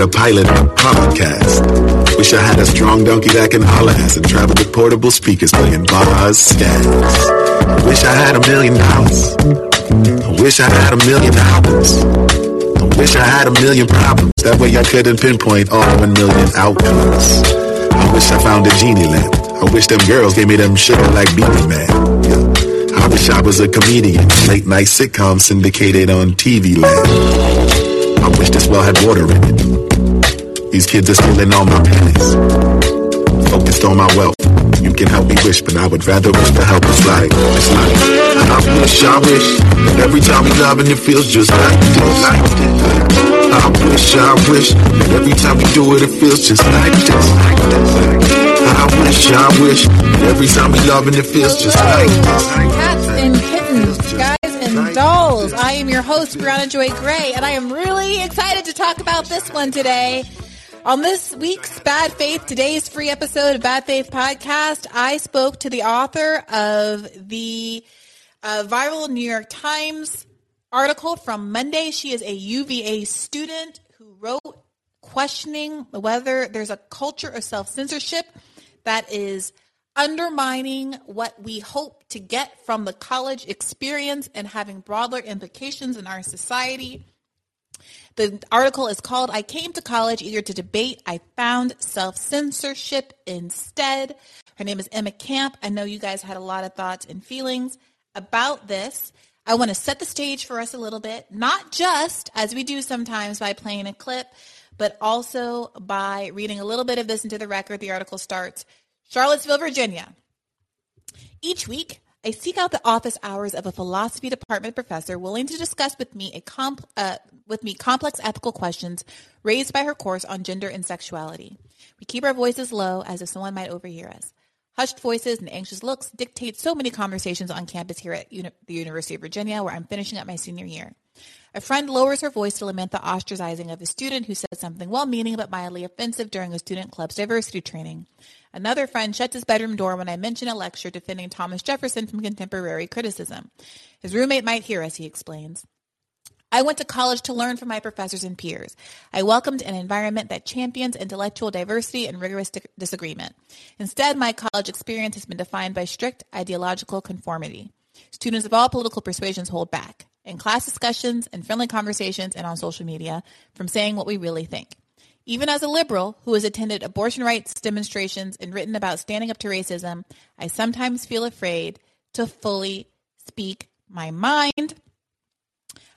a pilot podcast. Wish I had a strong donkey that can holler ass and travel with portable speakers playing bars, scats. Wish I had a million dollars. I wish I had a million albums. I wish I had a million problems. That way I couldn't pinpoint all one million outcomes. I wish I found a genie lamp. I wish them girls gave me them sugar like Beenie Man. Yeah. I wish I was a comedian. Late night sitcom syndicated on TV land. I wish this well had water in it. These kids are stealing all my pennies. Focused on my wealth. You can help me wish, but I would rather wish to help us like it's like I wish, I wish that every time we love and it feels just like this. I wish, I wish that every time we do it, it feels just like. Like this. I wish, I wish that every time we love and it feels just like this. Cats and kittens, guys and dolls. I am your host, Briahna Joy Gray, and I am really excited to talk about this one today. On this week's Bad Faith, today's free episode of Bad Faith podcast, I spoke to the author of the uh, viral New York Times article from Monday. She is a UVA student who wrote questioning whether there's a culture of self censorship that is undermining what we hope to get from the college experience and having broader implications in our society. The article is called I Came to College Eager to Debate. I Found Self Censorship Instead. Her name is Emma Camp. I know you guys had a lot of thoughts and feelings about this. I want to set the stage for us a little bit, not just as we do sometimes by playing a clip, but also by reading a little bit of this into the record. The article starts Charlottesville, Virginia. Each week, I seek out the office hours of a philosophy department professor willing to discuss with me a comp, uh, with me complex ethical questions raised by her course on gender and sexuality. We keep our voices low as if someone might overhear us. Hushed voices and anxious looks dictate so many conversations on campus here at Uni- the University of Virginia, where I'm finishing up my senior year. A friend lowers her voice to lament the ostracizing of a student who said something well meaning but mildly offensive during a student club's diversity training. Another friend shuts his bedroom door when I mention a lecture defending Thomas Jefferson from contemporary criticism. His roommate might hear us, he explains. I went to college to learn from my professors and peers. I welcomed an environment that champions intellectual diversity and rigorous di- disagreement. Instead, my college experience has been defined by strict ideological conformity. Students of all political persuasions hold back in class discussions in friendly conversations and on social media from saying what we really think. Even as a liberal who has attended abortion rights demonstrations and written about standing up to racism, I sometimes feel afraid to fully speak my mind.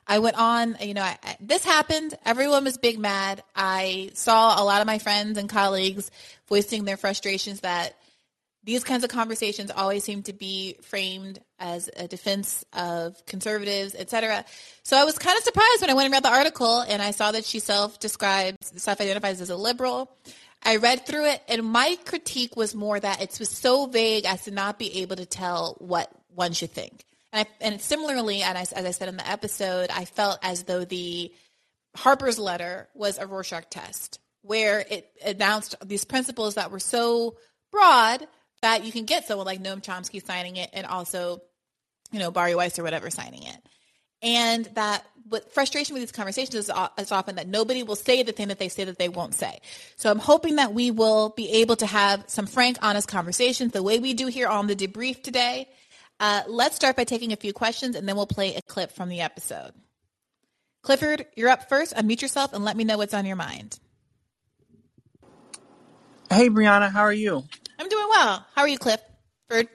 I went on, you know, I, this happened. Everyone was big mad. I saw a lot of my friends and colleagues voicing their frustrations that these kinds of conversations always seem to be framed as a defense of conservatives, etc. So I was kind of surprised when I went and read the article and I saw that she self-describes, self-identifies as a liberal. I read through it and my critique was more that it was so vague as to not be able to tell what one should think. And, I, and similarly, and I, as I said in the episode, I felt as though the Harper's letter was a Rorschach test where it announced these principles that were so broad that you can get someone like Noam Chomsky signing it and also, you know, Bari Weiss or whatever signing it. And that what frustration with these conversations is, is often that nobody will say the thing that they say that they won't say. So I'm hoping that we will be able to have some frank, honest conversations the way we do here on the debrief today. Uh, let's start by taking a few questions and then we'll play a clip from the episode. Clifford, you're up first. Unmute yourself and let me know what's on your mind. Hey, Briahna, how are you? I'm doing well. How are you, Cliff? Bird?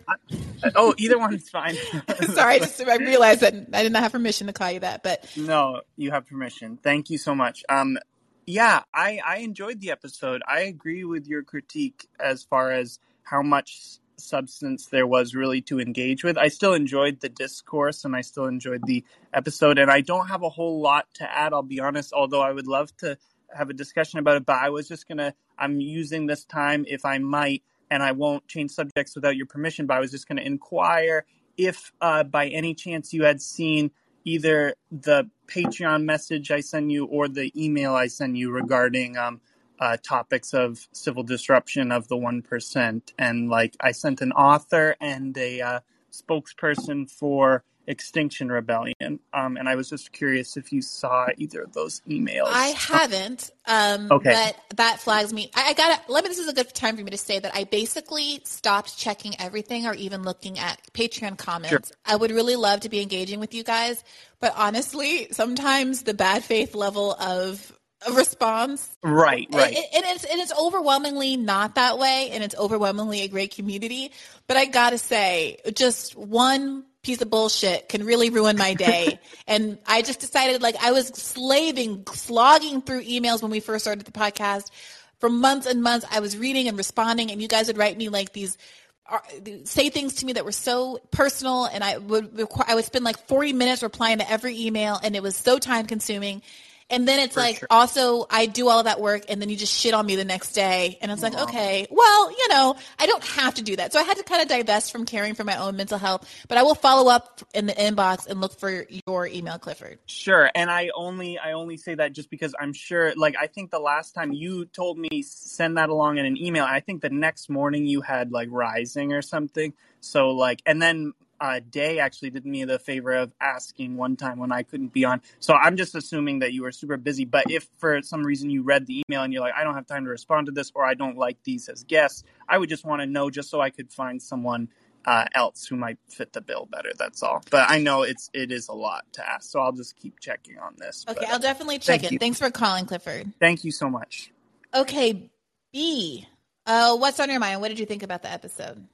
oh, either one is fine. Sorry, I just I realized that I did not have permission to call you that, but no, you have permission. Thank you so much. Um, yeah, I I enjoyed the episode. I agree with your critique as far as how much substance there was really to engage with. I still enjoyed the discourse and I still enjoyed the episode, and I don't have a whole lot to add. I'll be honest, although I would love to have a discussion about it, but I was just gonna. I'm using this time, if I might and I won't change subjects without your permission, but I was just going to inquire if uh, by any chance you had seen either the Patreon message I send you or the email I send you regarding um, uh, topics of civil disruption of the 1%. And like I sent an author and a uh, spokesperson for Extinction Rebellion. Um, and I was just curious if you saw either of those emails. I haven't. Um, Okay. But that flags me. I, I got to let me. This is a good time for me to say that I basically stopped checking everything or even looking at Patreon comments. Sure. I would really love to be engaging with you guys, but honestly, sometimes the bad faith level of response Right, right. and, and it's and it's overwhelmingly not that way, and it's overwhelmingly a great community. But I gotta say, just one piece of bullshit can really ruin my day. and I just decided, like, I was slaving, slogging through emails when we first started the podcast for months and months. I was reading and responding, and you guys would write me like these uh, say things to me that were so personal and I would require, I would spend like 40 minutes replying to every email and it was so time consuming. And then it's like sure. also I do all of that work and then you just shit on me the next day and it's like okay well you know I don't have to do that so I had to kind of divest from caring for my own mental health but I will follow up in the inbox and look for your email Clifford Sure, and I only I only say that just because I'm sure. Like I think the last time you told me send that along in an email, I think the next morning you had like Rising or something. So like, and then uh, Day actually did me the favor of asking one time when I couldn't be on. So I'm just assuming that you were super busy. But if for some reason you read the email and you're like, I don't have time to respond to this, or I don't like these as guests, I would just want to know just so I could find someone uh, else who might fit the bill better. That's all. But I know it's it is a lot to ask, so I'll just keep checking on this. okay But, I'll definitely check thank it you. thanks for calling Clifford thank you so much. okay B uh, what's on your mind what did you think about the episode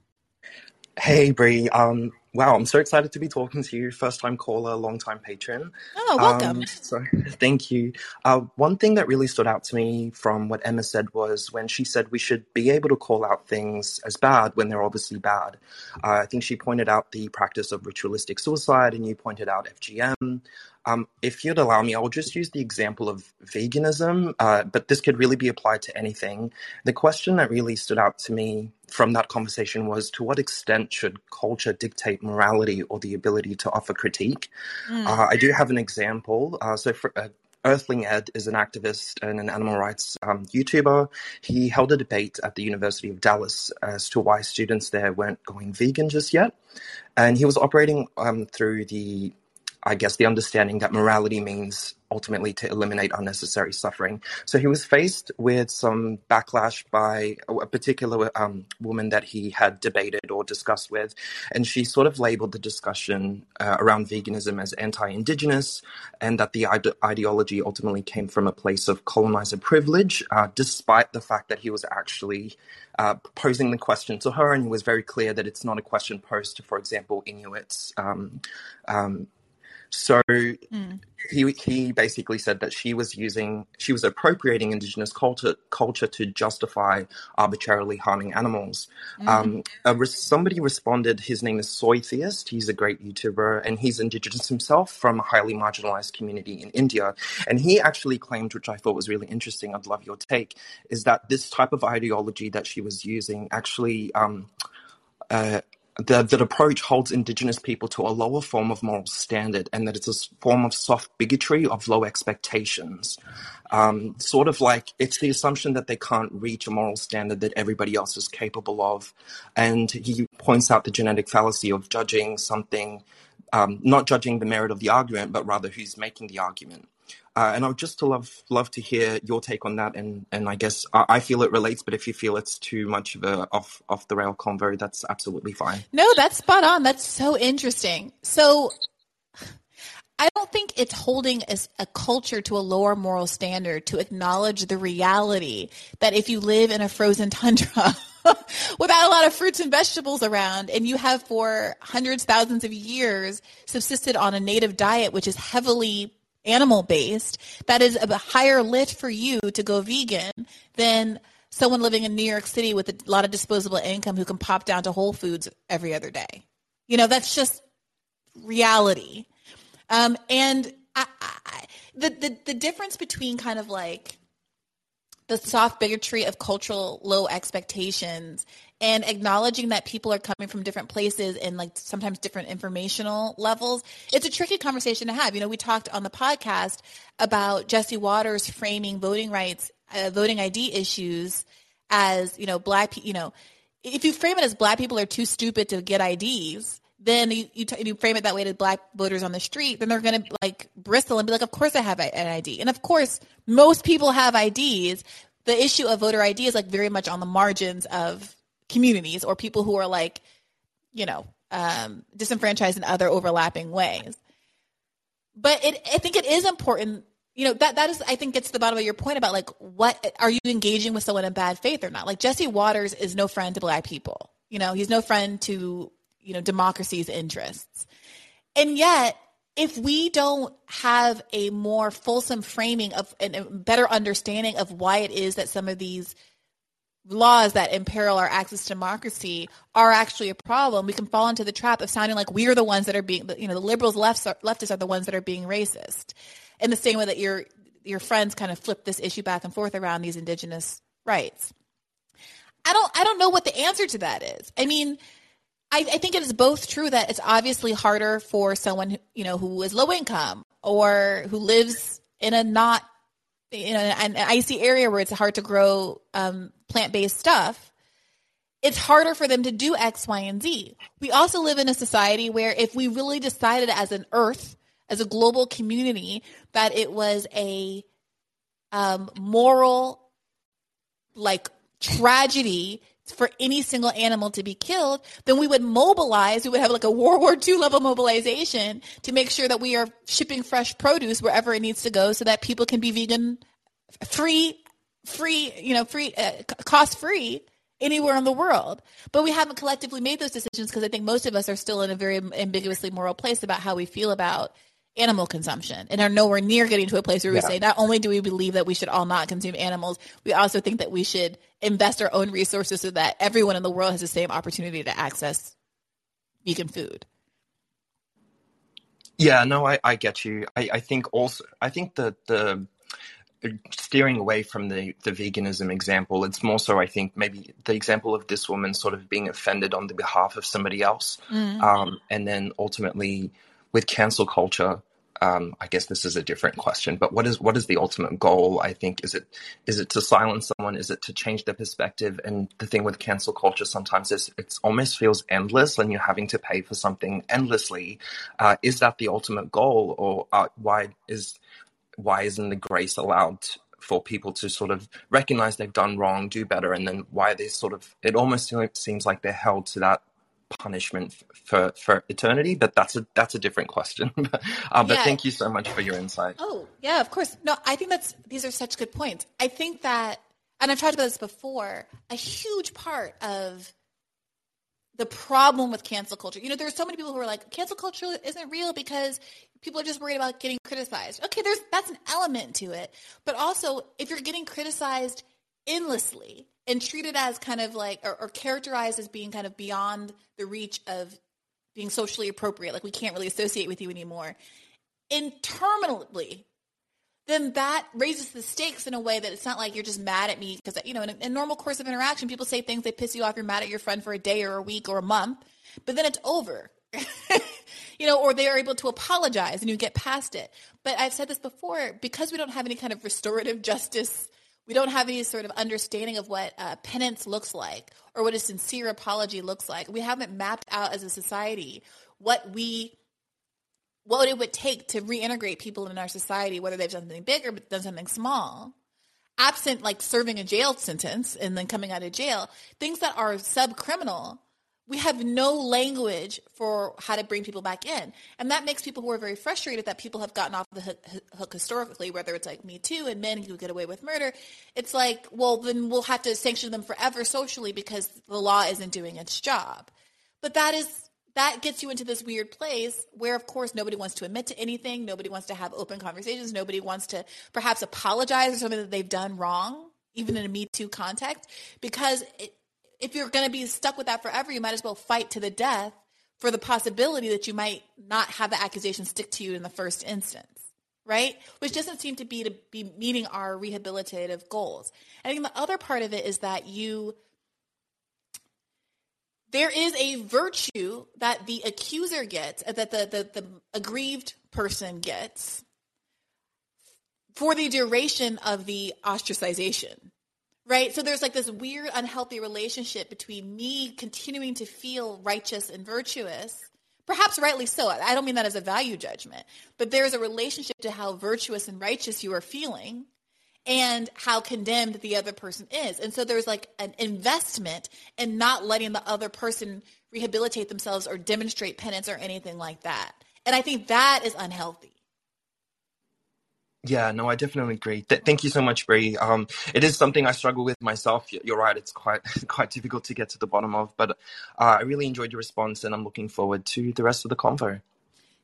Hey, Bree. Um, wow, I'm so excited to be talking to you. First time caller, long time patron. oh welcome Um, so thank you. Uh, one thing that really stood out to me from what Emma said was when she said we should be able to call out things as bad when they're obviously bad. Uh, I think she pointed out the practice of ritualistic suicide, and you pointed out FGM. Um, if you'd allow me, I'll just use the example of veganism, uh, but this could really be applied to anything. The question that really stood out to me from that conversation was to what extent should culture dictate morality or the ability to offer critique? Mm. Uh, I do have an example. Uh, so, for, uh, Earthling Ed is an activist and an animal rights um, YouTuber. He held a debate at the University of Dallas as to why students there weren't going vegan just yet. And he was operating um, through the I guess, the understanding that morality means ultimately to eliminate unnecessary suffering. So he was faced with some backlash by a particular um, woman that he had debated or discussed with. And she sort of labeled the discussion uh, around veganism as anti indigenous and that the ide- ideology ultimately came from a place of colonizer privilege, uh, despite the fact that he was actually. Uh, posing the question to her, and he was very clear that it's not a question posed to, for example, Inuits, um, um, so Mm. he he basically said that she was using she was appropriating indigenous culture culture to justify arbitrarily harming animals. Mm. Um, somebody responded. His name is Soy Theist. He's a great YouTuber and he's indigenous himself from a highly marginalized community in India. And he actually claimed, which I thought was really interesting. I'd love your take. Is that this type of ideology that she was using actually um, uh, the, that approach holds indigenous people to a lower form of moral standard and that it's a form of soft bigotry of low expectations. Um, sort of like it's the assumption that they can't reach a moral standard that everybody else is capable of. And he points out the genetic fallacy of judging something, um, not judging the merit of the argument, but rather who's making the argument. Uh, and I would just to love love to hear your take on that, and and I guess I, I feel it relates, but if you feel it's too much of a off off the rail convo, that's absolutely fine. No, that's spot on. That's so interesting. So I don't think it's holding as a culture to a lower moral standard to acknowledge the reality that if you live in a frozen tundra without a lot of fruits and vegetables around and you have for hundreds, thousands of years subsisted on a native diet, which is heavily animal based, that is a higher lift for you to go vegan than someone living in New York City with a lot of disposable income who can pop down to Whole Foods every other day. You know, that's just reality. Um, and I, I, the, the the difference between kind of like the soft bigotry of cultural low expectations and acknowledging that people are coming from different places and like sometimes different informational levels it's a tricky conversation to have you know we talked on the podcast about jesse watters framing voting rights uh, voting id issues as you know black you know if you frame it as black people are too stupid to get ids then you you, t- you frame it that way to black voters on the street, then they're going to like bristle and be like, "Of course I have an ID," and of course most people have IDs. The issue of voter ID is like very much on the margins of communities or people who are like, you know, um, disenfranchised in other overlapping ways. But it, I think it is important you know that that is i think gets to the bottom of your point about like what are you engaging with someone in bad faith or not? Like jesse Watters is no friend to black people. You know he's no friend to you know democracy's interests. And yet if we don't have a more fulsome framing of and a better understanding of why it is that some of these laws that imperil our access to democracy are actually a problem, we can fall into the trap of sounding like we're the ones that are being, you know, the liberals, lefts, are, leftists are the ones that are being racist. In the same way that your your friends kind of flip this issue back and forth around these indigenous rights. I don't I don't know what the answer to that is. I mean, I, I think it is both true that it's obviously harder for someone who, you know who is low income or who lives in a not in an, an icy area where it's hard to grow um, plant based stuff. It's harder for them to do X, Y, and Z. We also live in a society where if we really decided as an Earth, as a global community, that it was a um, moral, like tragedy for any single animal to be killed, then we would mobilize, we would have like a World War II level mobilization to make sure that we are shipping fresh produce wherever it needs to go so that people can be vegan free, free, you know, free, uh, cost free anywhere in the world. But we haven't collectively made those decisions because I think most of us are still in a very ambiguously moral place about how we feel about animal consumption and are nowhere near getting to a place where we say not only do we believe that we should all not consume animals, we also think that we should invest our own resources so that everyone in the world has the same opportunity to access vegan food. Yeah, no, I, I get you. I, I think also I think that the steering away from the, the veganism example, it's more so I think maybe the example of this woman sort of being offended on the behalf of somebody else. Mm. Um, and then ultimately with cancel culture, um, I guess this is a different question, but what is what is the ultimate goal? I think is it is it to silence someone? Is it to change their perspective? And the thing with cancel culture sometimes is it almost feels endless, and you're having to pay for something endlessly. Uh, is that the ultimate goal, or uh, why is why isn't the grace allowed for people to sort of recognize they've done wrong, do better, and then why they sort of it almost seems like they're held to that punishment for for eternity? But that's a that's a different question. Uh, but yeah. thank you so much for your insight. Oh yeah of course. No i think that's these are such good points. I think that and i've talked about this before a huge part of the problem with cancel culture. You know there's so many people who are like cancel culture isn't real because people are just worried about getting criticized. Okay there's that's an element to it. But also if you're getting criticized endlessly and treated as kind of like or, or characterized as being kind of beyond the reach of being socially appropriate like we can't really associate with you anymore interminably then that raises the stakes in a way that it's not like you're just mad at me because you know in a, in normal course of interaction people say things they piss you off you're mad at your friend for a day or a week or a month but then it's over you know or they are able to apologize and you get past it but i've said this before because we don't have any kind of restorative justice we don't have any sort of understanding of what uh, penance looks like or what a sincere apology looks like. We haven't mapped out as a society what we what it would take to reintegrate people in our society, whether they've done something big or done something small. Absent like serving a jail sentence and then coming out of jail, things that are sub criminal we have no language for how to bring people back in. And that makes people who are very frustrated that people have gotten off the hook, hook, historically, whether it's like Me Too and men who get away with murder. It's like, well, then we'll have to sanction them forever socially because the law isn't doing its job. But that is that gets you into this weird place where of course nobody wants to admit to anything nobody wants to have open conversations nobody wants to perhaps apologize for something that they've done wrong even in a me too context because it, if you're going to be stuck with that forever, you might as well fight to the death for the possibility that you might not have the accusation stick to you in the first instance, right? Which doesn't seem to be to be meeting our rehabilitative goals. I think the other part of it is that you there is a virtue that the accuser gets, uh, that the, the, the aggrieved person gets for the duration of the ostracization right? So there's like this weird, unhealthy relationship between me continuing to feel righteous and virtuous Perhaps rightly so. I don't mean that as a value judgment, but there's a relationship to how virtuous and righteous you are feeling and how condemned the other person is. And so there's like an investment in not letting the other person rehabilitate themselves or demonstrate penance or anything like that. And I think that is unhealthy. Yeah, no, I definitely agree. Th- thank you so much, Brie. Um, it is something I struggle with myself. You're right; it's quite quite difficult to get to the bottom of. But uh, I really enjoyed your response, and I'm looking forward to the rest of the convo.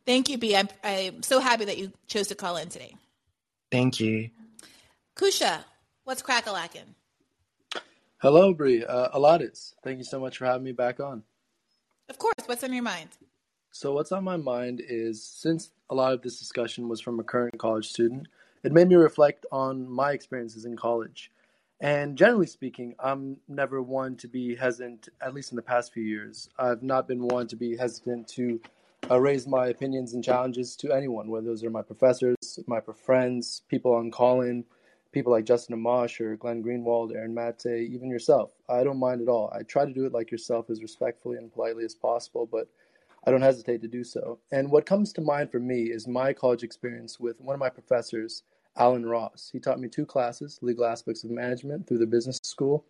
Thank you, B. I'm I'm so happy that you chose to call in today. Thank you. Kusha, what's crackalacking? Hello, Brie. Uh, Aladis. Thank you so much for having me back on. Of course. What's on your mind? So, what's on my mind is since a lot of this discussion was from a current college student, it made me reflect on my experiences in college. And generally speaking, I'm never one to be hesitant, at least in the past few years. I've not been one to be hesitant to uh, raise my opinions and challenges to anyone, whether those are my professors, my friends, people on call in, people like Justin Amash or Glenn Greenwald, Aaron Mate, even yourself. I don't mind at all. I try to do it like yourself as respectfully and politely as possible, but I don't hesitate to do so. And what comes to mind for me is my college experience with one of my professors, Alan Ross. He taught me two classes legal aspects of management through the business school,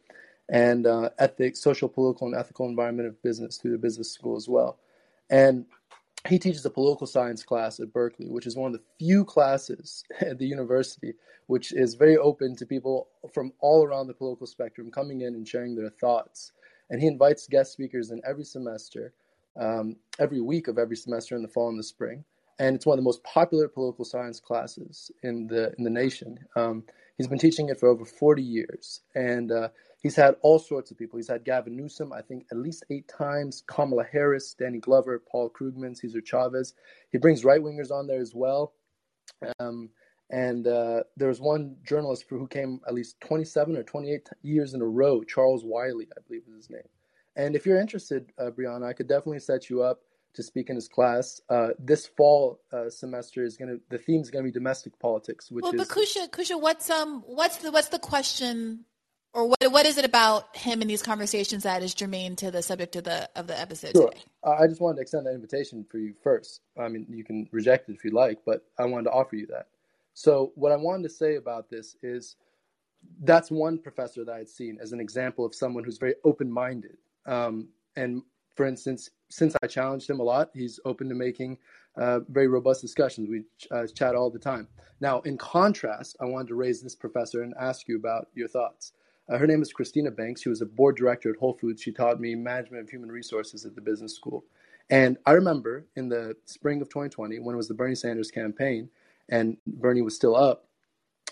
and uh, ethics, social, political, and ethical environment of business through the business school as well. And he teaches a political science class at Berkeley, which is one of the few classes at the university which is very open to people from all around the political spectrum coming in and sharing their thoughts. And he invites guest speakers in every semester, um, every week of every semester in the fall and the spring. And it's one of the most popular political science classes in the in the nation. Um, he's been teaching it for over 40 years, and uh, he's had all sorts of people. He's had Gavin Newsom, I think, at least eight times. Kamala Harris, Danny Glover, Paul Krugman, Cesar Chavez. He brings right wingers on there as well. Um, and uh, there was one journalist who came at least 27 or 28 years in a row, Charles Wiley, I believe is his name. And if you're interested, uh, Briahna, I could definitely set you up to speak in his class. Uh, this fall uh, semester is going to the theme is going to be domestic politics, which well, is. But Kusha, Kusha, what's um, what's the what's the question, or what what is it about him in these conversations that is germane to the subject of the of the episode sure. today? I just wanted to extend that invitation for you first. I mean, you can reject it if you like, but I wanted to offer you that. So what I wanted to say about this is that's one professor that I had seen as an example of someone who's very open-minded. Um, and for instance, since I challenged him a lot, he's open to making uh, very robust discussions. We uh, chat all the time. Now, in contrast, I wanted to raise this professor and ask you about your thoughts. Uh, her name is Christina Banks. She was a board director at Whole Foods. She taught me management of human resources at the business school. And I remember in the spring of 2020, when it was the Bernie Sanders campaign, and Bernie was still up,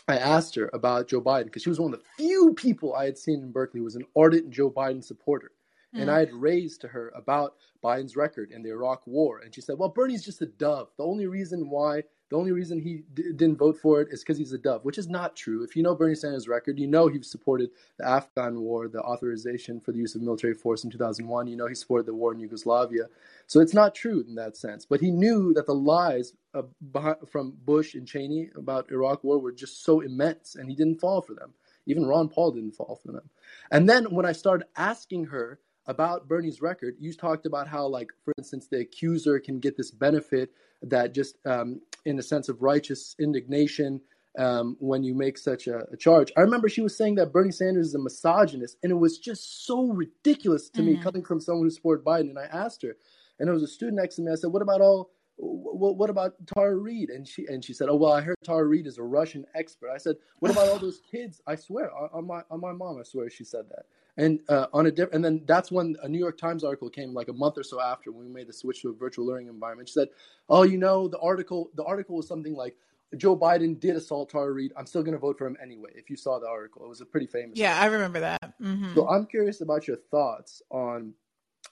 I asked her about Joe Biden because she was one of the few people I had seen in Berkeley who was an ardent Joe Biden supporter. Mm. And I had raised to her about Biden's record in the Iraq War, and she said, "Well, Bernie's just a dove. The only reason why the only reason he d- didn't vote for it is because he's a dove, which is not true. If you know Bernie Sanders' record, you know he supported the Afghan war, the authorization for the use of military force in 2001. You know he supported the war in Yugoslavia. So it's not true in that sense. But he knew that the lies uh, behind, from Bush and Cheney about Iraq war were just so immense, and he didn't fall for them. Even Ron Paul didn't fall for them. And then when I started asking her about Bernie's record, you talked about how, like, for instance, the accuser can get this benefit that just um, in a sense of righteous indignation um, when you make such a, a, charge. I remember she was saying that Bernie Sanders is a misogynist, and it was just so ridiculous to mm-hmm. me coming from someone who supported Biden. And I asked her, and there was a student next to me. I said, "What about all? What, what about Tara Reade?" And she and she said, "Oh well, I heard Tara Reade is a Russian expert." I said, "What about all those kids?" I swear on my on my mom, I swear she said that. And uh, on a different, and then that's when a New York Times article came like a month or so after when we made the switch to a virtual learning environment. She said, "Oh, you know, the article, the article was something like." Joe Biden did assault Tara Reade. I'm still going to vote for him anyway. If you saw the article, it was a pretty famous. Yeah, I remember that. Mm-hmm. So I'm curious about your thoughts on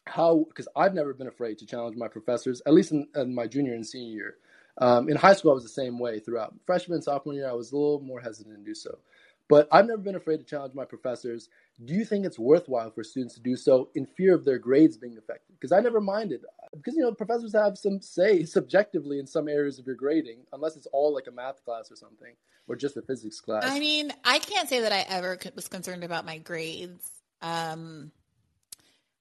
how, because I've never been afraid to challenge my professors, at least in, in my junior and senior year. Um, in high school, I was the same way throughout. Freshman and sophomore year, I was a little more hesitant to do so. But I've never been afraid to challenge my professors. Do you think it's worthwhile for students to do so in fear of their grades being affected? Because I never minded. Because, you know, professors have some say subjectively in some areas of your grading, unless it's all like a math class or something, or just a physics class. I mean, I can't say that I ever was concerned about my grades. Um,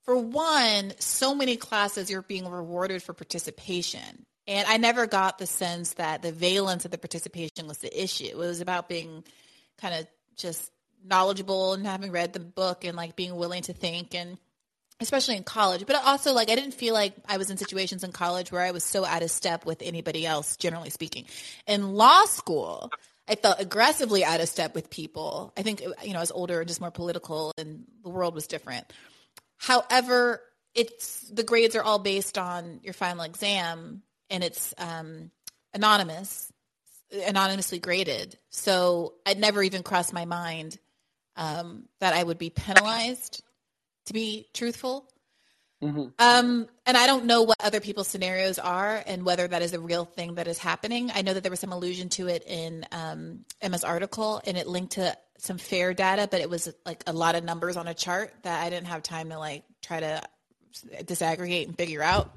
for one, so many classes you're being rewarded for participation. And I never got the sense that the valence of the participation was the issue. It was about being kind of just knowledgeable and having read the book and like being willing to think and especially in college. But also like I didn't feel like I was in situations in college where I was so out of step with anybody else, generally speaking. In law school, I felt aggressively out of step with people. I think you know, I was older and just more political and the world was different. However, it's the grades are all based on your final exam and it's um, anonymous, anonymously graded. So it never even crossed my mind um, that I would be penalized to be truthful. Mm-hmm. Um, and I don't know what other people's scenarios are and whether that is a real thing that is happening. I know that there was some allusion to it in um, Emma's article, and it linked to some fair data, but it was like a lot of numbers on a chart that I didn't have time to like try to disaggregate and figure out.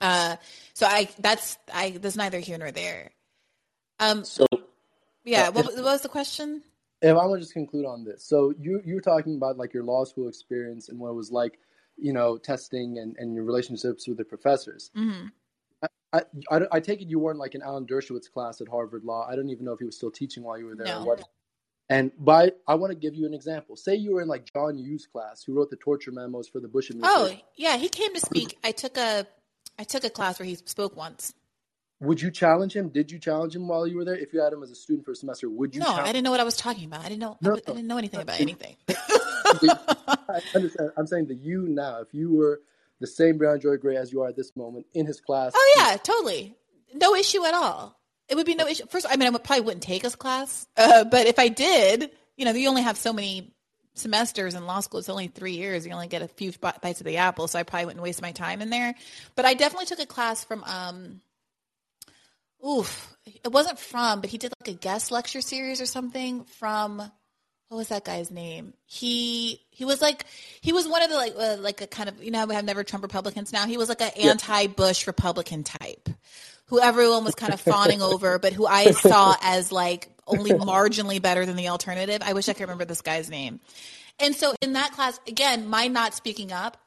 Uh, so I that's I there's neither here nor there. Um, so yeah, what, what was the question? If I want to just conclude on this, so you you were talking about like your law school experience and what it was like, you know, testing and, and your relationships with the professors. Mm-hmm. I, I, I, take it you weren't like an Alan Dershowitz class at Harvard Law. I don't even know if he was still teaching while you were there. No. And by I want to give you an example. Say you were in like John Yoo's class, who wrote the torture memos for the Bush administration. Oh yeah, he came to speak. I took a I took a class where he spoke once. Would you challenge him? Did you challenge him while you were there? If you had him as a student for a semester, would you? No, I didn't know what I was talking about. I didn't know. No, I, I didn't know anything about anything. I understand. I'm saying that you now, if you were the same Brown Joy Gray as you are at this moment in his class. Oh yeah, totally. No issue at all. It would be no issue. First, I mean, I probably wouldn't take his class, uh, but if I did, you know, you only have so many semesters in law school. It's only three years. You only get a few bites of the apple, so I probably wouldn't waste my time in there. But I definitely took a class from, um, oof, it wasn't from, but he did like a guest lecture series or something from what was that guy's name? He he was like he was one of the like uh, like a kind of you know we have never Trump Republicans now. He was like an anti-Bush Republican type, who everyone was kind of fawning over, but who I saw as like only marginally better than the alternative. I wish I could remember this guy's name. And so in that class, again, my not speaking up,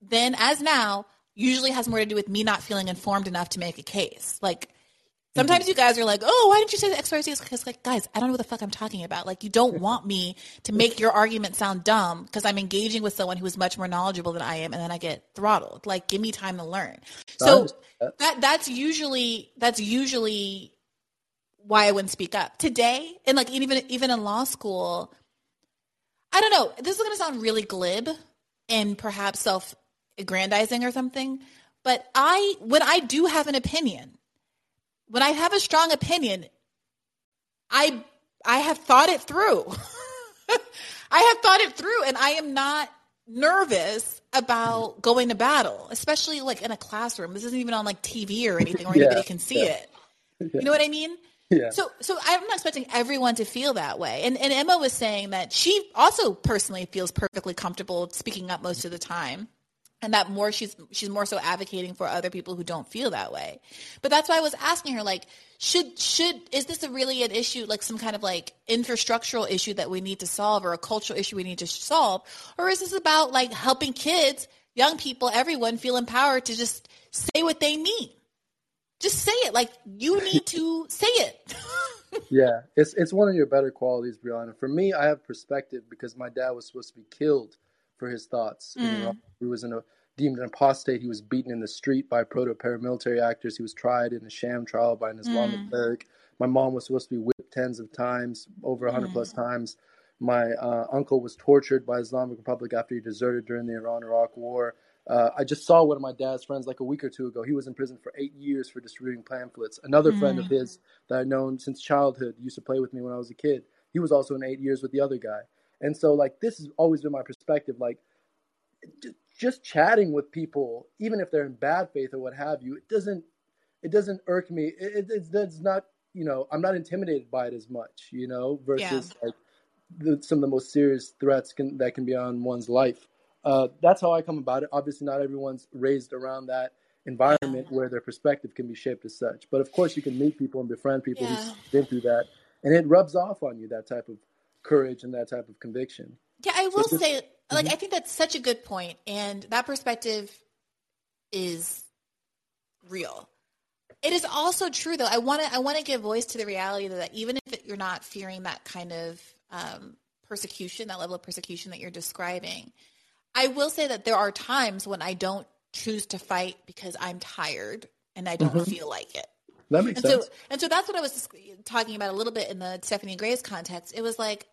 then as now, usually has more to do with me not feeling informed enough to make a case. Like Sometimes you guys are like, oh, why didn't you say the X, Y, Z? Because, like, guys, I don't know what the fuck I'm talking about. Like, you don't want me to make your argument sound dumb because I'm engaging with someone who is much more knowledgeable than I am, and then I get throttled. Like, give me time to learn. So that that's usually that's usually why I wouldn't speak up today. And like even even in law school, I don't know. This is going to sound really glib and perhaps self-aggrandizing or something, but I when I do have an opinion when I have a strong opinion, I I have thought it through. I have thought it through and I am not nervous about going to battle, especially like in a classroom. This isn't even on like TV or anything where yeah, anybody can see yeah. it. You know what I mean? Yeah. So so I'm not expecting everyone to feel that way. And and Emma was saying that she also personally feels perfectly comfortable speaking up most of the time and that more she's she's more so advocating for other people who don't feel that way. But that's why i was asking her like should should is this a really an issue like some kind of like infrastructural issue that we need to solve or a cultural issue we need to solve? Or is this about like helping kids young people everyone feel empowered to just say what they mean? Just say it. Like you need to say it. Yeah. It's it's one of your better qualities briahna. For me i have perspective because my dad was supposed to be killed for his thoughts. Mm. He was in a, deemed an apostate. He was beaten in the street by proto paramilitary actors. He was tried in a sham trial by an Islamic mm. cleric. My mom was supposed to be whipped tens of times, over a hundred mm. plus times. My uh, uncle was tortured by Islamic Republic after he deserted during the Iran-Iraq War. Uh, I just saw one of my dad's friends like a week or two ago. He was in prison for eight years for distributing pamphlets. Another mm. friend of mm. his that I'd known since childhood used to play with me when I was a kid. He was also in eight years with the other guy. And so, like, this has always been my perspective. Like, just chatting with people, even if they're in bad faith or what have you, it doesn't it doesn't irk me. It, it, it's, not you know I'm not intimidated by it as much, you know, versus yeah. like the, some of the most serious threats can, that can be on one's life. Uh, that's how I come about it. Obviously, not everyone's raised around that environment where their perspective can be shaped as such. But of course, you can meet people and befriend people yeah. who've been through that, and it rubs off on you that type of courage and that type of conviction. Yeah, I will so just, say like I think that's such a good point, and that perspective is real. It is also true, though. I want to I want to give voice to the reality that even if you're not fearing that kind of um, persecution, that level of persecution that you're describing, I will say that there are times when I don't choose to fight because I'm tired and I don't Mhm. feel like it. That makes And sense. so, and so that's what I was talking about a little bit in the Stephanie Gray's context. It was like,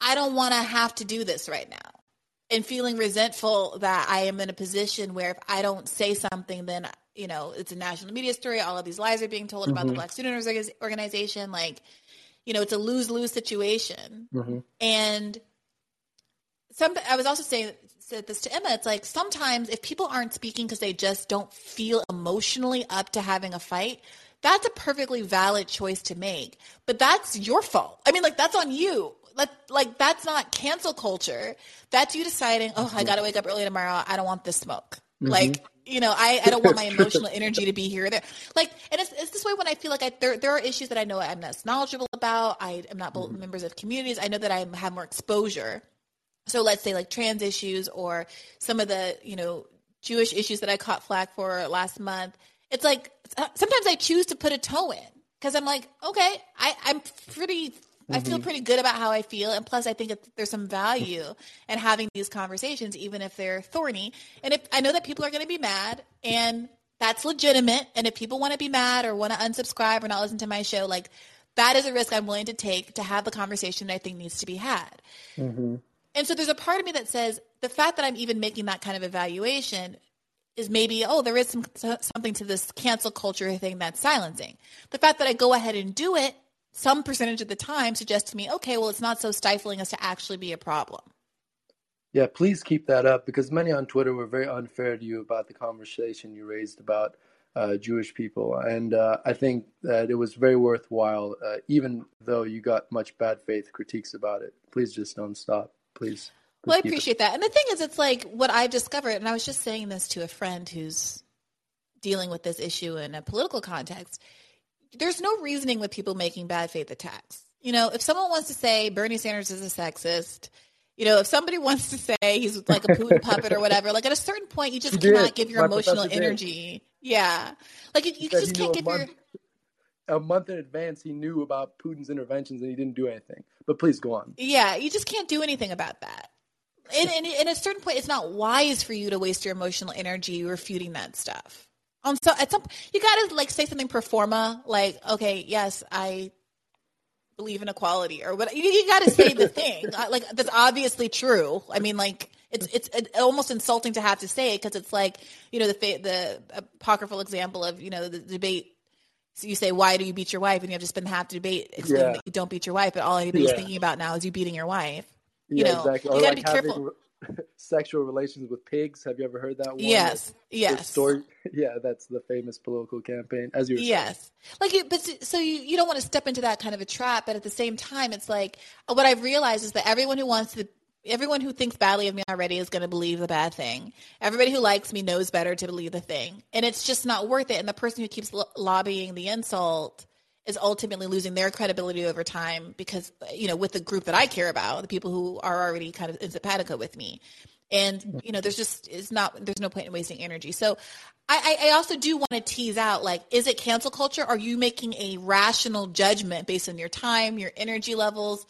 I don't want to have to do this right now. And feeling resentful that I am in a position where if I don't say something, then, you know, it's a national media story. All of these lies are being told about the Mhm. Black Student Organization. Like, you know, it's a lose lose situation. Mhm. And some, I was also saying said this to Emma. It's like sometimes if people aren't speaking because they just don't feel emotionally up to having a fight, that's a perfectly valid choice to make. But that's your fault. I mean, like that's on you. Like, like that's not cancel culture. That's you deciding, oh, I got to wake up early tomorrow. I don't want this smoke. Mm-hmm. Like, you know, I, I don't want my emotional energy to be here or there. Like, and it's, it's this way when I feel like I, there, there are issues that I know I'm less knowledgeable about. I am not mm-hmm. members of communities. I know that I have more exposure. So let's say like trans issues or some of the, you know, Jewish issues that I caught flack for last month. It's like sometimes I choose to put a toe in because I'm like, okay, I, I'm pretty, I feel mm-hmm. pretty good about how I feel. And plus, I think there's some value in having these conversations, even if they're thorny. And if I know that people are going to be mad and that's legitimate. And if people want to be mad or want to unsubscribe or not listen to my show, like that is a risk I'm willing to take to have the conversation that I think needs to be had. Mm-hmm. And so there's a part of me that says the fact that I'm even making that kind of evaluation is maybe, oh, there is some something to this cancel culture thing that's silencing. The fact that I go ahead and do it some percentage of the time suggests to me, okay, well, it's not so stifling as to actually be a problem. Yeah, please keep that up because many on Twitter were very unfair to you about the conversation you raised about uh, Jewish people. And uh, I think that it was very worthwhile, uh, even though you got much bad faith critiques about it. Please just don't stop. Please. Well, I Please keep it. appreciate that. And the thing is, it's like what I've discovered, and I was just saying this to a friend who's dealing with this issue in a political context. There's no reasoning with people making bad faith attacks. You know, if someone wants to say Bernie Sanders is a sexist, you know, if somebody wants to say he's like a Putin puppet or whatever, like at a certain point, you just He did. cannot give your My emotional professor did. energy. Yeah. Like you, you just can't give a your. a month in advance. He knew about Putin's interventions and he didn't do anything. But please go on. Yeah, you just can't do anything about that. And, and, and at a certain point, it's not wise for you to waste your emotional energy refuting that stuff. Um, so at some, you gotta like say something pro forma, like, okay, yes, I believe in equality, or what. You, you gotta say the thing, uh, like that's obviously true. I mean, like it's it's it- almost insulting to have to say it because it's like you know the the apocryphal example of you know the debate. So you say, why do you beat your wife? And you have to spend half the debate explaining Yeah. that you don't beat your wife, but all anybody's Yeah. thinking about now is you beating your wife. You yeah, know, exactly. you Or gotta like be having careful. sexual relations with pigs. Have you ever heard that one? Yes, The yes, story. Yeah, that's the famous political campaign. As you were saying. yes. Like, but so you you don't want to step into that kind of a trap, but at the same time, it's like what I've realized is that everyone who wants to. Everyone who thinks badly of me already is going to believe the bad thing. Everybody who likes me knows better to believe the thing. And it's just not worth it. And the person who keeps lo- lobbying the insult is ultimately losing their credibility over time because, you know, with the group that I care about, the people who are already kind of in simpatico with me. And, you know, there's just, it's not, there's no point in wasting energy. So I, I I also do want to tease out, like, is it cancel culture? Are you making a rational judgment based on your time, your energy levels,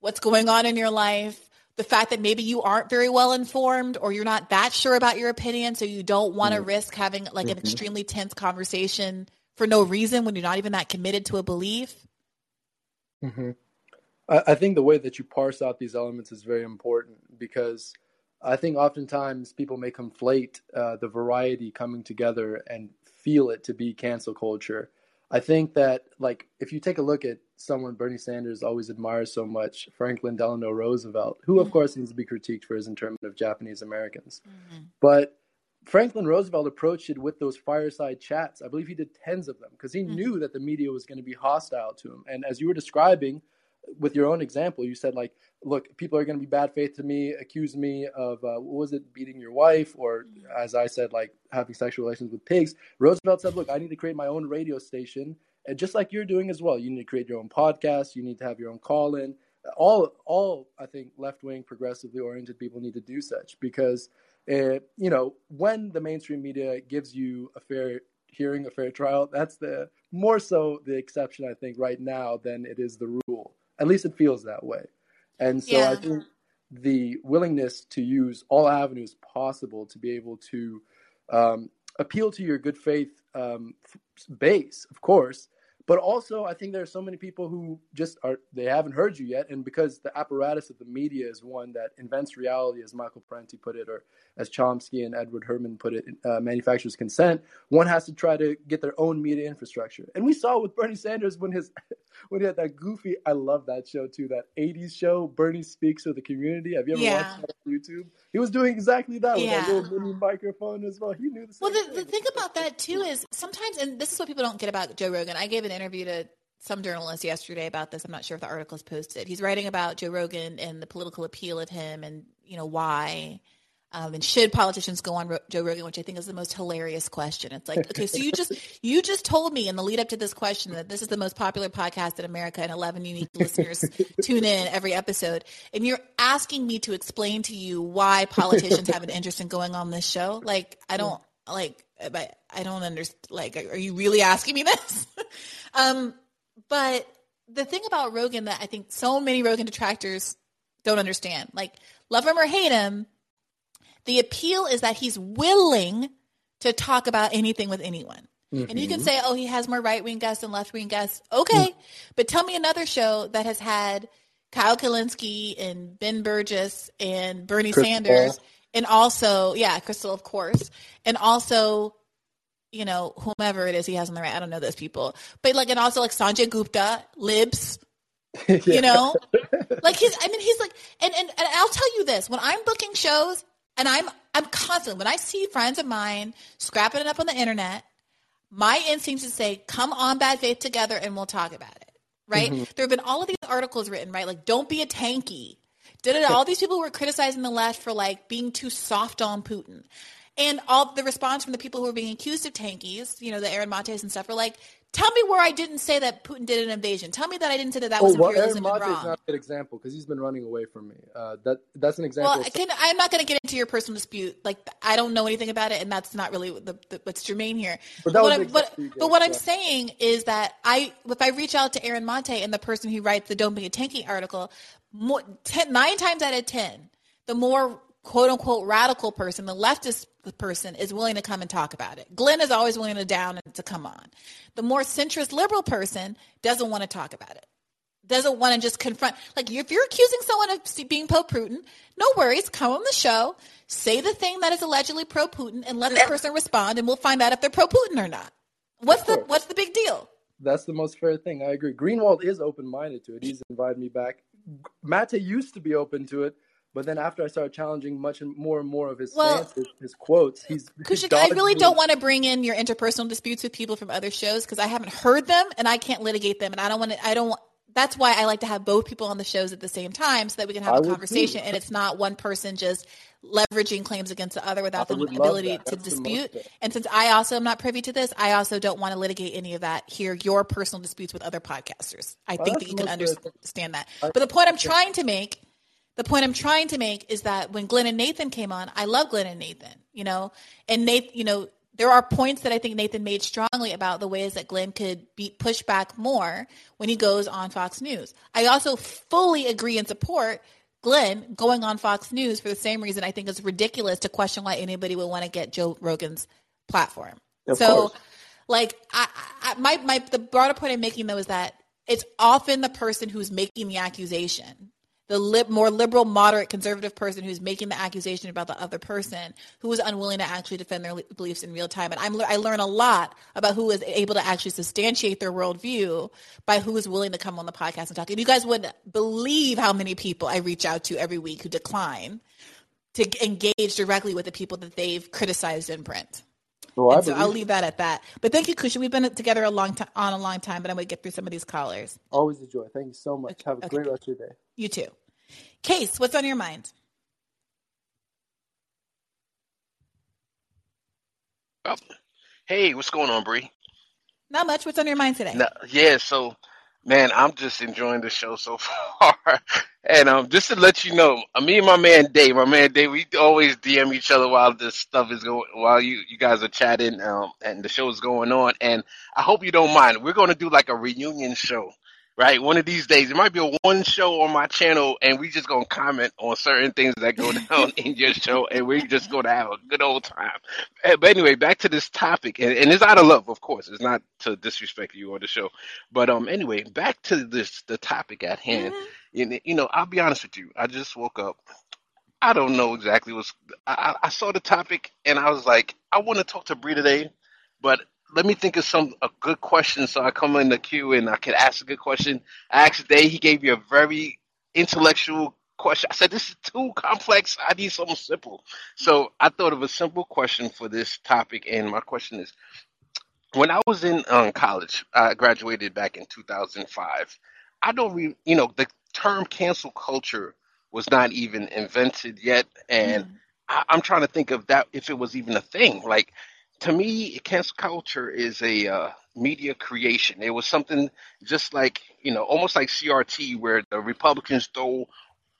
what's going on in your life? The fact that maybe you aren't very well informed or you're not that sure about your opinion, so you don't want to mm-hmm. risk having like an mm-hmm. extremely tense conversation for no reason when you're not even that committed to a belief. hmm I, I think the way that you parse out these elements is very important because I think oftentimes people may conflate uh, the variety coming together and feel it to be cancel culture. I think that, like, if you take a look at someone Bernie Sanders always admires so much, Franklin Delano Roosevelt, who, of course, needs to be critiqued for his internment of Japanese Americans. But Franklin Roosevelt approached it with those fireside chats. I believe he did tens of them because he knew that the media was going to be hostile to him. And as you were describing with your own example, you said, like, look, people are going to be bad faith to me, accuse me of, uh, what was it, beating your wife? Or as I said, like, having sexual relations with pigs. Roosevelt said, look, I need to create my own radio station. And just like you're doing as well, you need to create your own podcast. You need to have your own call in. all all I think left wing progressively oriented people need to do such because it, you know when the mainstream media gives you a fair hearing, a fair trial, that's the more so the exception I think right now than it is the rule. At least it feels that way, and so Yeah. I think the willingness to use all avenues possible to be able to um, appeal to your good faith um, f- base, of course, but also I think there are so many people who just are they haven't heard you yet, and because the apparatus of the media is one that invents reality, as Michael Parenti put it, or as Chomsky and Edward Herman put it, uh, manufacturers consent. One has to try to get their own media infrastructure, and we saw with Bernie Sanders when his when he had that goofy. I love that show too, that '80s show. Bernie speaks to the community. Have you ever Yeah. watched that on YouTube? He was doing exactly that with that little mini microphone as well. He knew the same Well, the, the thing. thing about that too is sometimes, and this is what people don't get about Joe Rogan. I gave an interview to some journalist yesterday about this. I'm not sure if the article is posted. He's writing about Joe Rogan and the political appeal of him, and you know why. Um, and should politicians go on Ro- Joe Rogan, which I think is the most hilarious question. It's like, okay, so you just you just told me in the lead up to this question that this is the most popular podcast in America, and 11 unique listeners tune in every episode, and you're asking me to explain to you why politicians have an interest in going on this show. Like, I don't like, but I don't understand. Like, are you really asking me this? um, but the thing about Rogan that I think so many Rogan detractors don't understand, like, love him or hate him, the appeal is that he's willing to talk about anything with anyone. And you can say, oh, he has more right wing guests and left wing guests. Okay. But tell me another show that has had Kyle Kulinski and Ben Burgess and Bernie Krystal. Sanders and also, yeah, Krystal, of course. And also, you know, whomever it is he has on the right. I don't know those people. But like, and also like Sanjay Gupta, Libs, you know? Like he's i mean he's like and, and and i'll tell you this. When i'm booking shows and i'm i'm constantly when i see friends of mine scrapping it up on the internet my instinct is to say come on bad faith together and we'll talk about it. Right? Mm-hmm. There have been all of these articles written right? Like don't be a tankie all these people were criticizing the left for like being too soft on putin and all the response from the people who were being accused of tankies, you know, the Aaron Montes and stuff, were like, "Tell me where I didn't say that Putin did an invasion. Tell me that I didn't say that that Oh, was well, Aaron imperialism Mate is not a good example because he's been running away from me. Uh, that that's an example. Well, can, I'm not going to get into your personal dispute. Like, I don't know anything about it, and that's not really the, the, what's germane here. But But, what, I'm, the but, but what I'm saying is that I, if I reach out to Aaron Mate and the person who writes the "Don't Be a Tankie" article, more, ten, nine times out of ten, the more quote unquote radical person, the leftist person, is willing to come and talk about it. Glenn is always willing to down and to come on. The more centrist liberal person doesn't want to talk about it doesn't want to just confront. Like, if you're accusing someone of being pro Putin, no worries. Come on the show, say the thing that is allegedly pro Putin, and let the person respond, and we'll find out if they're pro Putin or not. What's the. What's the big deal? That's the most fair thing. I agree. Greenwald is open minded to it. He's invited me back. Mate used to be open to it, but then after I started challenging much and more and more of his Well, stances, his quotes, he's. Kusha, I really don't want to bring in your interpersonal disputes with people from other shows because I haven't heard them and I can't litigate them, and I don't want to. I don't. That's why I like to have both people on the shows at the same time so that we can have I a conversation and it's not one person just leveraging claims against the other without the ability to That's the most dispute. And since I also am not privy to this, I also don't want to litigate any of that. Hear your personal disputes with other podcasters. I Well, think that you can understand that. But the point I'm trying to make the point I'm trying to make is that when Glenn and Nathan came on, I love Glenn and Nathan, you know, and Nathan, you know, there are points that I think Nathan made strongly about the ways that Glenn could be push back more when he goes on Fox News. I also fully agree and support Glenn going on Fox News for the same reason I think it's ridiculous to question why anybody would want to get Joe Rogan's platform. Of so, course. like, I, I, my, my, the broader point I'm making though is that it's often the person who's making the accusation, the lib, more liberal, moderate, conservative person who's making the accusation about the other person who is unwilling to actually defend their li- beliefs in real time. And I'm, I learn a lot about who is able to actually substantiate their worldview by who is willing to come on the podcast and talk. And you guys wouldn't believe how many people I reach out to every week who decline to engage directly with the people that they've criticized in print. Well, so I'll leave that at that. But thank you, Kusha. We've been together a long time on a long time, but I'm gonna get through some of these callers. Always a joy. Thank you so much. Have a Okay. great rest of your day. You too. Case, what's on your mind? Oh, hey, what's going on, Bree? Not much. What's on your mind today? No, yeah, so Man, I'm just enjoying the show so far. and um, just to let you know, uh, me and my man Dave, my man Dave, we always DM each other while this stuff is going, while you you guys are chatting, um, and the show is going on. And I hope you don't mind. We're going to do like a reunion show right? One of these days, it might be a one show on my channel, and we just gonna comment on certain things that go down in your show, and we're just gonna have a good old time. Eh, but anyway, back to this topic, and, and it's out of love, of course. It's not to disrespect you or the show, but um, anyway, back to this the topic at hand. Mm-hmm. You, you know, I'll be honest with you. I just woke up. I don't know exactly what's. I, I saw the topic, and I was like, I want to talk to Bree today, but let me think of some a good question so I come in the queue and I can ask a good question. I asked today, he gave me a very intellectual question. I said, This is too complex. I need something simple. So I thought of a simple question for this topic, and my question is when I was in um, college, I graduated back in 2005. I don't re- you know, the term cancel culture was not even invented yet. And mm. I, I'm trying to think of that if it was even a thing. Like, to me, cancel culture is a uh, media creation. It was something just like, you know, almost like CRT, where the Republicans throw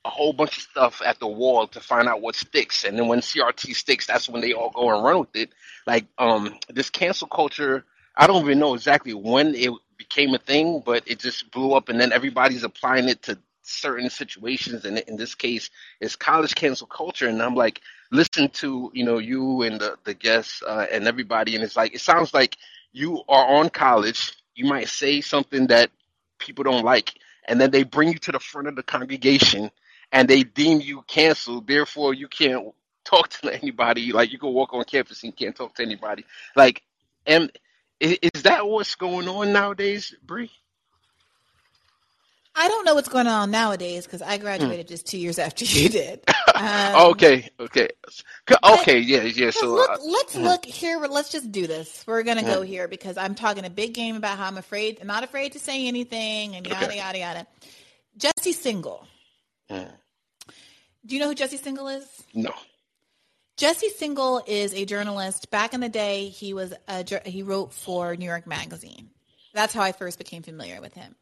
a whole bunch of stuff at the wall to find out what sticks. And then when CRT sticks, that's when they all go and run with it. Like, um, this cancel culture, I don't even know exactly when it became a thing, but it just blew up and then everybody's applying it to certain situations. And in this case, it's college cancel culture. And I'm like, listen to you know you and the the guests uh, and everybody, and it's like it sounds like you are on college. You might say something that people don't like, and then they bring you to the front of the congregation, and they deem you canceled. Therefore, you can't talk to anybody. Like you can walk on campus and can't talk to anybody. Like, and is that what's going on nowadays, Bree? I don't know what's going on nowadays because I graduated hmm. just two years after you did. Um, okay, okay, okay, yeah, yeah. So look, uh, let's hmm. look here. Let's just do this. We're gonna go hmm. here because I'm talking a big game about how I'm afraid, I'm not afraid to say anything, and yada okay. yada yada. Jesse Singal. Do you know who Jesse Singal is? No. Jesse Singal is a journalist. Back in the day, he was a, he wrote for New York Magazine. That's how I first became familiar with him.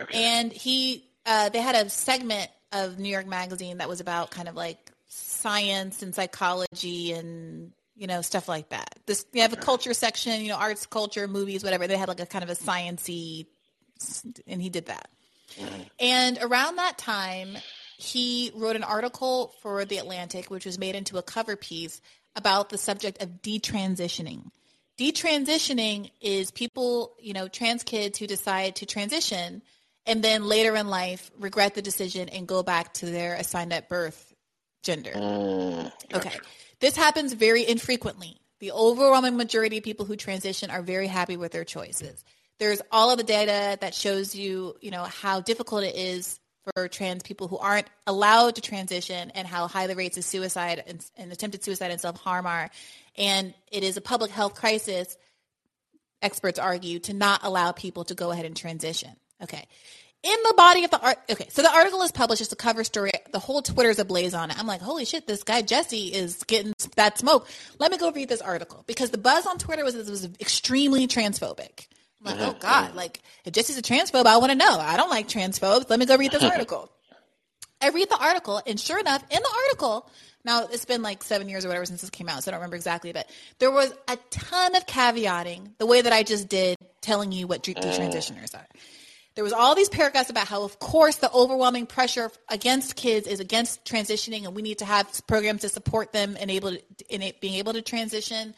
Okay. And he, uh, they had a segment of New York Magazine that was about kind of like science and psychology and you know stuff like that. This you have a culture section, you know, arts, culture, movies, whatever. They had like a kind of a sciency, and he did that. And around that time, he wrote an article for the Atlantic, which was made into a cover piece about the subject of detransitioning. Detransitioning is people, you know, trans kids who decide to transition and then later in life regret the decision and go back to their assigned at birth gender. Mm, gotcha. Okay. This happens very infrequently. The overwhelming majority of people who transition are very happy with their choices. There's all of the data that shows you, you know, how difficult it is for trans people who aren't allowed to transition and how high the rates of suicide and, and attempted suicide and self-harm are. And it is a public health crisis, experts argue, to not allow people to go ahead and transition. Okay. In the body of the art, okay, so the article is published, it's a cover story. The whole Twitter's ablaze on it. I'm like, holy shit, this guy Jesse is getting that smoke. Let me go read this article because the buzz on Twitter was it was extremely transphobic. I'm like, oh God, mm-hmm. like if Jesse's a transphobe, I want to know. I don't like transphobes. Let me go read this article. I read the article, and sure enough, in the article, now it's been like seven years or whatever since this came out, so I don't remember exactly, but there was a ton of caveating the way that I just did, telling you what detransitioners mm. are. There was all these paragraphs about how, of course, the overwhelming pressure against kids is against transitioning, and we need to have programs to support them in able to, in being able to transition.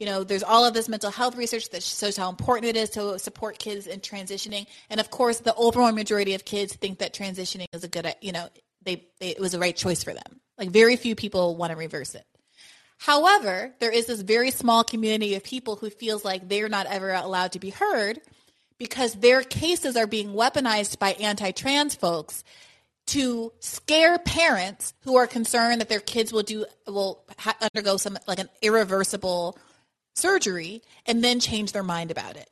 You know, there's all of this mental health research that shows how important it is to support kids in transitioning, and of course, the overwhelming majority of kids think that transitioning is a good, you know, they, they it was the right choice for them. Like very few people want to reverse it. However, there is this very small community of people who feels like they're not ever allowed to be heard because their cases are being weaponized by anti-trans folks to scare parents who are concerned that their kids will do will ha- undergo some like an irreversible surgery and then change their mind about it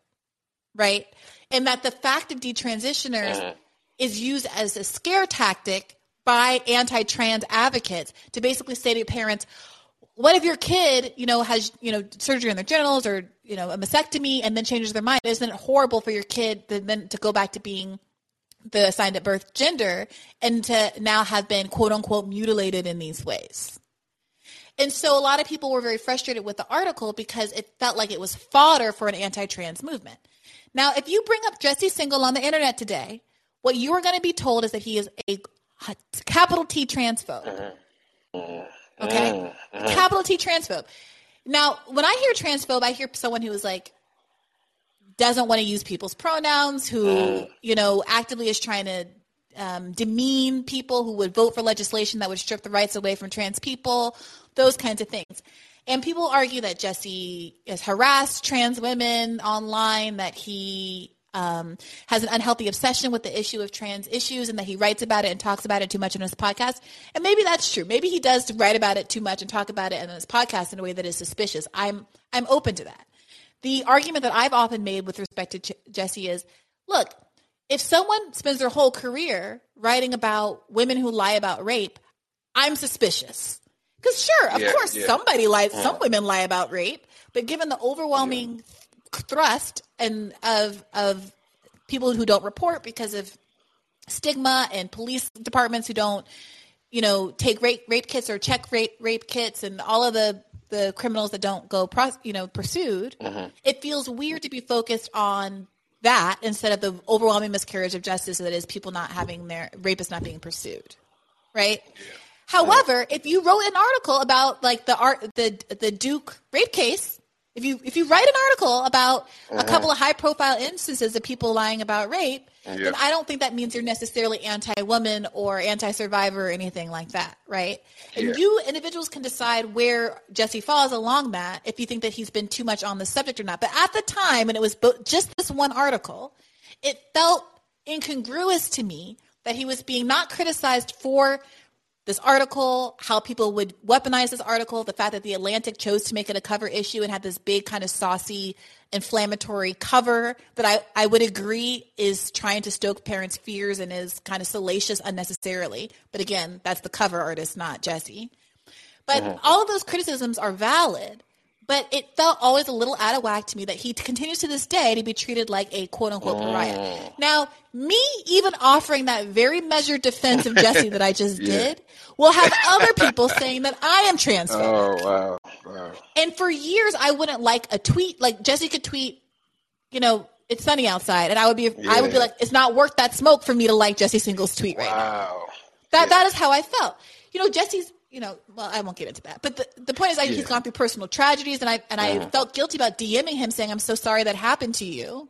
right and that the fact of detransitioners uh-huh. is used as a scare tactic by anti-trans advocates to basically say to parents what if your kid, you know, has, you know, surgery on their genitals or, you know, a mastectomy and then changes their mind? Isn't it horrible for your kid to then to go back to being the assigned at birth gender and to now have been quote unquote mutilated in these ways? And so a lot of people were very frustrated with the article because it felt like it was fodder for an anti-trans movement. Now, if you bring up Jesse Singal on the internet today, what you are going to be told is that he is a capital T transphobe. Okay? Mm-hmm. Capital T transphobe. Now, when I hear transphobe, I hear someone who is like, doesn't want to use people's pronouns, who, Mm. you know, actively is trying to um, demean people who would vote for legislation that would strip the rights away from trans people, those kinds of things. And people argue that Jesse has harassed trans women online, that he um, has an unhealthy obsession with the issue of trans issues, and that he writes about it and talks about it too much in his podcast. And maybe that's true. Maybe he does write about it too much and talk about it in his podcast in a way that is suspicious. I'm I'm open to that. The argument that I've often made with respect to J- Jesse is, look, if someone spends their whole career writing about women who lie about rape, I'm suspicious. Because sure, of Yeah, course, yeah. somebody lies. Some women lie about rape, but given the overwhelming thrust and of of people who don't report because of stigma and police departments who don't, you know, take rape rape kits or check rape rape kits and all of the the criminals that don't go pros, you know pursued. Mm-hmm. It feels weird to be focused on that instead of the overwhelming miscarriage of justice that is people not having their rapists not being pursued, right? However, if you wrote an article about like the art the the Duke rape case, if you if you write an article about a mm-hmm. couple of high profile instances of people lying about rape, then I don't think that means you're necessarily anti woman or anti survivor or anything like that, right? And Yeah. you individuals can decide where Jesse falls along that if you think that he's been too much on the subject or not. But at the time, and it was just this one article, it felt incongruous to me that he was being not criticized for this article, how people would weaponize this article, the fact that the Atlantic chose to make it a cover issue and had this big kind of saucy, inflammatory cover that I, I would agree is trying to stoke parents' fears and is kind of salacious unnecessarily. But again, that's the cover artist, not Jesse. But mm-hmm. all of those criticisms are valid. But it felt always a little out of whack to me that he continues to this day to be treated like a quote unquote oh. pariah. Now, me even offering that very measured defense of Jesse that I just did will have other people saying that I am transphobic. Oh wow, wow. And for years, I wouldn't like a tweet. Like Jesse could tweet, you know, it's sunny outside, and I would be, I would be like, it's not worth that smoke for me to like Jesse Singal's tweet right now. Wow. That that is how I felt. You know, Jesse's. You know, well, I won't get into that. But the, the point is, I, he's gone through personal tragedies, and I and I felt guilty about DMing him, saying, "I'm so sorry that happened to you,"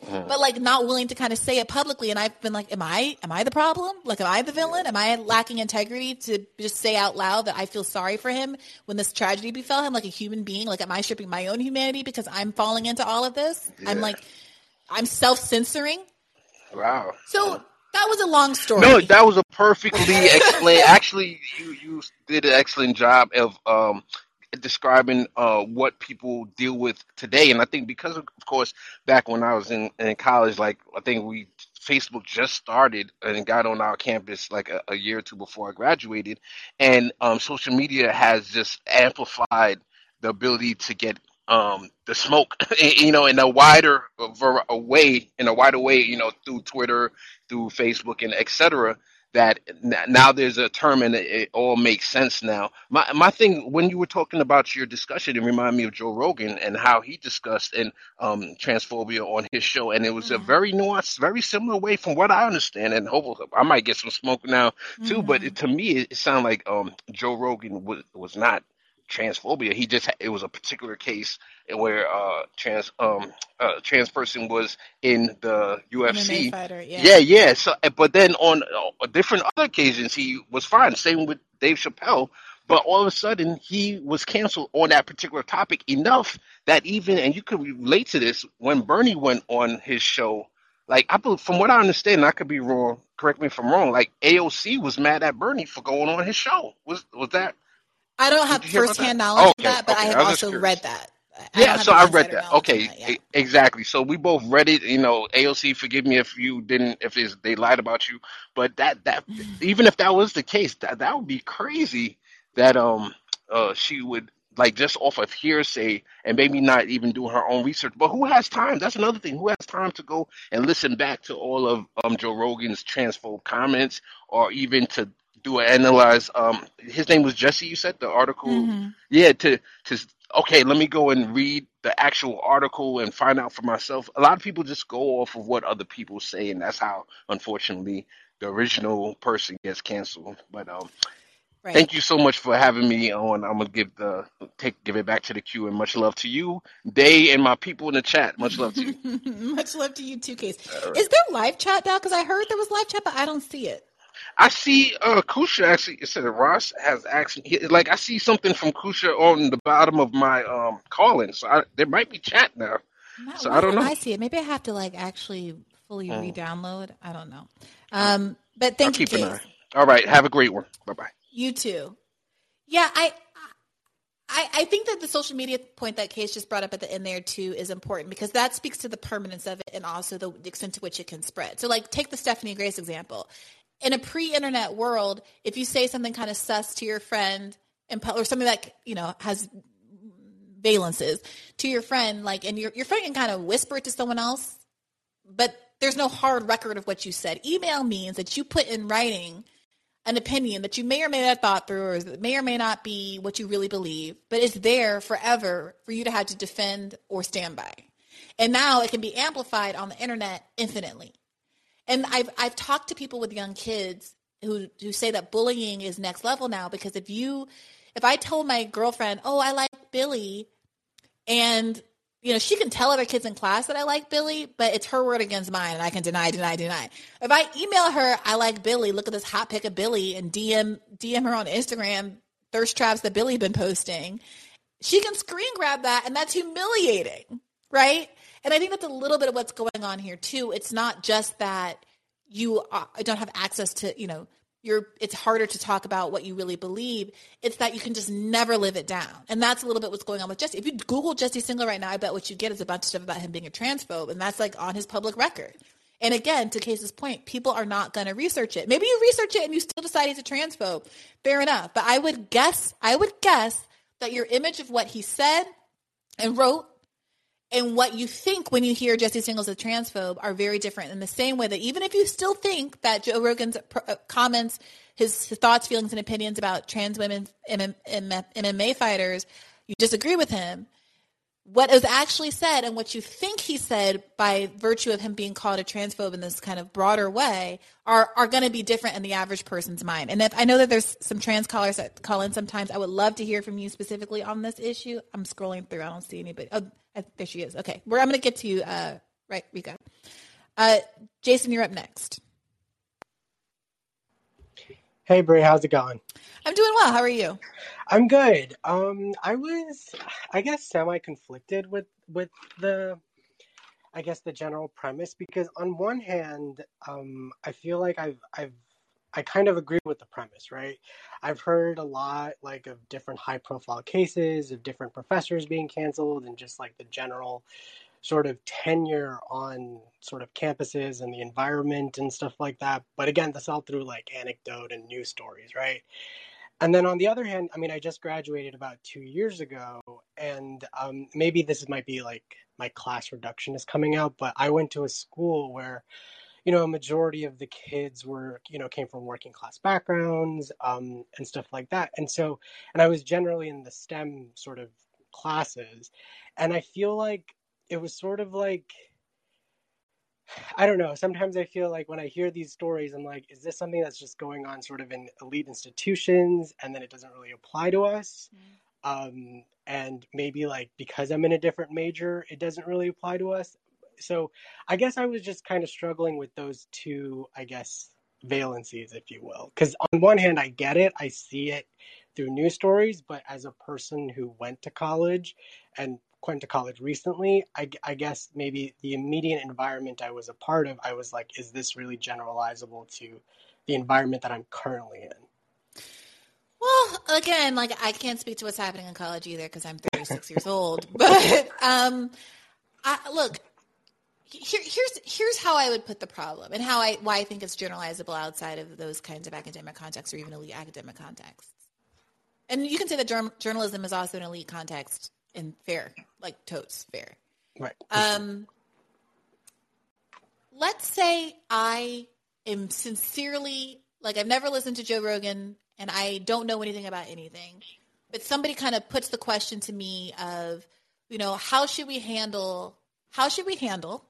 uh-huh. but like not willing to kind of say it publicly. And I've been like, "Am I am I the problem? Like, am I the villain? Am I lacking integrity to just say out loud that I feel sorry for him when this tragedy befell him, like a human being? Like, am I stripping my own humanity because I'm falling into all of this? I'm like, I'm self censoring. Wow. So that was a long story. No, that was a perfectly explained. Actually, you you did an excellent job of um, describing uh, what people deal with today, and I think because of, course back when I was in, in college, like I think we Facebook just started and got on our campus like a, a year or two before I graduated, and um, social media has just amplified the ability to get um, the smoke, you know, in a wider way, in a wider way, you know, through Twitter, through Facebook, and et cetera. That now there's a term and it, it all makes sense now. My my thing when you were talking about your discussion, it reminded me of Joe Rogan and how he discussed and um, transphobia on his show, and it was a very nuanced, very similar way from what I understand. And hopefully, I might get some smoke now too. But it, to me, it, it sounded like um, Joe Rogan was was not transphobia. He just it was a particular case where uh trans um uh trans person was in the UFC. MMA fighter, yeah. yeah, yeah. So, but then on uh, different other occasions, he was fine. Same with Dave Chappelle. But all of a sudden, he was canceled on that particular topic enough that even, and you could relate to this, when Bernie went on his show, like I from what I understand, and I could be wrong. Correct me if I'm wrong. Like AOC was mad at Bernie for going on his show. Was was that? I don't have firsthand knowledge Okay, of that, but okay, I I have just also curious. read that. I Yeah, so I read that. Okay, that, exactly. So we both read it. You know, AOC, forgive me if you didn't, if they lied about you, but that that even if that was the case, that that would be crazy. That um uh, she would like just off of hearsay and maybe not even do her own research. But who has time? That's another thing. Who has time to go and listen back to all of um, Joe Rogan's transphobe comments or even to do an analyze? Um, his name was Jesse. You said the article. Mm-hmm. Yeah. To to okay, let me go and read the actual article and find out for myself. A lot of people just go off of what other people say, and that's how, unfortunately, the original person gets canceled. But um, Right. Thank you so much for having me on. I'm gonna give the take give it back to the queue and much love to you, Day, and my people in the chat. Much love to you. Much love to you too, Case. Is there live chat now? Because I heard there was live chat, but I don't see it. I see uh Kusha actually it said Ross has actually like I see something from Kusha on the bottom of my um Callin. So I, there might be chat now. Not- So I don't know. I see it. Maybe I have to like actually fully Oh. re-download. I don't know. Um, but I'll thank you, keep an eye. All right, have a great one. Bye bye. You too. Yeah, I, I, I think that the social media point that Case just brought up at the end there too is important because that speaks to the permanence of it and also the extent to which it can spread. So, like, take the Stephanie Grace example. In a pre-internet world, if you say something kind of sus to your friend and or something that you know has valences to your friend, like, and your your friend can kind of whisper it to someone else, but there's no hard record of what you said. Email means that you put in writing an opinion that you may or may not have thought through or may or may not be what you really believe, but it's there forever for you to have to defend or stand by. And now it can be amplified on the internet infinitely. And I've I've talked to people with young kids who who say that bullying is next level now because if you if I told my girlfriend, "Oh, I like Billy," and you know, she can tell other kids in class that I like Billy, but it's her word against mine, and I can deny, deny, deny. If I email her, I like Billy. Look at this hot pic of Billy, and DM DM her on Instagram thirst traps that Billy been posting. She can screen grab that, and that's humiliating, right? And I think that's a little bit of what's going on here too. It's not just that you uh, don't have access to, you know, you're it's harder to talk about what you really believe. It's that you can just never live it down. And that's a little bit what's going on with Jesse. If you Google Jesse Singal right now, I bet what you get is a bunch of stuff about him being a transphobe, and that's like on his public record. And again, to Case's point, people are not going to research it. Maybe you research it and you still decide he's a transphobe. Fair enough. But I would guess, I would guess that your image of what he said and wrote and what you think when you hear Jesse Singal's a transphobe are very different. In the same way that even if you still think that Joe Rogan's uh, comments, his, his thoughts, feelings, and opinions about trans women MM, MMA fighters, you disagree with him. What is actually said and what you think he said by virtue of him being called a transphobe in this kind of broader way are, are going to be different in the average person's mind. And if I know that there's some trans callers that call in sometimes, I would love to hear from you specifically on this issue. I'm scrolling through. I don't see anybody. Oh, I, there she is. Okay. We're, I'm going to get to you, uh, right, Rika. Uh, Jason, you're up next. Hey Brie, how's it going? I'm doing well. How are you? I'm good. Um, I was, I guess, semi conflicted with with the, I guess, the general premise because on one hand, um, I feel like I've I've I kind of agree with the premise, right? I've heard a lot like of different high profile cases of different professors being canceled and just like the general sort of tenure on sort of campuses and the environment and stuff like that. But again, that's all through like anecdote and news stories, right? And then on the other hand, I mean, I just graduated about two years ago, and um, maybe this might be like my class reduction is coming out, but I went to a school where, you know, a majority of the kids were, you know, came from working class backgrounds um, and stuff like that. And so, and I was generally in the STEM sort of classes, and I feel like it was sort of like, I don't know. Sometimes I feel like when I hear these stories, I'm like, is this something that's just going on sort of in elite institutions and then it doesn't really apply to us? Um, and maybe like because I'm in a different major, it doesn't really apply to us. So I guess I was just kind of struggling with those two, I guess, valencies, if you will. Because on one hand, I get it, I see it through news stories, but as a person who went to college and went to college recently, I, I guess maybe the immediate environment I was a part of, I was like, is this really generalizable to the environment that I'm currently in? Well, again, like I can't speak to what's happening in college either because I'm 36 years old. But um, I, look, here, here's here's how I would put the problem and how I why I think it's generalizable outside of those kinds of academic contexts. or even elite academic contexts. and you can say that jour- journalism is also an elite context and fair, like totes fair. Right. Um, let's say I am sincerely like I've never listened to Joe Rogan and I don't know anything about anything, but somebody kind of puts the question to me of, you know, how should we handle? How should we handle?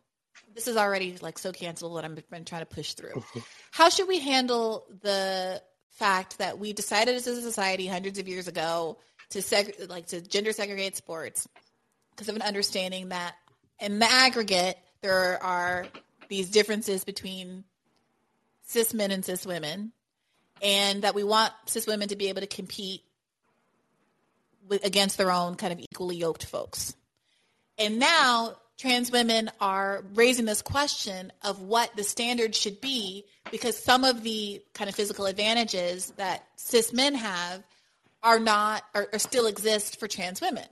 This is already like so cancelable that I've been trying to push through. how should we handle the fact that we decided as a society hundreds of years ago to seg- like to gender segregate sports because of an understanding that in the aggregate there are these differences between cis men and cis women and that we want cis women to be able to compete with, against their own kind of equally yoked folks and now trans women are raising this question of what the standard should be because some of the kind of physical advantages that cis men have are not or, or still exist for trans women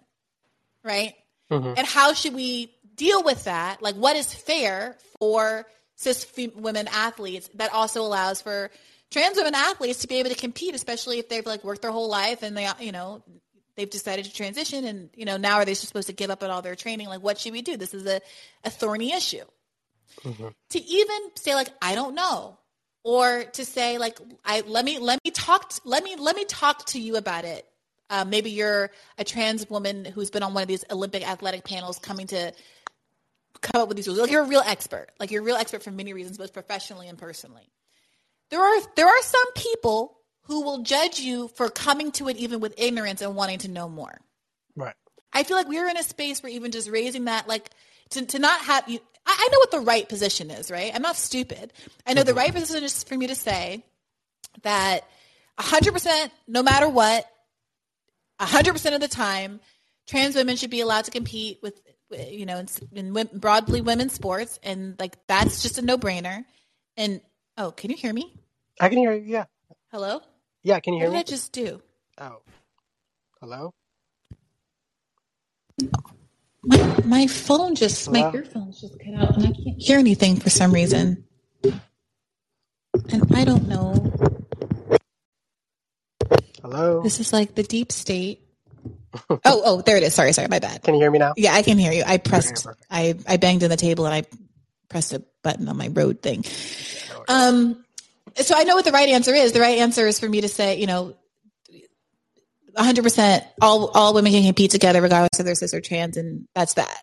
right Mhm. and how should we deal with that like what is fair for cis women athletes that also allows for trans women athletes to be able to compete especially if they've like worked their whole life and they you know they've decided to transition and you know now are they just supposed to give up on all their training? Like what should we do? This is a, a thorny issue. To even say like i don't know or to say like i let me let me talk let me let me talk to you about it. Uh, maybe you're a trans woman who's been on one of these olympic athletic panels coming to come up with these rules. Like you're a real expert. Like you're a real expert for many reasons both professionally and personally. There are there are some people who will judge you for coming to it even with ignorance and wanting to know more Right. I feel like we're in a space where even just raising that, like, to, to not have you, I, I know what the right position is, right? I'm not stupid. I know the right mm-hmm. position is for me to say that 100%, no matter what, 100% of the time, trans women should be allowed to compete with, you know, in, in broadly women's sports. And, like, that's just a no brainer. And, oh, can you hear me? I can hear you. Yeah. Hello? Yeah. Can you hear me? What hear did I just do? Oh. Hello. My, my phone just, my Hello? earphones just cut out and I can't hear anything for some reason. And I don't know. Hello. This is like the deep state. oh, oh, there it is. Sorry, sorry, my bad. Can you hear me now? Yeah, I can hear you. I pressed, perfect. I, I banged on the table and I pressed a button on my road thing. Um, so I know what the right answer is. The right answer is for me to say, you know, 100% all, all women can compete together regardless of their cis or trans and that's that.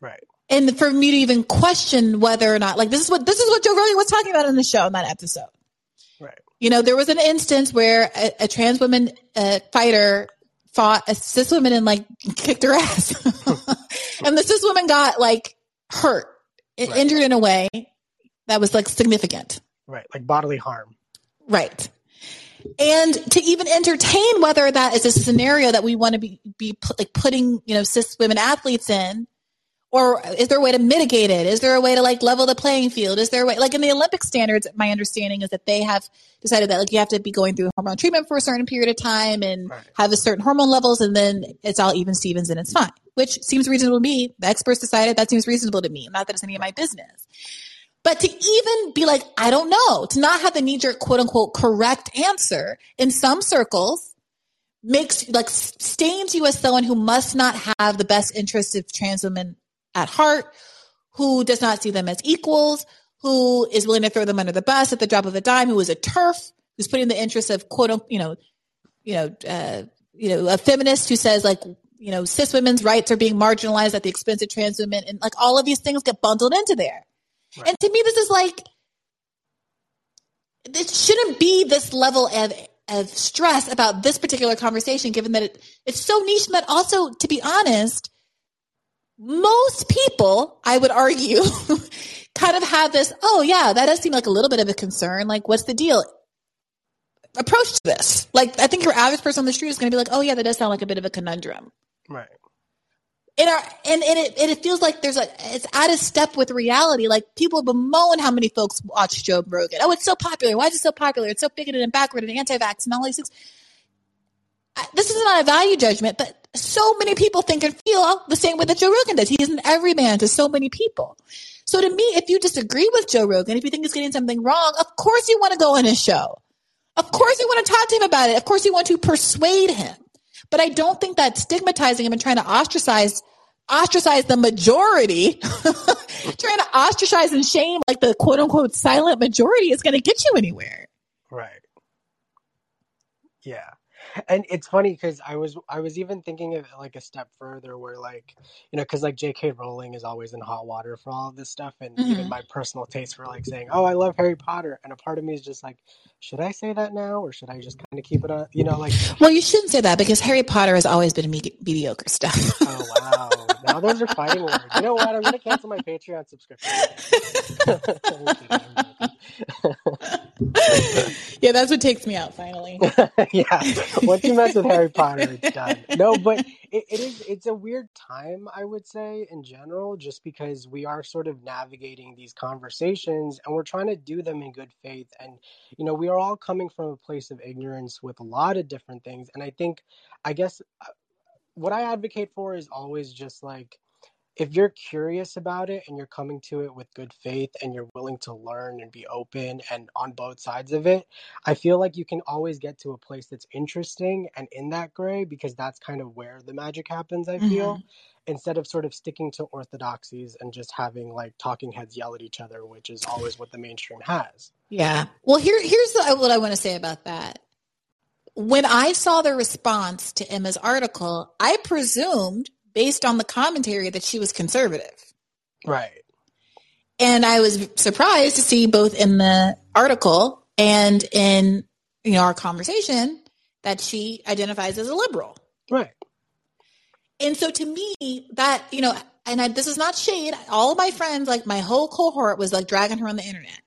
Right. and for me to even question whether or not like this is what this is what Joe Rogan was talking about in the show in that episode. Right. You know, there was an instance where a, a trans woman uh, fighter fought a cis woman and like kicked her ass, and the cis woman got like hurt, Right. injured in a way that was like significant. Right. Like bodily harm. Right. And to even entertain whether that is a scenario that we want to be, be like putting, you know, cis women athletes in, or is there a way to mitigate it? Is there a way to like level the playing field? Is there a way, like in the Olympic standards, my understanding is that they have decided that like you have to be going through hormone treatment for a certain period of time and Right. have a certain hormone levels and then it's all even Stevens and it's fine, which seems reasonable to me. The experts decided that seems reasonable to me. Not that it's any of my business. But to even be like, I don't know, to not have the knee jerk quote unquote correct answer in some circles makes like stains you as someone who must not have the best interests of trans women at heart, who does not see them as equals, who is willing to throw them under the bus at the drop of a dime, who is a TERF, who's putting the interests of quote unquote, you know, you know, uh, you know, a feminist who says like, you know, cis women's rights are being marginalized at the expense of trans women, and like all of these things get bundled into there. And to me, this is like, it shouldn't be this level of of stress about this particular conversation, given that it, it's so niche. but also, to be honest, most people, I would argue, kind of have this. Oh yeah, that does seem like a little bit of a concern. Like, what's the deal? Approach to this. Like, I think your average person on the street is going to be like, "Oh yeah, that does sound like a bit of a conundrum." Right. In our and, and it and it feels like there's a it's out of step with reality. Like people bemoan how many folks watch Joe Rogan. Oh, it's so popular. Why is it so popular? It's so bigoted and backward and anti-vax and all these things. I- This is not a value judgment, but so many people think and feel the same way that Joe Rogan does. He is an everyman to so many people. So to me, if you disagree with Joe Rogan, if you think he's getting something wrong, of course you want to go on his show. Of course, you want to talk to him about it. Of course, you want to persuade him. But I don't think that stigmatizing him and trying to ostracize ostracize the majority, trying to ostracize and shame like the quote unquote silent majority is going to get you anywhere. Right. Yeah and it's funny because I was I was even thinking of like a step further where like you know because like J.K. Rowling is always in hot water for all of this stuff and mm-hmm. even my personal taste for like saying oh I love Harry Potter and a part of me is just like should I say that now or should I just kind of keep it on you know like well you shouldn't say that because Harry Potter has always been me- mediocre stuff oh wow now those are fighting words you know what I'm gonna cancel my Patreon subscription yeah, that's what takes me out finally. yeah, once you mess with Harry Potter, it's done. No, but it, it is. It's a weird time, I would say, in general, just because we are sort of navigating these conversations and we're trying to do them in good faith. And you know, we are all coming from a place of ignorance with a lot of different things. And I think, I guess, uh, what I advocate for is always just like if you're curious about it and you're coming to it with good faith and you're willing to learn and be open and on both sides of it, I feel like you can always get to a place that's interesting and in that gray because that's kind of where the magic happens, I feel, mm-hmm. instead of sort of sticking to orthodoxies and just having like talking heads yell at each other, which is always what the mainstream has. Yeah. Well, here here's the, what I want to say about that. When I saw the response to Emma's article, I presumed based on the commentary that she was conservative. Right. And I was surprised to see both in the article and in you know our conversation that she identifies as a liberal. Right. And so to me, that you know, and I, this is not shade. All of my friends, like my whole cohort, was like dragging her on the internet.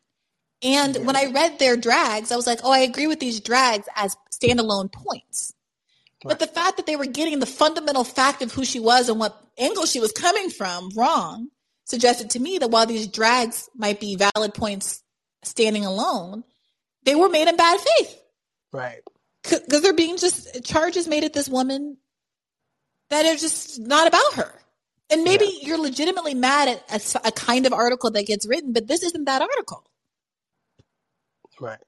And when I read their drags, I was like, oh, I agree with these drags as standalone points. But the fact that they were getting the fundamental fact of who she was and what angle she was coming from wrong suggested to me that while these drags might be valid points standing alone, they were made in bad faith. Right. Because they're being just charges made at this woman that are just not about her. And maybe yeah. you're legitimately mad at a, a kind of article that gets written, but this isn't that article. Right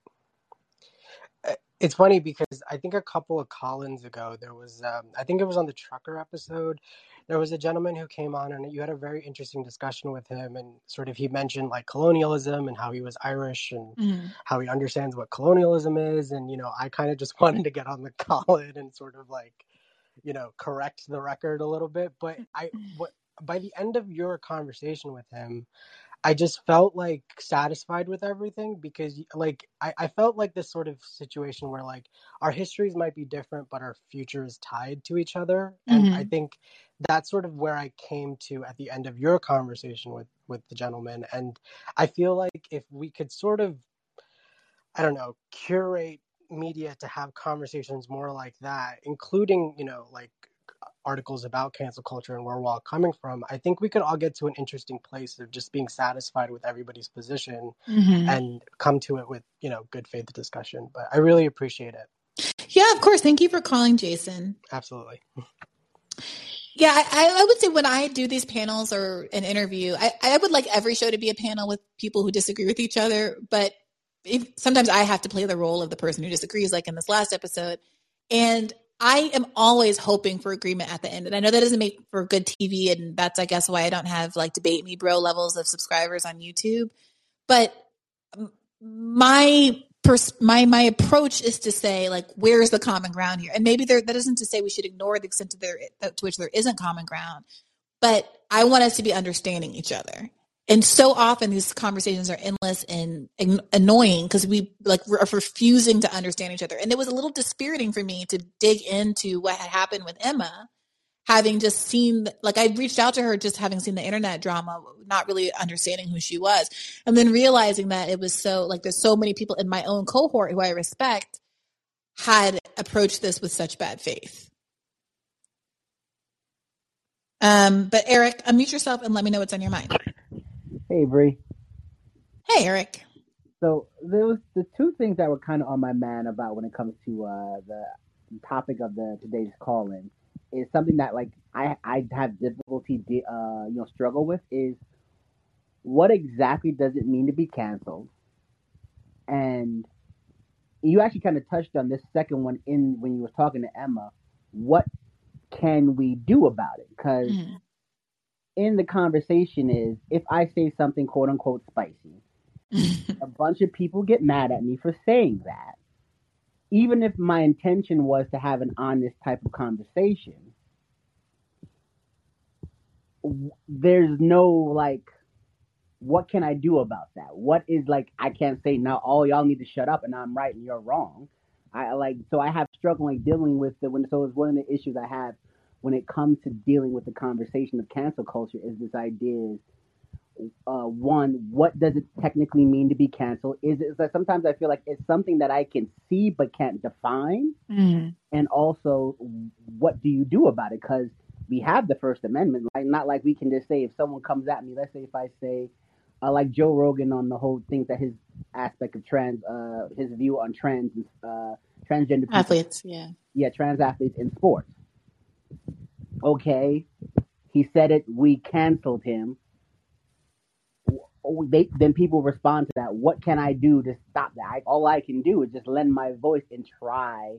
it's funny because I think a couple of Collins ago there was um, I think it was on the trucker episode there was a gentleman who came on and you had a very interesting discussion with him and sort of he mentioned like colonialism and how he was Irish and mm-hmm. how he understands what colonialism is and you know I kind of just wanted to get on the Callin and sort of like you know correct the record a little bit but I what by the end of your conversation with him I just felt like satisfied with everything because like I, I felt like this sort of situation where like our histories might be different but our future is tied to each other and mm-hmm. I think that's sort of where I came to at the end of your conversation with with the gentleman and I feel like if we could sort of I don't know curate media to have conversations more like that including you know like articles about cancel culture and where we're all coming from, I think we could all get to an interesting place of just being satisfied with everybody's position mm-hmm. and come to it with, you know, good faith discussion. But I really appreciate it. Yeah, of course. Thank you for calling, Jason. Absolutely. Yeah, I, I, would say when I do these panels or an interview, I, I would like every show to be a panel with people who disagree with each other. But if, sometimes I have to play the role of the person who disagrees, like in this last episode. And I am always hoping for agreement at the end. And I know that doesn't make for good TV. And that's, I guess, why I don't have like debate me bro levels of subscribers on YouTube. But my pers- my my approach is to say like where's the common ground here and maybe there that isn't to say we should ignore the extent to there to which there isn't common ground but i want us to be understanding each other and so often these conversations are endless and annoying because we like are refusing to understand each other. And it was a little dispiriting for me to dig into what had happened with emma having just seen like i reached out to her just having seen the internet drama not really understanding who she was and then realizing that it was so like there's so many people in my own cohort who i respect had approached this with such bad faith. Um but eric unmute yourself and let me know what's on your mind Hey, Bree. Hey, Eric. So there was the two things that were kind of on my mind about when it comes to uh, the topic of the today's call-in is something that like I I have difficulty uh, you know struggle with is what exactly does it mean to be canceled, and you actually kind of touched on this second one in when you were talking to Emma. What can we do about it? Because Mhm. In the conversation is if I say something quote unquote spicy, a bunch of people get mad at me for saying that. Even if my intention was to have an honest type of conversation, there's no like, what can I do about that? What is like, I can't say now, all y'all need to shut up and I'm right and you're wrong. I like, so I have struggle like dealing with the, when, so it's one of the issues I have when it comes to dealing with the conversation of cancel culture is this idea is uh, one, what does it technically mean to be canceled? Is it like sometimes I feel like it's something that I can see but can't define, Mhm. and also what do you do about it? Because we have the First Amendment, like not like we can just say if someone comes at me, let's say if I say uh, like Joe Rogan on the whole thing that his aspect of trans, uh, his view on trans, uh, transgender people Athletes, yeah. yeah, trans athletes in sports. Okay, he said it. We canceled him. They, then people respond to that. What can I do to stop that? I, all I can do is just lend my voice and try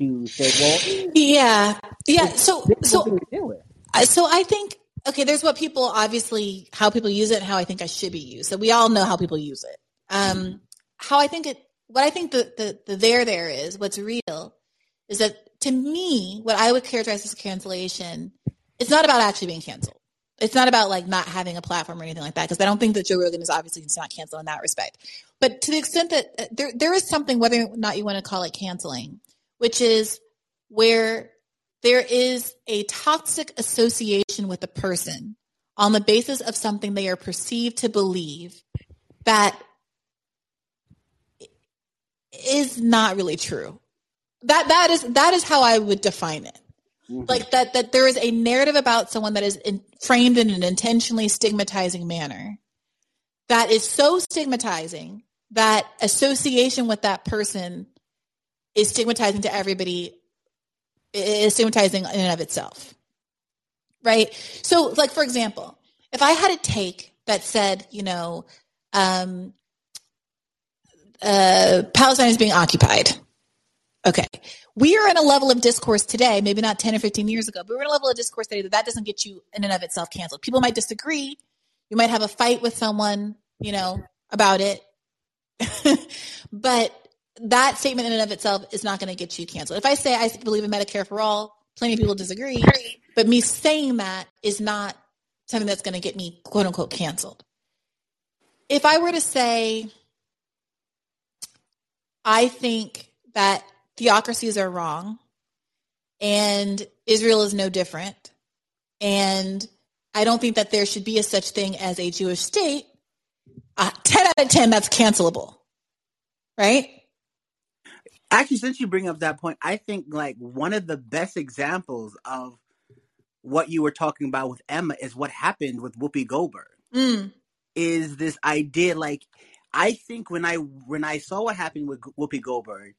to say, well, Yeah, yeah. So, so something to deal with. I- so I think okay. There's what people obviously how people use it and how I think I should be used. So we all know how people use it. Um, how I think it. What I think the the, the there there is what's real is that to me what I would characterize as cancellation. It's not about actually being canceled. It's not about like not having a platform or anything like that because I don't think that Joe Rogan is obviously not canceled in that respect. But to the extent that uh, there there is something whether or not you want to call it canceling, which is where there is a toxic association with a person on the basis of something they are perceived to believe that is not really true. That that is that is how I would define it. Mhm. Like that that there is a narrative about someone that is in, framed in an intentionally stigmatizing manner that is so stigmatizing that association with that person is stigmatizing to everybody is stigmatizing in and of itself. Right? So, like, for example, if I had a take that said, you know, um, uh, Palestine is being occupied. Okay. We are in a level of discourse today, maybe not 10 or 15 years ago, but we're in a level of discourse today that that doesn't get you in and of itself canceled. People might disagree. You might have a fight with someone, you know, about it. but that statement in and of itself is not going to get you canceled. If I say I believe in Medicare for all, plenty of people disagree, but me saying that is not something that's going to get me quote unquote canceled. If I were to say, I think that theocracies are wrong and Israel is no different, and I don't think that there should be a such thing as a Jewish state, uh, 10 out of 10, that's cancelable. Right? Actually, since you bring up that point, I think like one of the best examples of what you were talking about with Emma is what happened with Whoopi Goldberg. Mm. Is this idea like I think when I when I saw what happened with Whoopi Goldberg,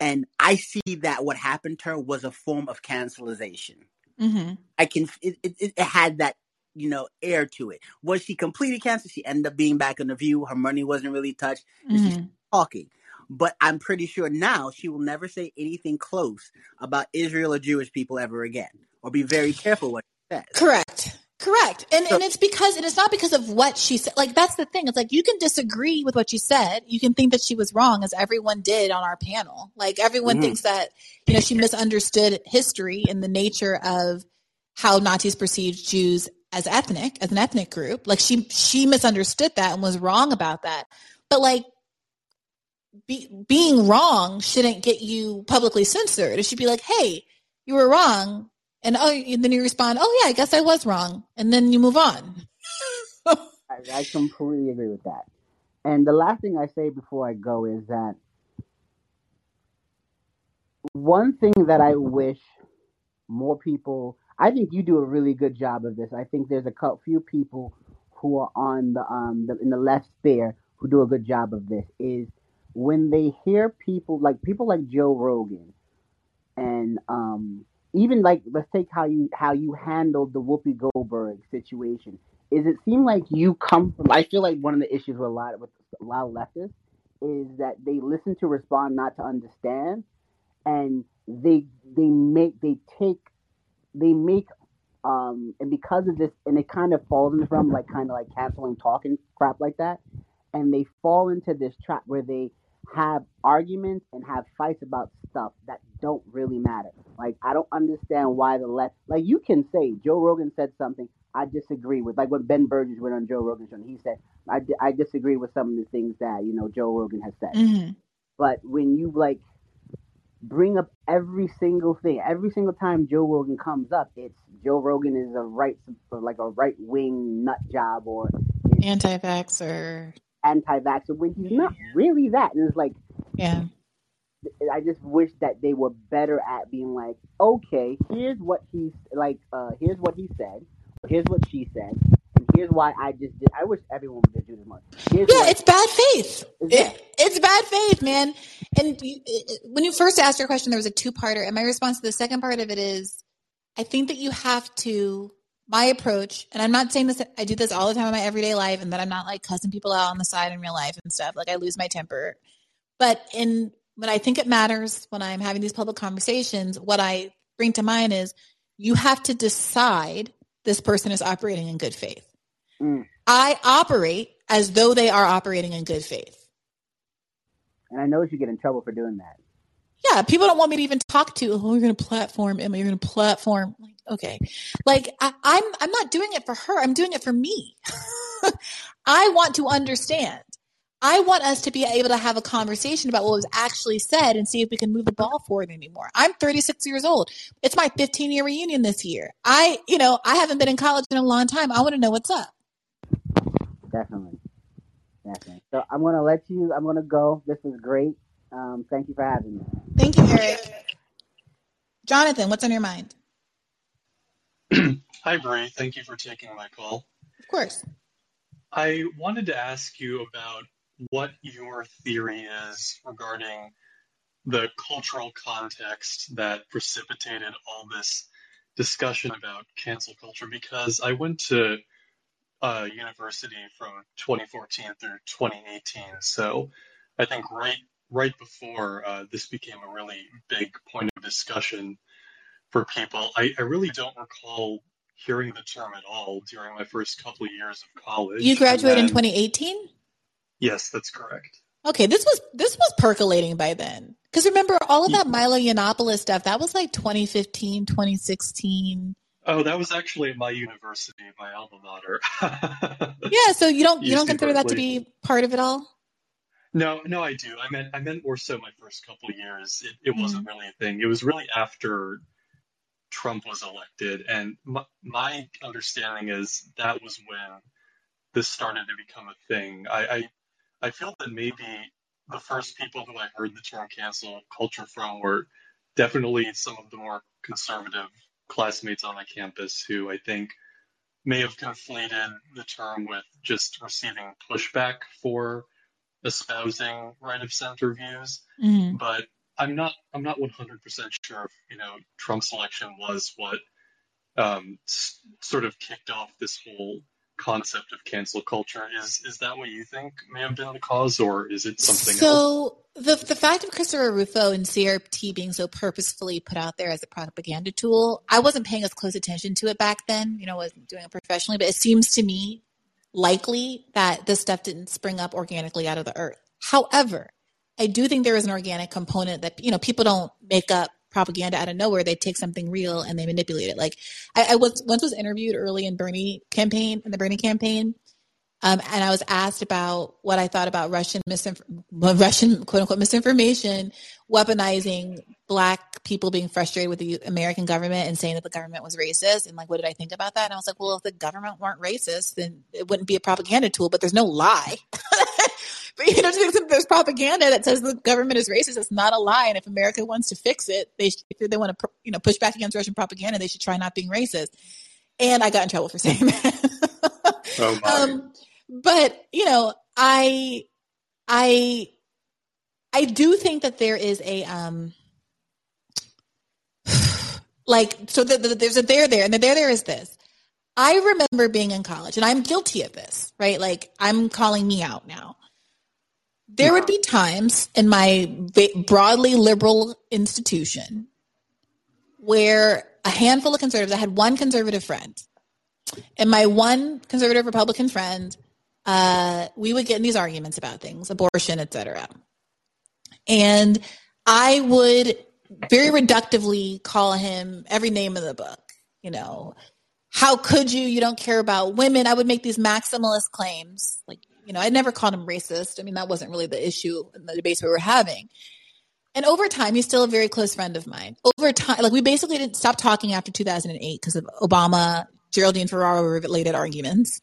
and I see that what happened to her was a form of cancelization. hmm I can it, it, it had that you know air to it. Was she completely canceled? She ended up being back on the View. Her money wasn't really touched. And she's talking. But I'm pretty sure now she will never say anything close about Israel or Jewish people ever again, or be very careful what she says. Correct. Correct. And So and it's because and it's not because of what she said. Like that's the thing. It's like you can disagree with what she said. You can think that she was wrong as everyone did on our panel. Like everyone mhm. thinks that, you know, she misunderstood history and the nature of how Nazis perceived Jews as ethnic, as an ethnic group. Like she she misunderstood that and was wrong about that. But like be, being wrong shouldn't get you publicly censored. It should be like, hey, you were wrong. And oh, and then you respond, oh yeah, I guess I was wrong. And then you move on. I, I completely agree with that. And the last thing I say before I go is that one thing that I wish more people, I think you do a really good job of this. I think there's a few people who are on the um the, in the left sphere who do a good job of this. Is when they hear people like people like Joe Rogan and um even like let's take how you how you handled the Whoopi Goldberg situation. Is it seem like you come from? I feel like one of the issues with a lot with a lot of leftists is that they listen to respond, not to understand, and they they make they take they make um and because of this and it kind of falls into from like kind of like canceling talking crap like that and they fall into this trap where they have arguments and have fights about stuff that don't really matter. Like I don't understand why the left like you can say Joe Rogan said something I disagree with like when Ben Burgis went on Joe Rogan's show and he said I, I disagree with some of the things that you know Joe Rogan has said. hmm But when you like bring up every single thing, every single time Joe Rogan comes up, it's Joe Rogan is a right like a right wing nut job or Anti-vaxxer. Anti-vaxxer when he's not really that. And it's like Yeah. I just wish that they were better at being like, okay, here's what he's like, uh, here's what he said, here's what she said, and here's why I just did. I wish everyone would do this much. Here's Yeah, it's bad faith. Yeah. It, it's bad faith, man. And you, it, when you first asked your question, there was a two-parter, and my response to the second part of it is, I think that you have to. My approach, and I'm not saying this. I do this all the time in my everyday life, and that I'm not like cussing people out on the side in real life and stuff. Like I lose my temper, but in when I think it matters when I'm having these public conversations, what I bring to mind is you have to decide this person is operating in good faith. Mm. I operate as though they are operating in good faith. and I know you get in trouble for doing that. Yeah, people don't want me to even talk to. Oh, you're going to platform Emma. You're going to platform. Like, okay, like I, I'm. I'm not doing it for her. I'm doing it for me. I want to understand. I want us to be able to have a conversation about what was actually said and see if we can move the ball forward anymore. I'm 36 years old. It's my 15 year reunion this year. I, you know, I haven't been in college in a long time. I want to know what's up. Definitely, definitely. So I'm gonna let you. I'm gonna go. This was great. Um, thank you for having me. Thank you, Eric. Jonathan, what's on your mind? Hi, Brie. Thank you for taking my call. Of course. I wanted to ask you about what your theory is regarding the cultural context that precipitated all this discussion about cancel culture because I went to uh, university from 2014 through 2018. So I think right right before uh, this became a really big point of discussion for people, I, I really don't recall hearing the term at all during my first couple of years of college. You graduated in 2018? Yes, that's correct. Okay, this was this was percolating by then. Because remember all of that Milo Yiannopoulos stuff, that was like 2015, 2016. Oh, that was actually at my university, my alma mater. Yeah, so you don't you don't consider that to be part of it all? No, no, I do. I meant, I meant more so my first couple of years. It, it Mm. wasn't really a thing. It was really after Trump was elected, and my, my understanding is that was when this started to become a thing. I, I, I feel that maybe the first people who I heard the term cancel culture from were definitely some of the more conservative classmates on my campus who I think may have conflated the term with just receiving pushback for espousing right of center views. hmm But I'm not I'm not 100% sure if you know Trump's election was what um, s- sort of kicked off this whole concept of cancel culture. Is is that what you think may have been the cause, or is it something else? So the the fact of Christopher Rufo and CRT being so purposefully put out there as a propaganda tool, I wasn't paying as close attention to it back then. You know, I wasn't doing it professionally, but it seems to me likely that this stuff didn't spring up organically out of the earth. However, I do think there is an organic component that you know people don't make up propaganda out of nowhere. They take something real and they manipulate it. Like I, I was once was interviewed early in Bernie campaign in the Bernie campaign, um, and I was asked about what I thought about Russian misinf- Russian quote unquote misinformation weaponizing black people being frustrated with the American government and saying that the government was racist. And like, what did I think about that? And I was like, well, if the government weren't racist, then it wouldn't be a propaganda tool. But there's no lie. but you know, there's propaganda that says the government is racist, it's not a lie. And if America wants to fix it, they if they want to you know push back against Russian propaganda, they should try not being racist. And I got in trouble for saying that. Oh my. um, but you know, I, I, I do think that there is a um, like so the, the, there's a there there, and the there there is this. I remember being in college, and I'm guilty of this, right? Like I'm calling me out now. there would be times in my broadly liberal institution where a handful of conservatives, I had one conservative friend, and my one conservative Republican friend, uh, we would get in these arguments about things, abortion, etc. And I would very reductively call him every name in the book. You know, how could you? You don't care about women. I would make these maximalist claims. Like, you know, I never called him racist. I mean, that wasn't really the issue in the debates we were having. And over time, he's still a very close friend of mine. Over time, like we basically didn't stop talking after 2008 because of Obama, Geraldine Ferraro related arguments.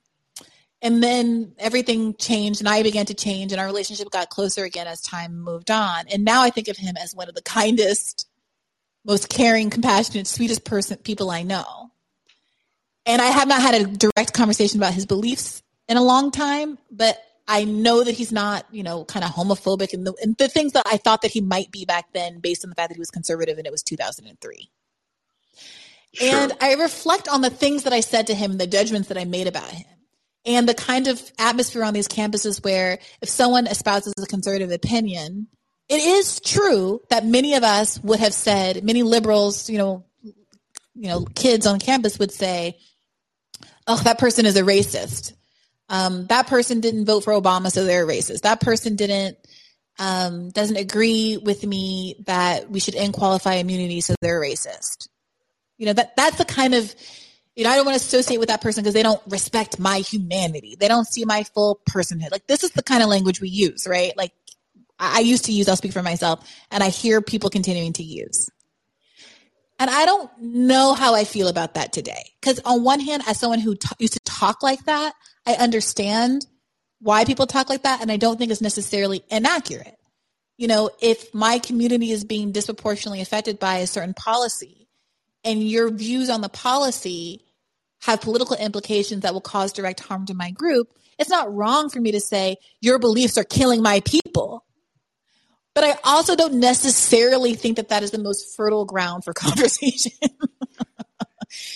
And then everything changed and I began to change and our relationship got closer again as time moved on. And now I think of him as one of the kindest, most caring, compassionate, sweetest person people I know. And I have not had a direct conversation about his beliefs in a long time, but I know that he's not, you know, kind of homophobic and the, and the things that I thought that he might be back then based on the fact that he was conservative and it was 2003. Sure. And I reflect on the things that I said to him, the judgments that I made about him, and the kind of atmosphere on these campuses where if someone espouses a conservative opinion, it is true that many of us would have said, many liberals, you know, you know, kids on campus would say, "Oh, that person is a racist." Um, that person didn't vote for Obama, so they're racist. That person didn't um, doesn't agree with me that we should end qualify immunity, so they're racist. You know that that's the kind of you know I don't want to associate with that person because they don't respect my humanity. They don't see my full personhood. Like this is the kind of language we use, right? Like I, I used to use. I'll speak for myself, and I hear people continuing to use. And I don't know how I feel about that today. Because on one hand, as someone who t- used to talk like that, I understand why people talk like that, and I don't think it's necessarily inaccurate. You know, if my community is being disproportionately affected by a certain policy, and your views on the policy have political implications that will cause direct harm to my group, it's not wrong for me to say your beliefs are killing my people. But I also don't necessarily think that that is the most fertile ground for conversation. yeah,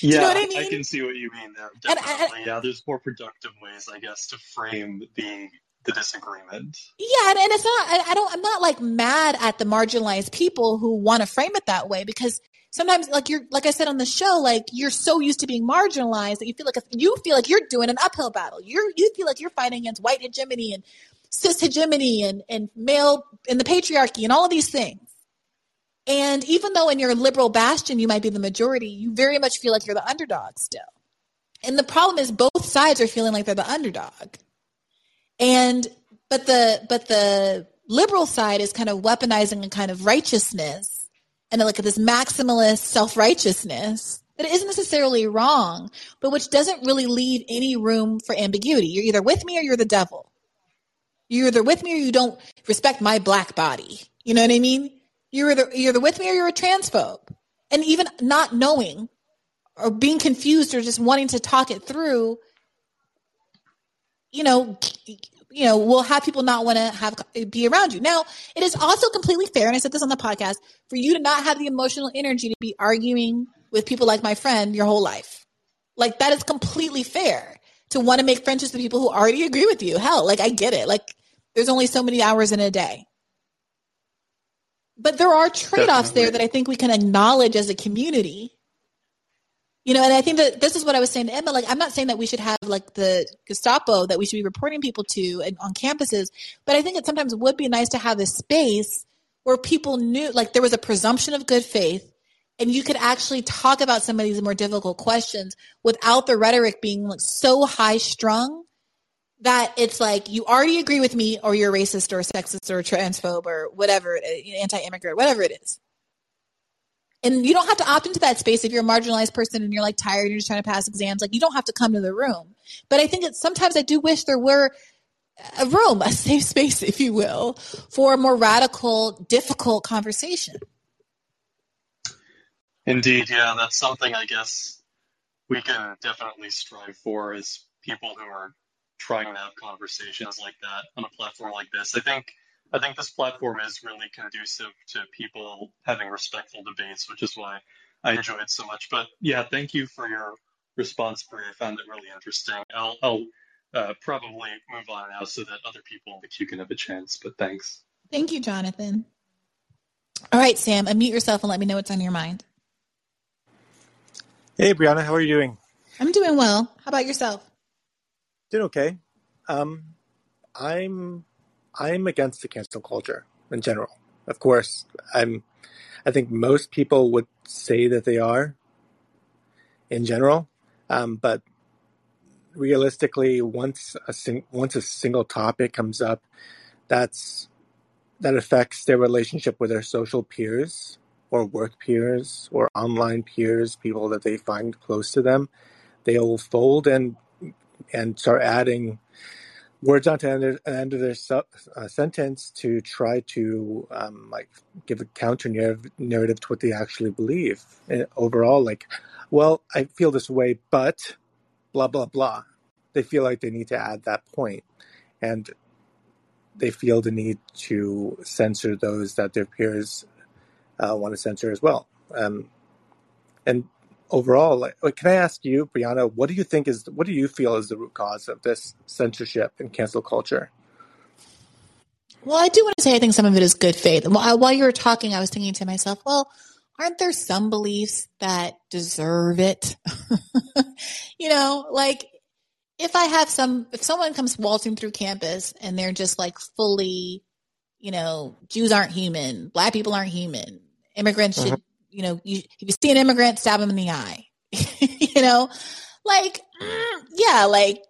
you know I, mean? I, can see what you mean there. Definitely. yeah, there's more productive ways, I guess, to frame the the disagreement. Yeah, and, and it's not. I, I don't. I'm not like mad at the marginalized people who want to frame it that way because sometimes, like you're, like I said on the show, like you're so used to being marginalized that you feel like you feel like you're doing an uphill battle. You're you feel like you're fighting against white hegemony and cis hegemony and and male and the patriarchy and all of these things. And even though in your liberal bastion you might be the majority, you very much feel like you're the underdog still. And the problem is both sides are feeling like they're the underdog. And but the but the liberal side is kind of weaponizing a kind of righteousness and like this maximalist self-righteousness that isn't necessarily wrong, but which doesn't really leave any room for ambiguity. You're either with me or you're the devil. You're either with me or you don't respect my black body. You know what I mean? You're either, you're either with me or you're a transphobe. And even not knowing or being confused or just wanting to talk it through, you know, you know, will have people not want to have eh, be around you. Now, it is also completely fair, and I said this on the podcast, for you to not have the emotional energy to be arguing with people like my friend your whole life. Like that is completely fair to want to make friendships with people who already agree with you. Hell, like I get it. Like there's only so many hours in a day. But there are trade offs there that I think we can acknowledge as a community. You know, and I think that this is what I was saying to Emma. Like, I'm not saying that we should have like the Gestapo that we should be reporting people to and, on campuses, but I think it sometimes would be nice to have a space where people knew, like, there was a presumption of good faith, and you could actually talk about some of these more difficult questions without the rhetoric being like so high strung that it's like you already agree with me or you're racist or sexist or transphobe or whatever, anti-immigrant, whatever it is. And you don't have to opt into that space if you're a marginalized person and you're like tired and you're just trying to pass exams. Like you don't have to come to the room. But I think that sometimes I do wish there were a room, a safe space, if you will, for a more radical, difficult conversation. Indeed, yeah, that's something I guess we can definitely strive for as people who are trying to have conversations like that on a platform like this. I think I think this platform is really conducive to people having respectful debates, which is why I enjoy it so much. But yeah, thank you for your response, Brie. I found it really interesting. I'll, I'll uh, probably move on now so that other people in the queue can have a chance. But thanks. Thank you, Jonathan. All right, Sam, unmute yourself and let me know what's on your mind. Hey, Briahna, how are you doing? I'm doing well. How about yourself? Doing okay. Um, I'm I'm against the cancel culture in general. Of course, I'm. I think most people would say that they are. In general, um, but realistically, once a sing, once a single topic comes up, that's that affects their relationship with their social peers or work peers or online peers, people that they find close to them, they'll fold and and start adding words onto the end, end of their su- uh, sentence to try to um, like give a counter narrative to what they actually believe. And overall, like, well, I feel this way, but blah blah blah. They feel like they need to add that point, and they feel the need to censor those that their peers uh, want to censor as well. Um, and overall, like, can I ask you, Briahna, what do you think is what do you feel is the root cause of this censorship and cancel culture? Well, I do want to say I think some of it is good faith. While you were talking, I was thinking to myself, well, aren't there some beliefs that deserve it? you know, like if I have some, if someone comes waltzing through campus and they're just like fully, you know, Jews aren't human, black people aren't human, immigrants uh-huh. should you know, you, if you see an immigrant, stab him in the eye. you know, like, mm, yeah, like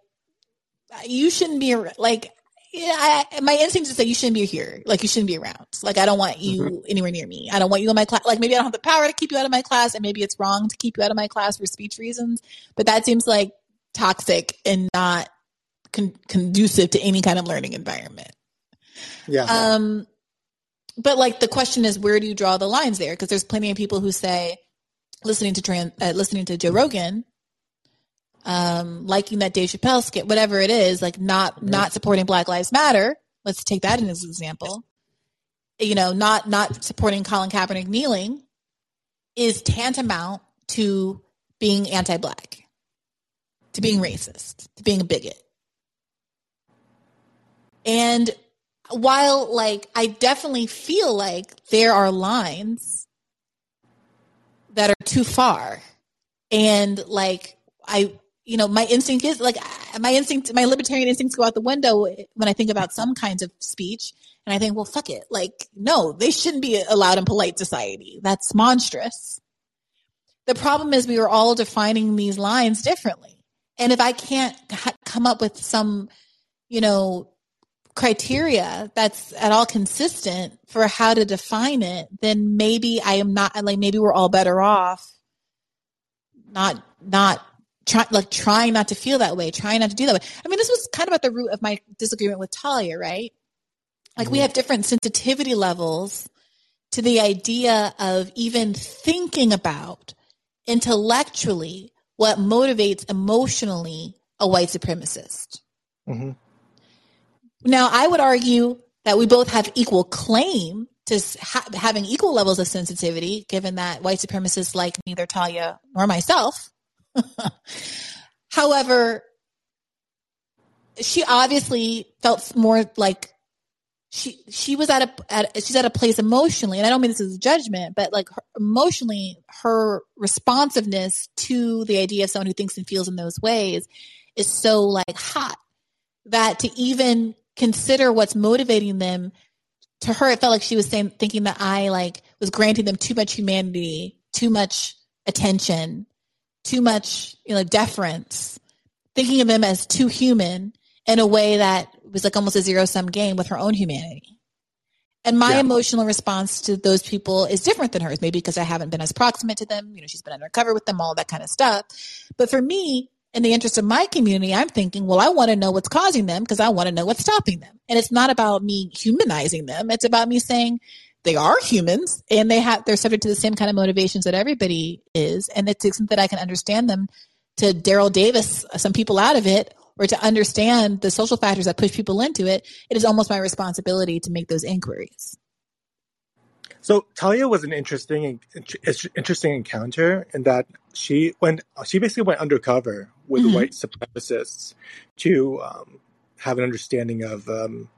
you shouldn't be like. Yeah, I, my instinct is that you shouldn't be here. Like you shouldn't be around. Like I don't want you mm-hmm. anywhere near me. I don't want you in my class. Like maybe I don't have the power to keep you out of my class, and maybe it's wrong to keep you out of my class for speech reasons. But that seems like toxic and not con- conducive to any kind of learning environment. Yeah. Um, but like the question is, where do you draw the lines there? Because there's plenty of people who say, listening to trans, uh, listening to Joe Rogan, um, liking that Dave Chappelle skit, whatever it is, like not mm-hmm. not supporting Black Lives Matter. Let's take that as an example. You know, not not supporting Colin Kaepernick kneeling is tantamount to being anti-black, to being racist, to being a bigot. And while like I definitely feel like there are lines that are too far. And like I you know my instinct is like my instinct my libertarian instincts go out the window when I think about some kinds of speech. And I think well fuck it. Like no they shouldn't be allowed in polite society. That's monstrous. The problem is we are all defining these lines differently. And if I can't come up with some you know criteria that's at all consistent for how to define it, then maybe I am not like maybe we're all better off not not try, like trying not to feel that way, trying not to do that way. I mean, this was kind of at the root of my disagreement with Talia, right? Like mm-hmm. we have different sensitivity levels to the idea of even thinking about intellectually what motivates emotionally a white supremacist. Mm-hmm. Now, I would argue that we both have equal claim to ha- having equal levels of sensitivity, given that white supremacists like neither Talia nor myself. However, she obviously felt more like she she was at a at, she's at a place emotionally, and I don't mean this as a judgment, but like her, emotionally, her responsiveness to the idea of someone who thinks and feels in those ways is so like hot that to even consider what's motivating them. To her it felt like she was saying thinking that i like was granting them too much humanity too much attention too much you know deference thinking of them as too human in a way that was like almost a zero sum game with her own humanity. And my yeah. emotional response to those people is different than hers maybe because i haven't been as proximate to them you know she's been undercover with them all that kind of stuff. But for me in the interest of my community, I'm thinking, well, I want to know what's causing them because I want to know what's stopping them. And it's not about me humanizing them. It's about me saying they are humans and they have, they're subject to the same kind of motivations that everybody is. And it's extent that I can understand them to Daryl Davis, some people out of it, or to understand the social factors that push people into it, it is almost my responsibility to make those inquiries. So Talia was an interesting, interesting encounter in that she went, she basically went undercover with Mhm. white supremacists to um, have an understanding of um,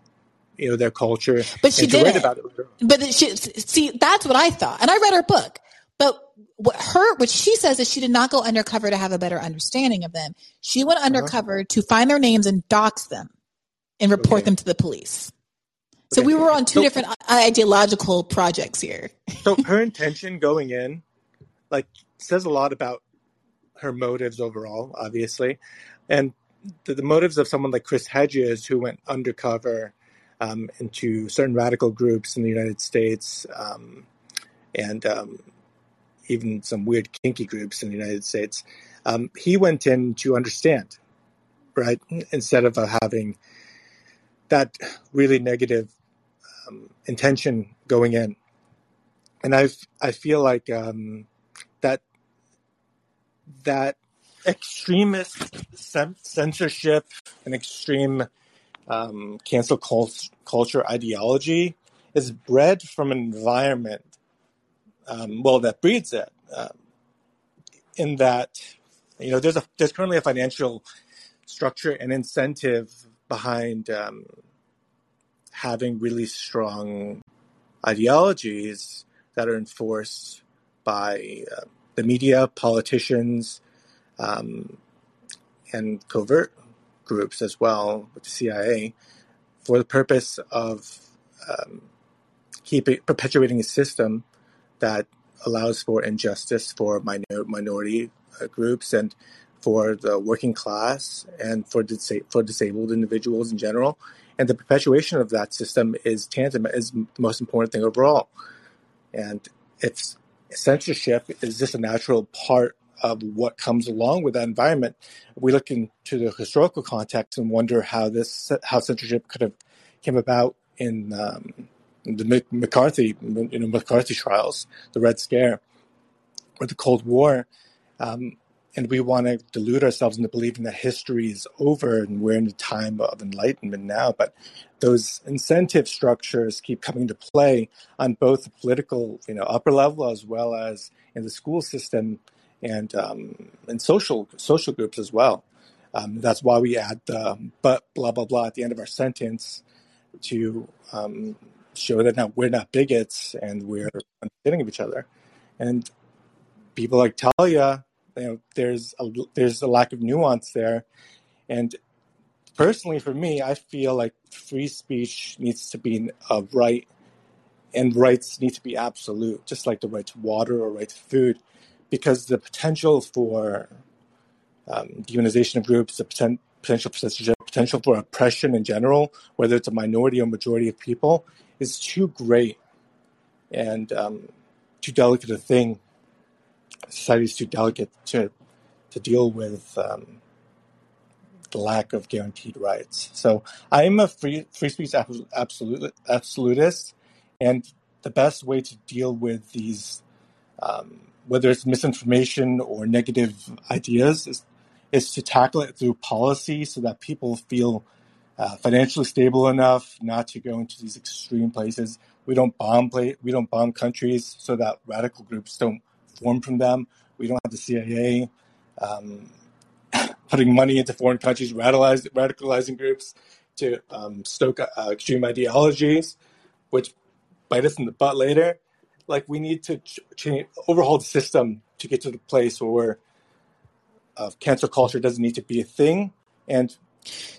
you know their culture But she and to write didn't. about it. But she, see, that's what I thought. And I read her book. But what her, what she says is she did not go undercover to have a better understanding of them. She went undercover to find their names and dox them and report Okay. them to the police. So Okay. we were on two So- different ideological projects here. So her intention going in, like, says a lot about her motives overall, obviously, and the, the motives of someone like Chris Hedges, who went undercover um, into certain radical groups in the United States, um, and um, even some weird kinky groups in the United States. Um, he went in to understand, right, instead of uh, having that really negative um, intention going in and I I feel like um, that that extremist censorship and extreme um, cancel cult- culture ideology is bred from an environment um, well that breeds it. Um, in that you know there's a there's currently a financial structure and incentive behind um, having really strong ideologies that are enforced by uh, the media, politicians, um, and covert groups as well, with the CIA, for the purpose of um, keeping perpetuating a system that allows for injustice for minor, minority uh, groups and for the working class and for disa- for disabled individuals in general. And the perpetuation of that system is tantamount is the most important thing overall. And it's censorship is just a natural part of what comes along with that environment. We look into the historical context and wonder how this how censorship could have came about in um, the McCarthy you know McCarthy trials, the Red Scare, or the Cold War. Um, and we want to delude ourselves into believing that history is over and we're in a time of enlightenment now. But those incentive structures keep coming to play on both the political, you know, upper level as well as in the school system and um, and social social groups as well. Um, that's why we add the but blah blah blah at the end of our sentence to um, show that we're not bigots and we're understanding of each other. And people like Talia, you know, there's a there's a lack of nuance there. And personally, for me, I feel like free speech needs to be a right, and rights need to be absolute, just like the right to water or right to food, because the potential for um, demonization of groups, the poten- potential for potential for oppression in general, whether it's a minority or majority of people, is too great and um, too delicate a thing. Society is too delicate to to deal with um, the lack of guaranteed rights. So I'm a free free speech ab- absolute absolutist, and the best way to deal with these, um, whether it's misinformation or negative ideas, is is to tackle it through policy so that people feel uh, financially stable enough not to go into these extreme places. We don't bomb play, we don't bomb countries so that radical groups don't form from them. We don't have the CIA um, putting money into foreign countries, radicalizing groups to um, stoke uh, extreme ideologies, which bite us in the butt later. Like we need to ch- change, overhaul the system to get to the place where uh, cancel culture doesn't need to be a thing, and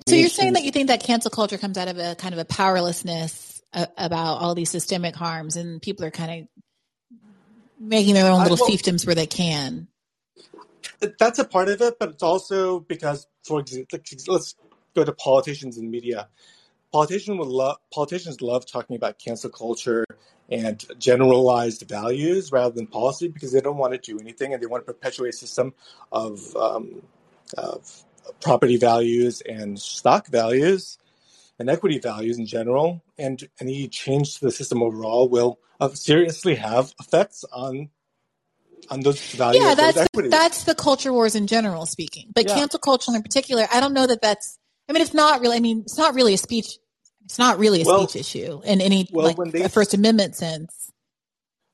So you're saying that you think that cancel culture comes out of a kind of a powerlessness uh, about all these systemic harms, and people are kind of making their own I, little well, fiefdoms where they can. that's a part of it, but it's also because, for example, let's go to politicians and media. Politicians would love politicians love talking about cancel culture and generalized values rather than policy because they don't want to do anything and they want to perpetuate a system of um, of property values and stock values and equity values in general. And any change to the system overall will seriously have effects on on those values, Yeah, that's the, that's the culture wars in general speaking, but Yeah. cancel culture in particular, I don't know that that's. I mean, it's not really. I mean, it's not really a speech. It's not really a Well, speech issue in any well, like when they First Amendment sense.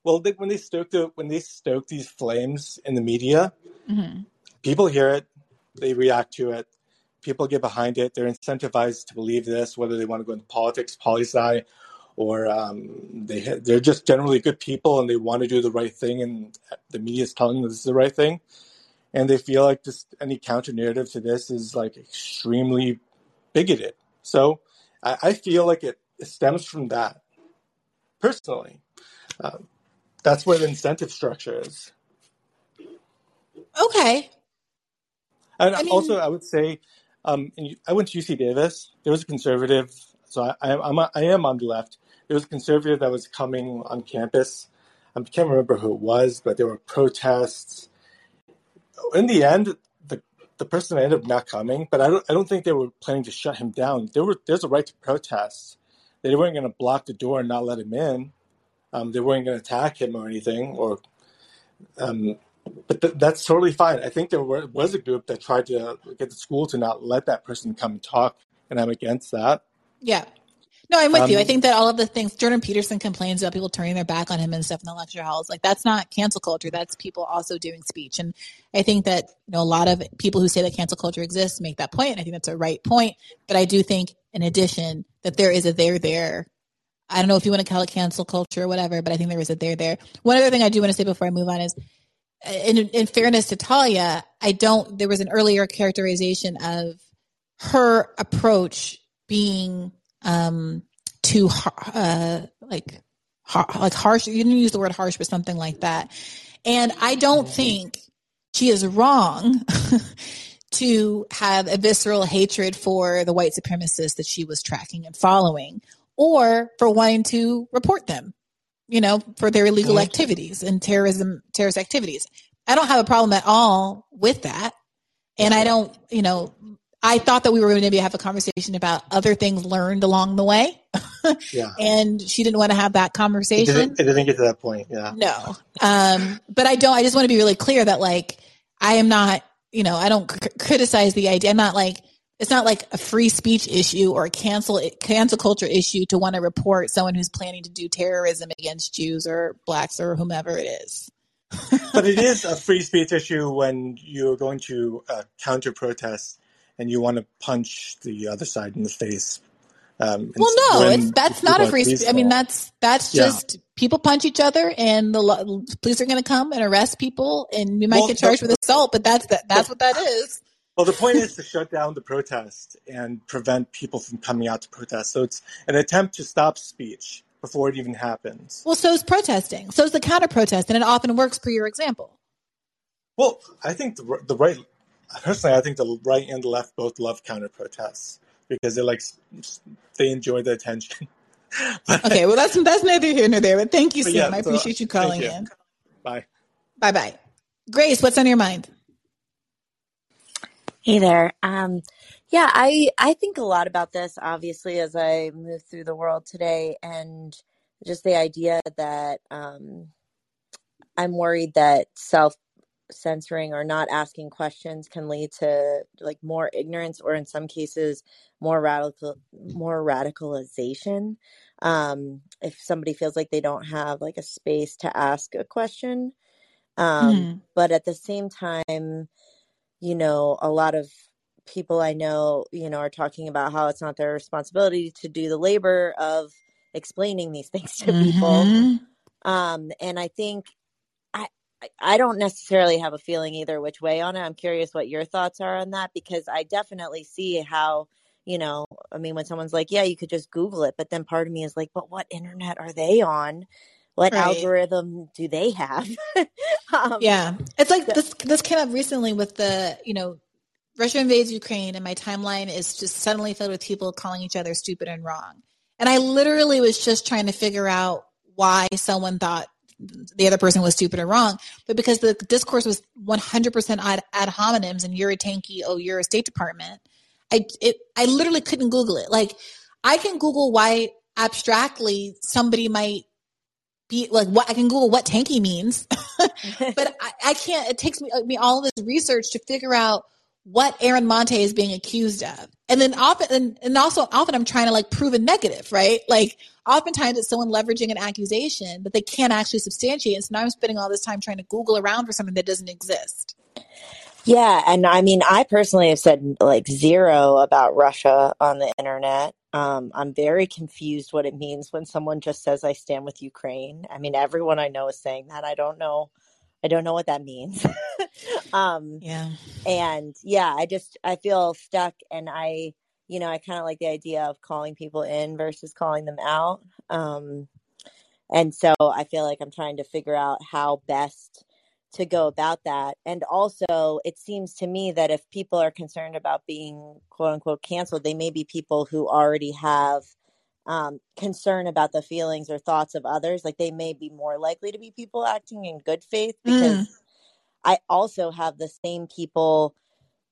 well they, when they stoke the when they stoke these flames in the media, hmm people hear it, they react to it. People get behind it. They're incentivized to believe this, whether they want to go into politics, poli sci, or um, they they're just generally good people and they want to do the right thing, and the media is telling them this is the right thing, and they feel like just any counter narrative to this is like extremely bigoted. So I, I feel like it, stems from that. Personally, um, that's where the incentive structure is. Okay. And I mean- also, I would say, um, and you- I went to UC Davis. There was a conservative, so I, I, I'm a, I am on the left. There was a conservative that was coming on campus. I can't remember who it was, but there were protests. In the end, the the person ended up not coming, but I don't I don't think they were planning to shut him down. There were there's a right to protest. They weren't going to block the door and not let him in. Um, they weren't going to attack him or anything, or um, but th- that's totally fine. I think there were, was a group that tried to get the school to not let that person come talk, and I'm against that. Yeah. No, I'm with you. I Um, think that all of the things Jordan Peterson complains about people turning their back on him and stuff in the lecture halls. Like that's not cancel culture. That's people also doing speech. And I think that you know a lot of people who say that cancel culture exists make that point. And I think that's a right point. But I do think, in addition, that there is a there there. I don't know if you want to call it cancel culture or whatever, but I think there is a there there. One other thing I do want to say before I move on is, in, in fairness to Talia, I don't. There was an earlier characterization of her approach being um too uh like like harsh you didn't use the word harsh but something like that. And i don't think she is wrong to have a visceral hatred for the white supremacists that she was tracking and following or for wanting to report them you know for their illegal Mhm. activities and terrorism terrorist activities. I don't have a problem at all with that. And I don't, you know, I thought that we were going to maybe have a conversation about other things learned along the way, Yeah, and she didn't want to have that it conversation. didn't, it didn't get to that point. Yeah, No, um, but I don't. I just want to be really clear that like I am not, you know, I don't c- criticize the idea. I'm not like it's not like a free speech issue or a cancel cancel culture issue to want to report someone who's planning to do terrorism against Jews or blacks or whomever it is. but it is a free speech issue when you're going to uh, counter protest and you want to punch the other side in the face. Um, Well, no, it's that's not a free. speech. I mean, that's that's Yeah. just people punch each other, and the lo- police are going to come and arrest people, and you might Well, get charged with assault. But that's that. That's what that is. Well, the point is to shut down the protest and prevent people from coming out to protest. So it's an attempt to stop speech before it even happens. Well, so is protesting. So is the counter protest, and it often works per your example. Well, I think the, the right, personally, I think the right and the left both love counter protests because they like they enjoy the attention. But- Okay, well that's that's neither here nor there. But thank you, Sam. yeah, I so, appreciate you calling you. in. Bye. Bye bye. Grace, what's on your mind? Hey there. Um, yeah, I I think a lot about this obviously as I move through the world today, and just the idea that um, I'm worried that self censoring or not asking questions can lead to like more ignorance, or in some cases, more radical more radicalization. Um, if somebody feels like they don't have like a space to ask a question, um, Mhm. but at the same time you know, a lot of people I know, you know, are talking about how it's not their responsibility to do the labor of explaining these things to people. Mhm. Um, and I think I don't necessarily have a feeling either which way on it. I'm curious what your thoughts are on that because I definitely see how, you know, I mean, when someone's like, "Yeah, you could just Google it," but then part of me is like, "But what internet are they on? What Right. algorithm do they have?" um, Yeah, it's like so- this. This came up recently with the you know Russia invades Ukraine, and my timeline is just suddenly filled with people calling each other stupid and wrong. And I literally was just trying to figure out why someone thought the other person was stupid or wrong, but because the discourse was 100% ad, ad hominems and you're a tankie, oh, you're a State Department. I it I literally couldn't Google it. Like I can Google why abstractly somebody might be like what I can Google what tankie means, but I, I can't. It takes me me all this research to figure out what Aaron Maté is being accused of, and then often and, and also often I'm trying to like prove a negative, right? Like oftentimes it's someone leveraging an accusation that they can't actually substantiate, and so now I'm spending all this time trying to Google around for something that doesn't exist. Yeah, and I mean, I personally have said like zero about Russia on the internet. Um, I'm very confused what it means when someone just says I stand with Ukraine. I mean, everyone I know is saying that. I don't know. I don't know what that means. um, Yeah. and yeah, I just I feel stuck, and I, you know, I kind of like the idea of calling people in versus calling them out. Um, and so I feel like I'm trying to figure out how best to go about that. And also, it seems to me that if people are concerned about being quote unquote canceled, they may be people who already have um, concern about the feelings or thoughts of others. Like they may be more likely to be people acting in good faith because Mm. I also have the same people.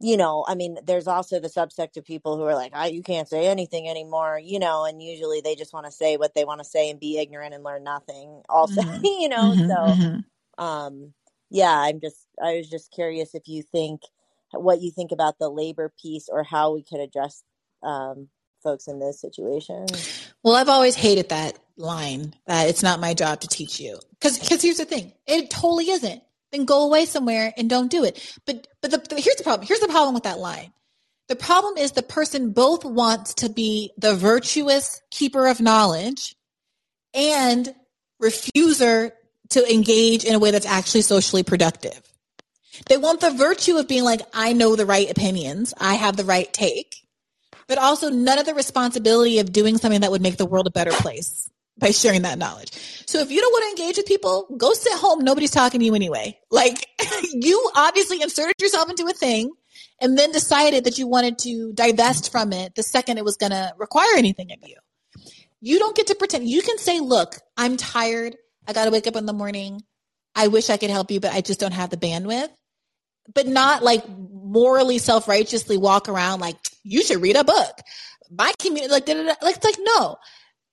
You know, I mean, there's also the subsect of people who are like, "I, you can't say anything anymore," you know, and usually they just want to say what they want to say and be ignorant and learn nothing. Also, Mhm. you know, Mhm. so Mhm. um yeah i'm just i was just curious if you think what you think about the labor piece or how we could address um folks in this situation Well, I've always hated that line that it's not my job to teach you. Because because here's the thing, it totally isn't. Then go away somewhere and don't do it. But but the, the- here's the problem. Here's the problem with that line. The problem is the person both wants to be the virtuous keeper of knowledge and refuser to engage in a way that's actually socially productive. They want the virtue of being like, I know the right opinions, I have the right take, but also none of the responsibility of doing something that would make the world a better place by sharing that knowledge. So if you don't want to engage with people, go sit home. Nobody's talking to you anyway. Like you obviously inserted yourself into a thing and then decided that you wanted to divest from it the second it was going to require anything of you. You don't get to pretend. You can say, look, I'm tired. I got to wake up in the morning. I wish I could help you, but I just don't have the bandwidth. But not like morally self righteously walk around like, you should read a book. My community, like, da, da, da. like, it's like, no,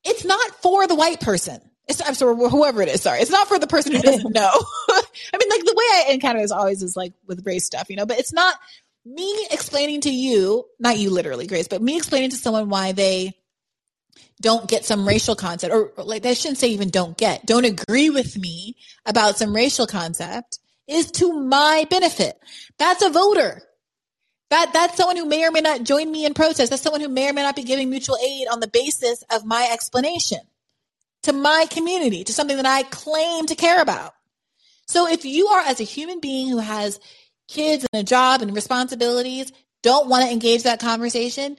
it's not for the white person. It's, I'm sorry, whoever it is, sorry. It's not for the person who doesn't know. I mean, like, the way I encounter this always is like with race stuff, you know, but it's not me explaining to you, not you literally, Grace, but me explaining to someone why they don't get some racial concept or like I shouldn't say even don't get, don't agree with me about some racial concept is to my benefit. That's a voter. That that's someone who may or may not join me in protest. That's someone who may or may not be giving mutual aid on the basis of my explanation to my community, to something that I claim to care about. So if you are as a human being who has kids and a job and responsibilities, don't want to engage that conversation,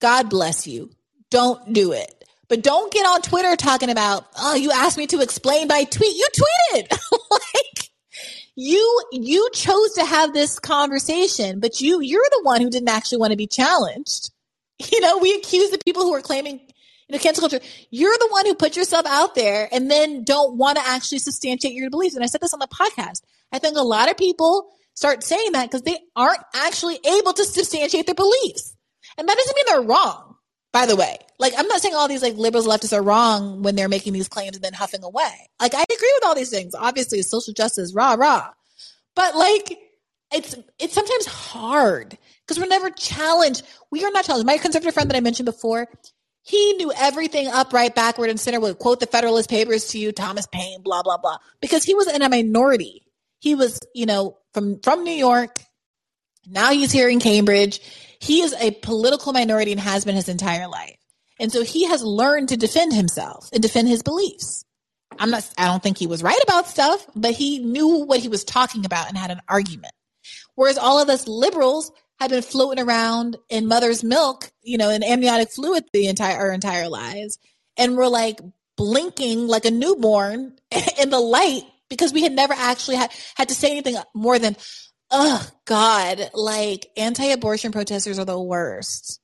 God bless you. Don't do it. But don't get on Twitter talking about, oh, you asked me to explain by tweet. You tweeted. like you you chose to have this conversation, but you you're the one who didn't actually want to be challenged. You know, we accuse the people who are claiming you know, cancel culture. You're the one who put yourself out there and then don't want to actually substantiate your beliefs. And I said this on the podcast. I think a lot of people start saying that because they aren't actually able to substantiate their beliefs. And that doesn't mean they're wrong, by the way. Like, I'm not saying all these like liberals, leftists are wrong when they're making these claims and then huffing away. Like, I agree with all these things. Obviously, social justice, rah, rah. But like, it's, it's sometimes hard because we're never challenged. We are not challenged. My conservative friend that I mentioned before, he knew everything upright, backward, and center would quote the Federalist Papers to you, Thomas Paine, blah, blah, blah, because he was in a minority. He was, you know, from, from New York. Now he's here in Cambridge. He is a political minority and has been his entire life. And so he has learned to defend himself and defend his beliefs. I'm not, I don't think he was right about stuff, but he knew what he was talking about and had an argument. Whereas all of us liberals have been floating around in mother's milk, you know, in amniotic fluid the entire our entire lives, and we're like blinking like a newborn in the light because we had never actually had had to say anything more than, "Oh God, like anti-abortion protesters are the worst."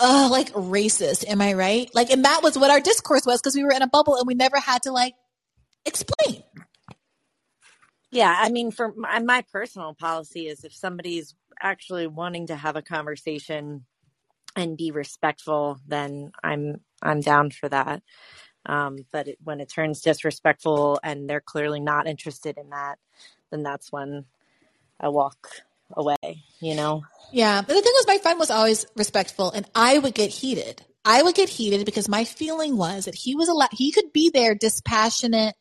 Oh, like racist, am I right? Like, and that was what our discourse was because we were in a bubble and we never had to like explain. Yeah, I mean, for my, my personal policy is if somebody's actually wanting to have a conversation and be respectful, then I'm I'm down for that. Um, but it, when it turns disrespectful and they're clearly not interested in that, then that's when I walk away. You know. Yeah, but the thing was, my friend was always respectful, and I would get heated. I would get heated because my feeling was that he was a lot. He could be there, dispassionate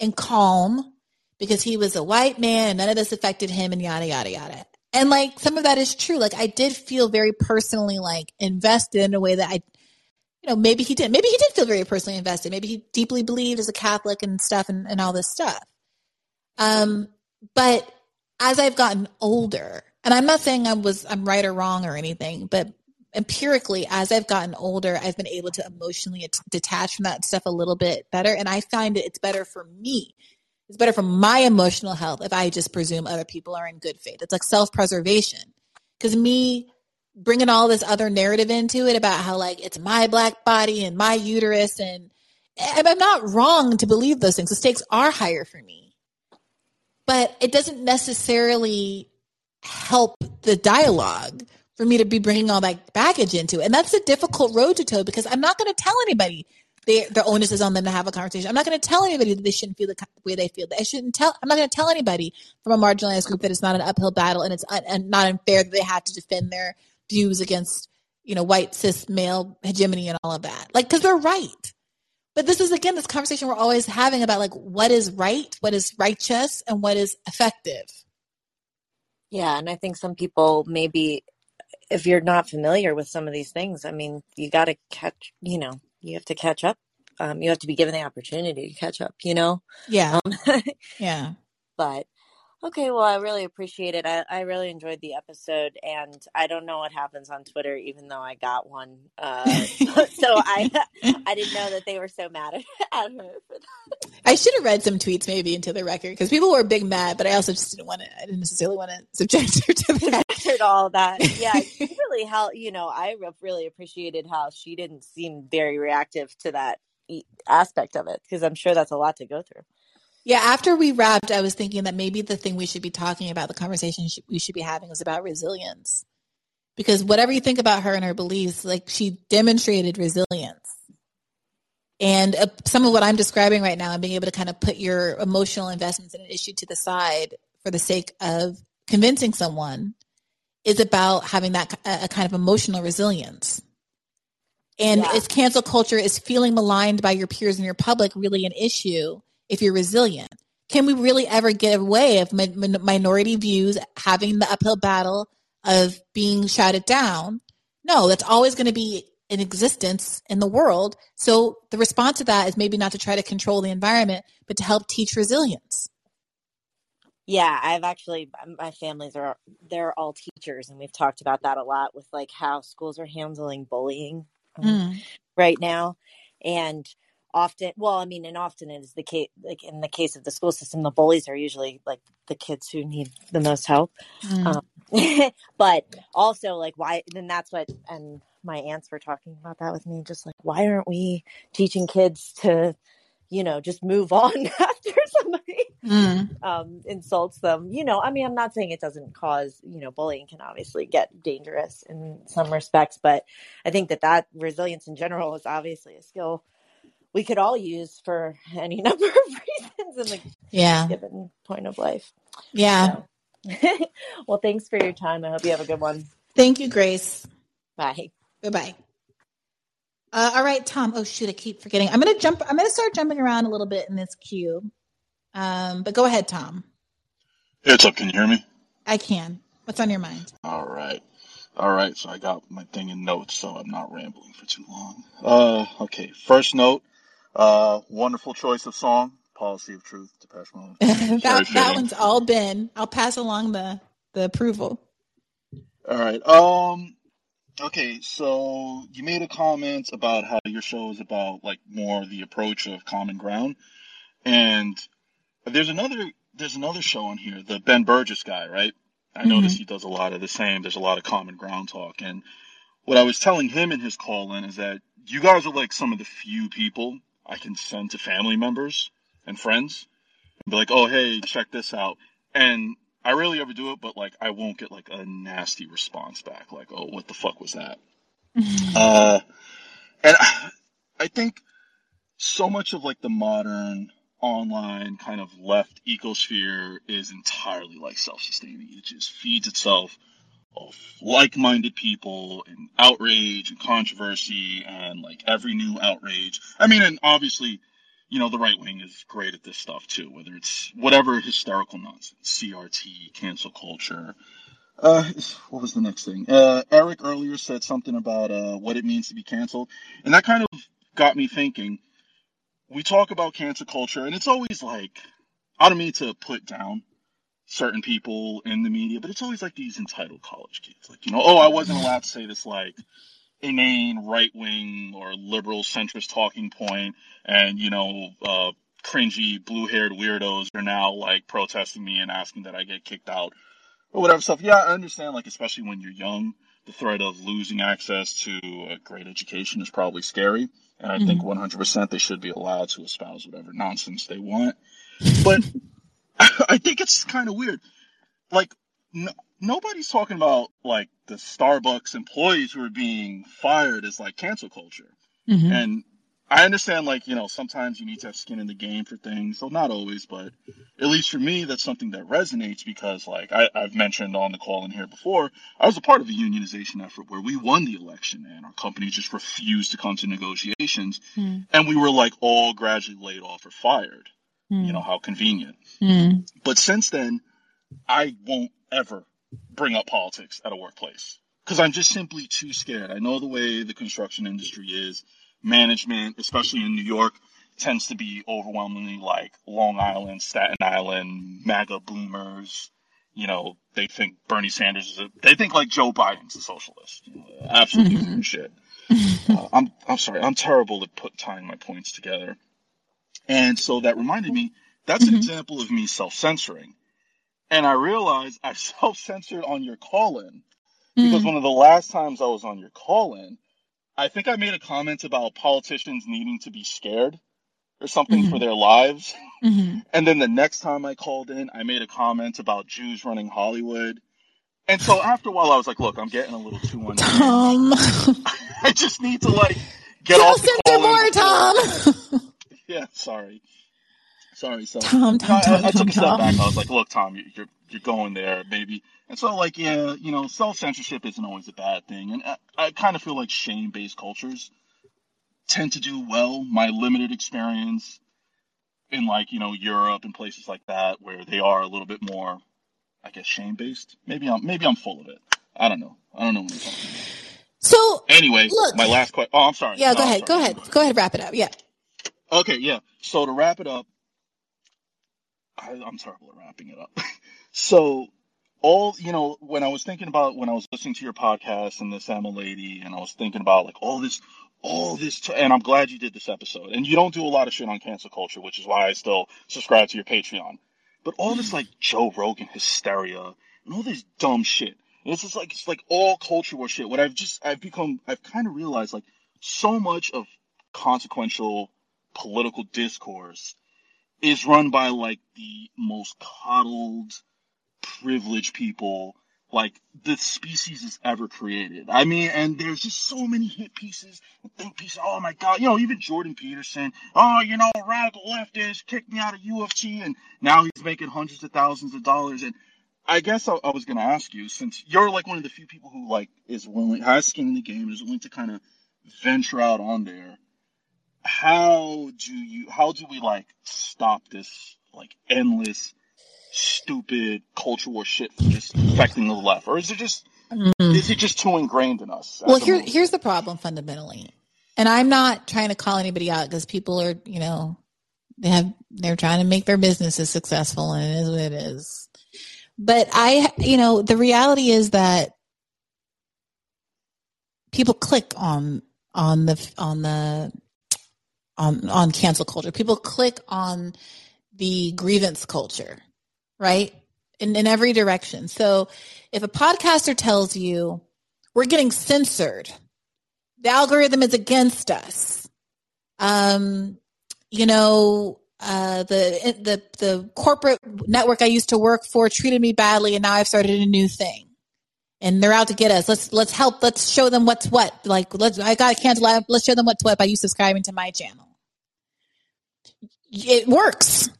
and calm, because he was a white man, and none of this affected him, and yada yada yada. And like some of that is true. Like I did feel very personally like invested in a way that I you know, maybe he did. Maybe he did feel very personally invested. Maybe he deeply believed as a Catholic and stuff and, and all this stuff. Um, but as I've gotten older, and I'm not saying I was I'm right or wrong or anything, but empirically, as I've gotten older, I've been able to emotionally detach from that stuff a little bit better, and I find it, it's better for me. It's better for my emotional health if I just presume other people are in good faith. It's like self preservation, because me bringing all this other narrative into it about how like it's my black body and my uterus and I'm not wrong to believe those things. The stakes are higher for me. But it doesn't necessarily help the dialogue for me to be bringing all that baggage into. It. And that's a difficult road to toe because I'm not going to tell anybody they, the onus is on them to have a conversation. I'm not going to tell anybody that they shouldn't feel the way they feel. I shouldn't tell. I'm not going to tell anybody from a marginalized group that it's not an uphill battle and it's un, and not unfair that they have to defend their views against you know white cis male hegemony and all of that. Like because they're right. But this is again this conversation we're always having about like what is right, what is righteous, and what is effective. Yeah, and I think some people maybe if you're not familiar with some of these things, I mean, you got to catch, you know, you have to catch up. Um, you have to be given the opportunity to catch up, you know? Yeah. Um, yeah. But Okay, well, I really appreciate it. I, I really enjoyed the episode, and I don't know what happens on Twitter, even though I got one. Uh, so I I didn't know that they were so mad at, at her for that. I should have read some tweets maybe into the record because people were big mad, but I also just didn't want to. I didn't necessarily want to subject her to that. all that. Yeah, really how you know I really appreciated how she didn't seem very reactive to that aspect of it because I'm sure that's a lot to go through. Yeah, after we wrapped, I was thinking that maybe the thing we should be talking about, the conversation we should be having, is about resilience. Because whatever you think about her and her beliefs, like she demonstrated resilience. And uh, some of what I'm describing right now and being able to kind of put your emotional investments in an issue to the side for the sake of convincing someone is about having that a kind of emotional resilience. And yeah. is cancel culture is feeling maligned by your peers and your public really an issue? If you're resilient? Can we really ever get away of minority views having the uphill battle of being shouted down? No, that's always going to be in existence in the world. So the response to that is maybe not to try to control the environment, but to help teach resilience. Yeah, I've actually my families are they're all teachers and we've talked about that a lot with like how schools are handling bullying um, mm. right now. And often well i mean and often it is the case like in the case of the school system the bullies are usually like the kids who need the most help mm. um, but also like why then that's what and my aunts were talking about that with me just like why aren't we teaching kids to you know just move on after somebody mm. um, insults them you know i mean i'm not saying it doesn't cause you know bullying can obviously get dangerous in some respects but i think that that resilience in general is obviously a skill we could all use for any number of reasons in the yeah. given point of life. Yeah. So. well, thanks for your time. I hope you have a good one. Thank you, Grace. Bye. Bye-bye. Uh, all right, Tom. Oh shoot, I keep forgetting. I'm gonna jump. I'm gonna start jumping around a little bit in this queue. Um, but go ahead, Tom. Hey, what's up? Can you hear me? I can. What's on your mind? All right. All right. So I got my thing in notes, so I'm not rambling for too long. Uh, okay. First note. Uh, wonderful choice of song, "Policy of Truth" Depeche Mode. that, that one's all been. I'll pass along the the approval. All right. Um. Okay, so you made a comment about how your show is about like more the approach of common ground, and there's another there's another show on here, the Ben Burgis guy, right? I mm-hmm. notice he does a lot of the same. There's a lot of common ground talk, and what I was telling him in his call in is that you guys are like some of the few people I can send to family members and friends and be like, oh, hey, check this out. And I rarely ever do it, but like I won't get like a nasty response back, like, oh, what the fuck was that? uh, and I think so much of like the modern online kind of left ecosphere is entirely like self-sustaining. It just feeds itself of like-minded people and outrage and controversy and like every new outrage. I mean, and obviously, you know, the right wing is great at this stuff too, whether it's whatever hysterical nonsense, CRT, cancel culture, Uh, what was the next thing? Uh, Eric earlier said something about uh, what it means to be canceled, and that kind of got me thinking. We talk about cancel culture, and it's always like, I don't mean to put down certain people in the media, but it's always like these entitled college kids, like you know, oh, I wasn't allowed to say this like inane right wing or liberal centrist talking point, and you know, uh, cringy blue haired weirdos are now like protesting me and asking that I get kicked out or whatever stuff. Yeah, I understand, like, especially when you're young, the threat of losing access to a great education is probably scary. And I think 100% they should be allowed to espouse whatever nonsense they want. But I think it's kind of weird. Like, no, nobody's talking about, like, the Starbucks employees who are being fired as, like, cancel culture. Mhm. And I understand, like, you know, sometimes you need to have skin in the game for things. So not always, but at least for me, that's something that resonates because, like, I, I've mentioned on the call in here before, I was a part of a unionization effort where we won the election and our company just refused to come to negotiations. Mm. And we were, like, all gradually laid off or fired. Mm. You know, how convenient. Mm. But since then, I won't ever bring up politics at a workplace because I'm just simply too scared. I know the way the construction industry is. Management, especially in New York, tends to be overwhelmingly like Long Island, Staten Island, MAGA boomers. You know, they think Bernie Sanders is a, they think like Joe Biden's a socialist. You know, absolutely Mhm. bullshit. Uh, I'm, I'm sorry, I'm terrible at put tying my points together. And so that reminded me, that's an example of me self-censoring. And I realized I self-censored on your call-in because Mm. one of the last times I was on your call-in, I think I made a comment about politicians needing to be scared or something for Mhm. their lives. Mhm. And then the next time I called in, I made a comment about Jews running Hollywood. And so after a while, I was like, look, I'm getting a little too unhinged. Tom. I just need to like get off the Self-censor call more, Tom. Yeah, sorry. Sorry, so Tom, Tom, I, Tom, I Tom, took a step back. I was like, "Look, Tom, you- you're you're going there, maybe." And so, like, yeah, you know, self censorship isn't always a bad thing, and I, I kind of feel like shame based cultures tend to do well. My limited experience in like you know Europe and places like that, where they are a little bit more, I guess, shame based. Maybe I'm maybe I'm full of it. I don't know. I don't know what I'm talking about. So, Anyway, look. my last question. Oh, I'm sorry. Yeah, No, go I'm ahead. Go ahead. Go ahead. Wrap it up. Yeah. Okay, yeah. So to wrap it up, I, I'm terrible at wrapping it up. so all you know, when I was thinking about when I was listening to your podcast and this Emma lady, and I was thinking about like all this, all this, t- and I'm glad you did this episode. And you don't do a lot of shit on cancel culture, which is why I still subscribe to your Patreon. But all this like Joe Rogan hysteria and all this dumb shit. And it's just like it's like all culture war shit. What I've just I've become I've kind of realized like so much of consequential political discourse is run by like the most coddled, privileged people like the species has ever created. I mean, and there's just so many hit pieces think pieces. Oh my god, you know, even Jordan Peterson. Oh, you know, radical leftist kicked me out of U of T, and now he's making hundreds of thousands of dollars. And I guess I, I was gonna ask you, since you're like one of the few people who like is willing, has skin in the game, is willing to kind of venture out on there. How do you? How do we like stop this like endless, stupid culture war shit from just affecting the left, or is it just Mm. is it just too ingrained in us? Well, here, here's the problem fundamentally. And I'm not trying to call anybody out because people are, you know, they have, they're trying to make their businesses successful and it is what it is. But I, you know, the reality is that people click on, on the, on the, on, on cancel culture. People click on the grievance culture, right? In, in every direction. So if a podcaster tells you, we're getting censored. The algorithm is against us. Um, you know, uh, the the the corporate network I used to work for treated me badly, and now I've started a new thing, and they're out to get us. Let's let's help. Let's show them what's what. Like let's I got to cancel. Let's show them what's what by you subscribing to my channel. It works,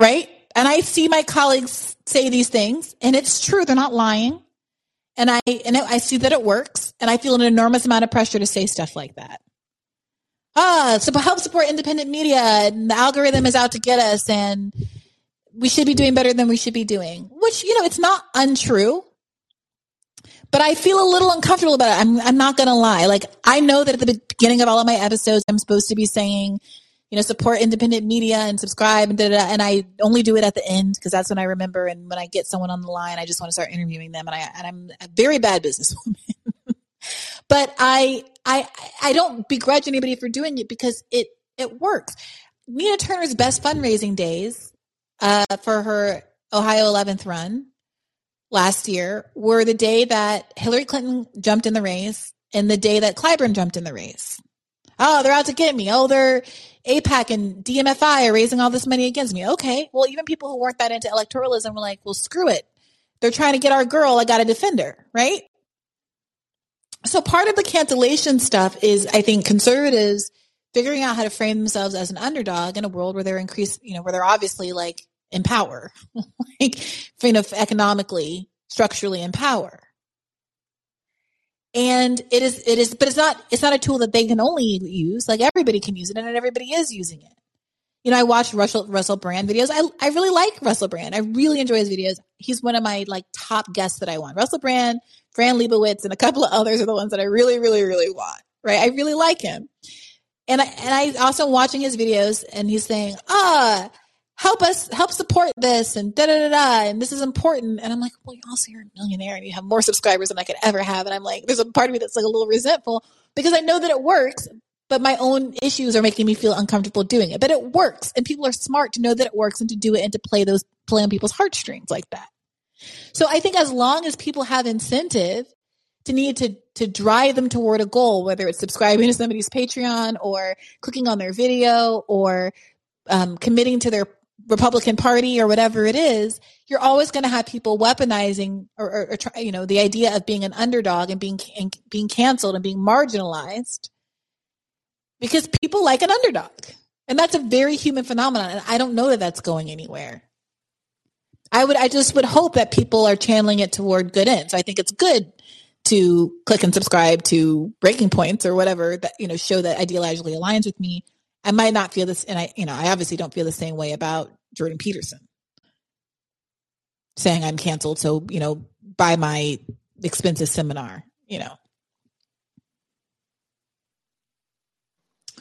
right? And I see my colleagues say these things, and it's true. They're not lying and I and I see that it works, and I feel an enormous amount of pressure to say stuff like that. Ah, so help support independent media, and the algorithm is out to get us, and we should be doing better than we should be doing. Which you know, it's not untrue. but I feel a little uncomfortable about it. I'm, I'm not going to lie. Like, I know that at the beginning of all of my episodes, I'm supposed to be saying, you know, support independent media and subscribe and da da. And I only do it at the end because that's when I remember. And when I get someone on the line, I just want to start interviewing them. And I, and I'm a very bad businesswoman. but I, I, I don't begrudge anybody for doing it because it, it works. Nina Turner's best fundraising days, uh, for her Ohio 11th run last year were the day that Hillary Clinton jumped in the race and the day that Clyburn jumped in the race. Oh, they're out to get me. Oh, they're AIPAC and DMFI are raising all this money against me. Okay. Well, even people who weren't that into electoralism were like, well, screw it. They're trying to get our girl. I got to defend her. Right. So part of the cancellation stuff is, I think, conservatives figuring out how to frame themselves as an underdog in a world where they're increased, you know, where they're obviously like in power, like, you know, economically, structurally in power and it is it is but it's not it's not a tool that they can only use. Like everybody can use it and everybody is using it. You know i watch russell russell brand videos. I, I really like russell brand. I really enjoy his videos. He's one of my like top guests that i want. Russell brand fran lebowitz and a couple of others are the ones that i really really really want right? I really like him. And i and i also watching his videos and he's saying ah help us help support this and da da da da and this is important. And i'm like well you also you're a millionaire and you have more subscribers than i could ever have. And i'm like there's a part of me that's like a little resentful because i know that it works but my own issues are making me feel uncomfortable doing it. But it works and people are smart to know that it works and to do it and to play those play on people's heartstrings like that. So i think as long as people have incentive to need to to drive them toward a goal whether it's subscribing to somebody's patreon or clicking on their video or um, committing to their Republican Party or whatever it is, you're always going to have people weaponizing or, or, or try, you know, the idea of being an underdog and being and being canceled and being marginalized because people like an underdog. And that's a very human phenomenon. And I don't know that that's going anywhere. I would, I just would hope that people are channeling it toward good ends. I think it's good to click and subscribe to breaking points or whatever that, you know, show that ideologically aligns with me I might not feel this, and I, you know, I obviously don't feel the same way about Jordan Peterson saying I'm canceled. So, you know, buy my expensive seminar, you know.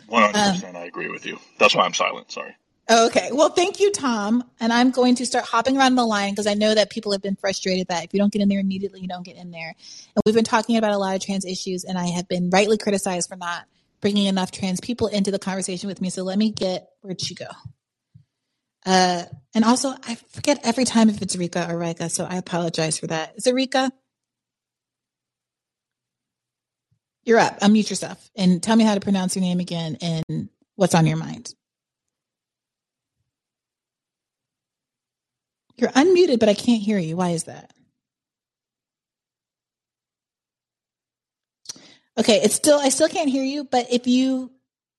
100%. Um, I agree with you. That's why I'm silent. Sorry. Okay. Well, thank you, Tom. And I'm going to start hopping around the line because I know that people have been frustrated that if you don't get in there immediately, you don't get in there. And we've been talking about a lot of trans issues, and I have been rightly criticized for not bringing enough trans people into the conversation with me. So let me get where'd she go? Uh, and also, I forget every time if it's Rika or Rika, so I apologize for that. Is it Rika? You're up. Unmute yourself and tell me how to pronounce your name again and what's on your mind. You're unmuted, but I can't hear you. Why is that? Okay, it's still I still can't hear you, but if you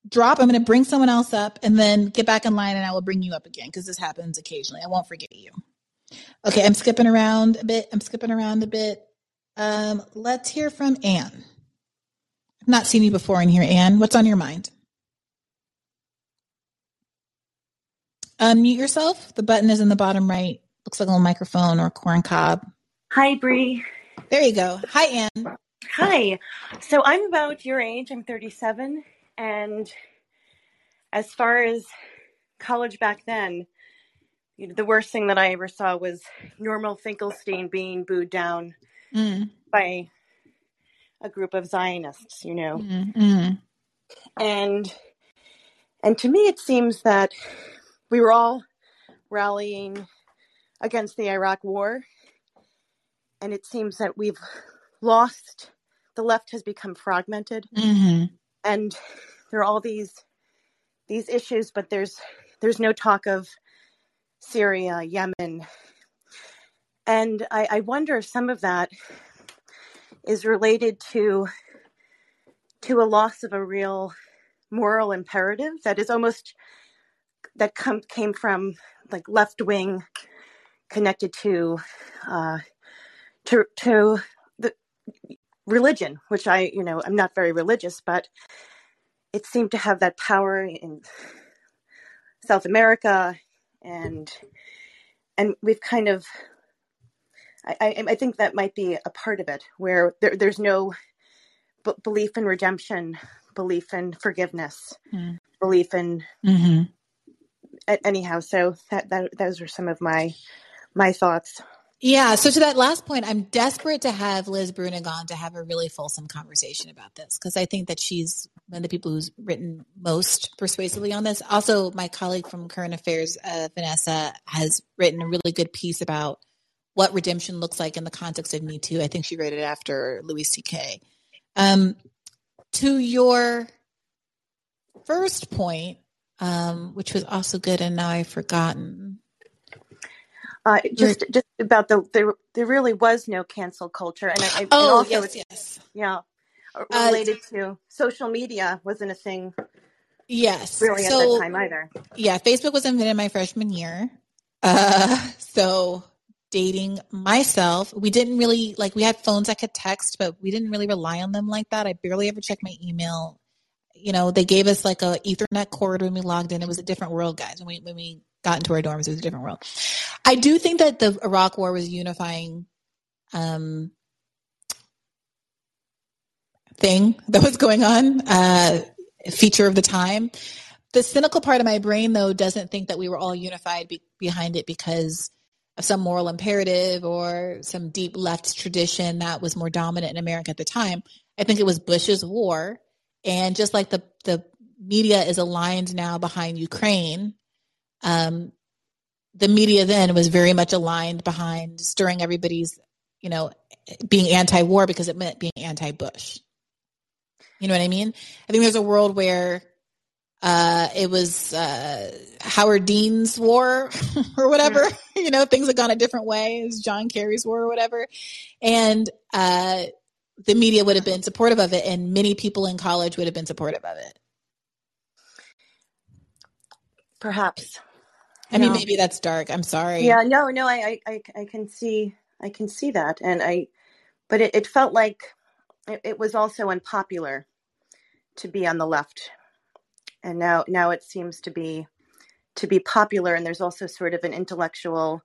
drop, I'm going to bring someone else up and then get back in line and I will bring you up again because this happens occasionally. I won't forget you. Okay, I'm skipping around a bit. I'm skipping around a bit. Um, let's hear from Anne. I've not seen you before in here, Anne. What's on your mind? Unmute yourself. The button is in the bottom right. Looks like a little microphone or corn cob. Hi, Bree. There you go. Hi, Anne. Hi. So I'm about your age. I'm 37. And as far as college back then, you know, the worst thing that I ever saw was Norman Finkelstein being booed down mm. by a group of Zionists, you know. Mm-hmm. And and to me it seems that we were all rallying against the Iraq war and it seems that we've lost the left has become fragmented mm-hmm. and there are all these these issues but there's there's no talk of syria yemen and I, I wonder if some of that is related to to a loss of a real moral imperative that is almost that come came from like left wing connected to uh, to to the religion, which I, you know, I'm not very religious, but it seemed to have that power in South America and and we've kind of I, I, I think that might be a part of it where there, there's no b- belief in redemption, belief in forgiveness, Mm. belief in hmm anyhow. So that, that those are some of my my thoughts. Yeah. So to that last point, I'm desperate to have Liz Bruenig on to have a really fulsome conversation about this because I think that she's one of the people who's written most persuasively on this. Also, my colleague from Current Affairs, uh, Vanessa, has written a really good piece about what redemption looks like in the context of Me Too. I think she wrote it after Louis C.K. Um, to your first point, um, which was also good, and now I've forgotten. Uh, just just about the there there really was no cancel culture, and I, I and Oh, also yes, it's yes. yeah uh, Uh, related to social media wasn't a thing Yes. really at that time either. yeah, Facebook was invented my freshman year. Uh, so dating myself, we didn't really like we had phones I could text, but we didn't really rely on them like that. I barely ever checked my email. You know, they gave us like a Ethernet cord when we logged in. It was a different world, guys. When we when we got into our dorms, it was a different world. I do think that the Iraq War was a unifying um, thing that was going on, uh, feature of the time. The cynical part of my brain, though, doesn't think that we were all unified be- behind it because of some moral imperative or some deep left tradition that was more dominant in America at the time. I think it was Bush's war. And just like the, the media is aligned now behind Ukraine, um, the media then was very much aligned behind stirring everybody's, you know, being anti-war because it meant being anti-Bush. You know what I mean? I think there's a world where uh, it was uh, Howard Dean's war or whatever. you know, things had gone a different way. It was John Kerry's war or whatever, and uh, the media would have been supportive of it, and many people in college would have been supportive of it. Perhaps. I mean, No. maybe that's dark. I'm sorry. Yeah, no, no, I, I, I, I can see, I can see that, and I, but it, it felt like it, it was also unpopular to be on the left, and now, now it seems to be, to be popular, and there's also sort of an intellectual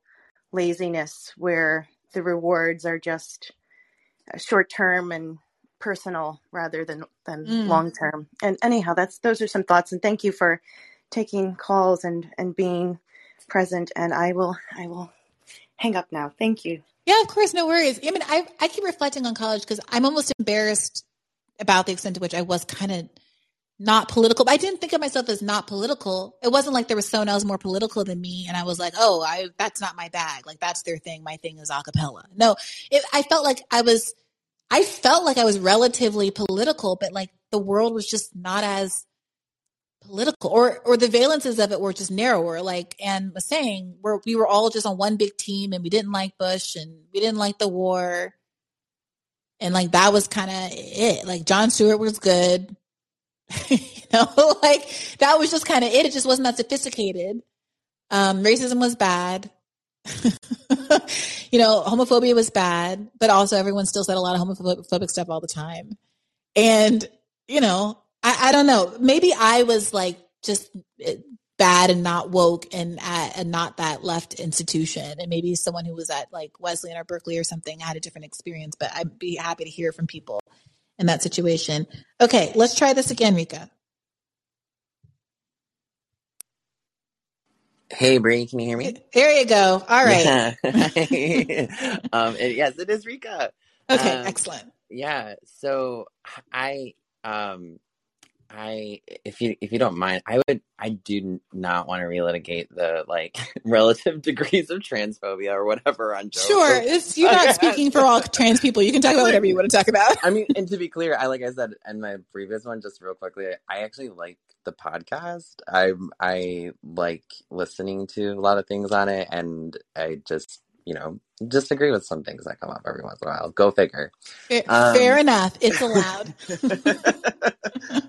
laziness where the rewards are just short term and personal rather than than Mm. long term. And anyhow, that's those are some thoughts, and thank you for taking calls and and being present. And I will I will hang up now. Thank you. Yeah, of course, no worries. I mean, I I keep reflecting on college because I'm almost embarrassed about the extent to which I was kind of not political. But I didn't think of myself as not political. It wasn't like there was someone else more political than me, and I was like, oh, I that's not my bag. Like that's their thing. My thing is acapella. No, it, I felt like I was. I felt like I was relatively political, but like the world was just not as political or or the valences of it were just narrower like Anne was saying we're, we were all just on one big team and we didn't like bush and we didn't like the war. And like that was kind of it. Like jon stewart was good. You know like that was just kind of it. It just wasn't that sophisticated. Um racism was bad. You know homophobia was bad but also everyone still said a lot of homophobic stuff all the time. And you know I, I don't know. Maybe I was like just eh, bad and not woke and at and not that left institution. And maybe someone who was at like Wesleyan or Berkeley or something had a different experience. But I'd be happy to hear from people in that situation. Okay, let's try this again, Rika. Hey, Brie, can you hear me? There you go. All right. Yeah. um, and yes, it is Rika. Okay, Um, excellent. yeah. So I, um, I, if you if you don't mind, I would I do not want to relitigate the like relative degrees of transphobia or whatever on Joe. Sure. It's, you're not speaking for all trans people. You can talk about whatever you want to talk about. I mean, and to be clear, I like I said in my previous one, just real quickly, I actually like the podcast. I I like listening to a lot of things on it, and I just you know disagree with some things that come up every once in a while. Go figure. Fair, Um, fair enough. It's allowed.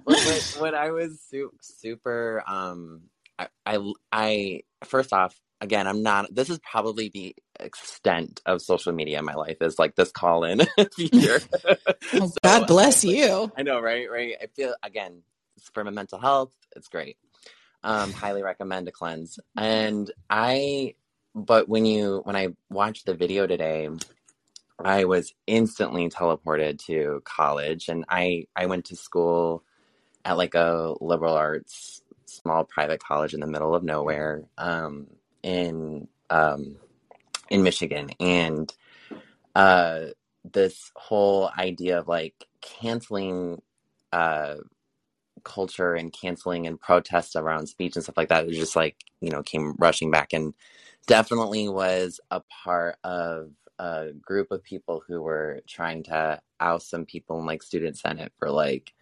But what, what I was su- super um I, I I first off again I'm not this is probably the extent of social media in my life is like this call in feature. Oh, God bless you. I know, right? Right. I feel again it's for my mental health. It's great. Um, highly recommend a cleanse. And I, but when you when I watched the video today, I was instantly teleported to college, and I I went to school at like a liberal arts small private college in the middle of nowhere um, in um, in Michigan, and uh, this whole idea of like canceling uh, culture and canceling and protests around speech and stuff like that, it was just like you know came rushing back, and definitely was a part of a group of people who were trying to oust some people in like student senate for like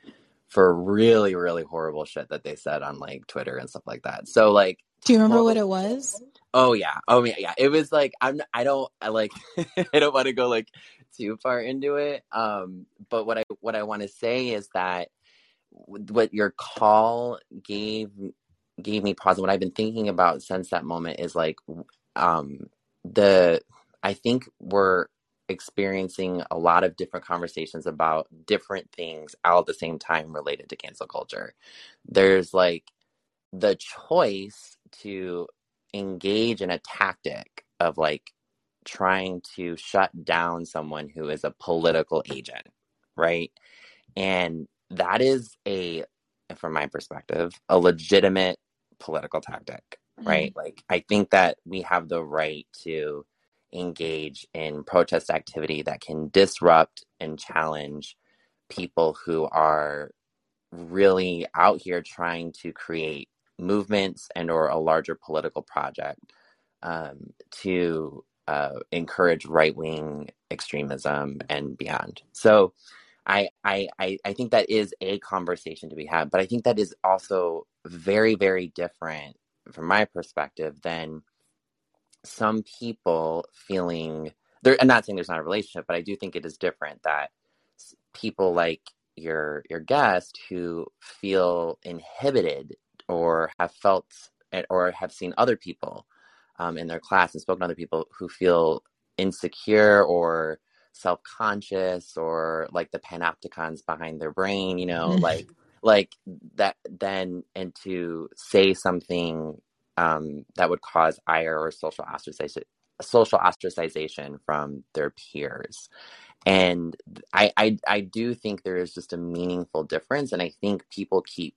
for really really horrible shit that they said on like twitter and stuff like that. So like Do you remember what it was? oh yeah. Oh yeah yeah. It was like i'm i don't i like i don't want to go like too far into it um but what i what i want to say is that what your call gave gave me pause what i've been thinking about since that moment is like um the i think we're experiencing a lot of different conversations about different things all at the same time related to cancel culture. There's like the choice to engage in a tactic of like trying to shut down someone who is a political agent right? And that is a from my perspective a legitimate political tactic right? Like i think that we have the right to engage in protest activity that can disrupt and challenge people who are really out here trying to create movements and or a larger political project um, to uh, encourage right-wing extremism and beyond. So I, I i i think that is a conversation to be had but i think that is also very very different from my perspective than some people feeling i'm not saying there's not a relationship but i do think it is different that people like your your guest who feel inhibited or have felt or have seen other people um, in their class and spoken to other people who feel insecure or self-conscious or like the panopticons behind their brain you know like like that then and to say something um, that would cause ire or social ostracization social ostracization from their peers. And I, I i do think there is just a meaningful difference and i think people keep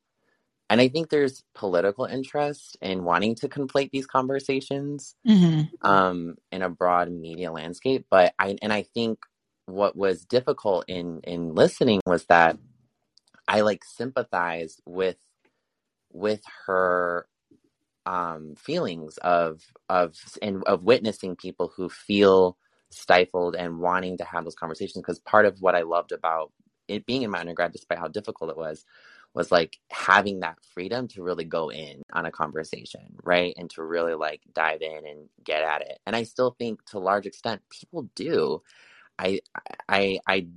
and i think there's political interest in wanting to conflate these conversations hmm um, in a broad media landscape but i and i think what was difficult in in listening was that i like sympathized with with her um, feelings of of and of witnessing people who feel stifled and wanting to have those conversations. Because part of what I loved about it being in my undergrad, despite how difficult it was, was like having that freedom to really go in on a conversation, right, and to really like dive in and get at it. And I still think, to a large extent, people do. I I I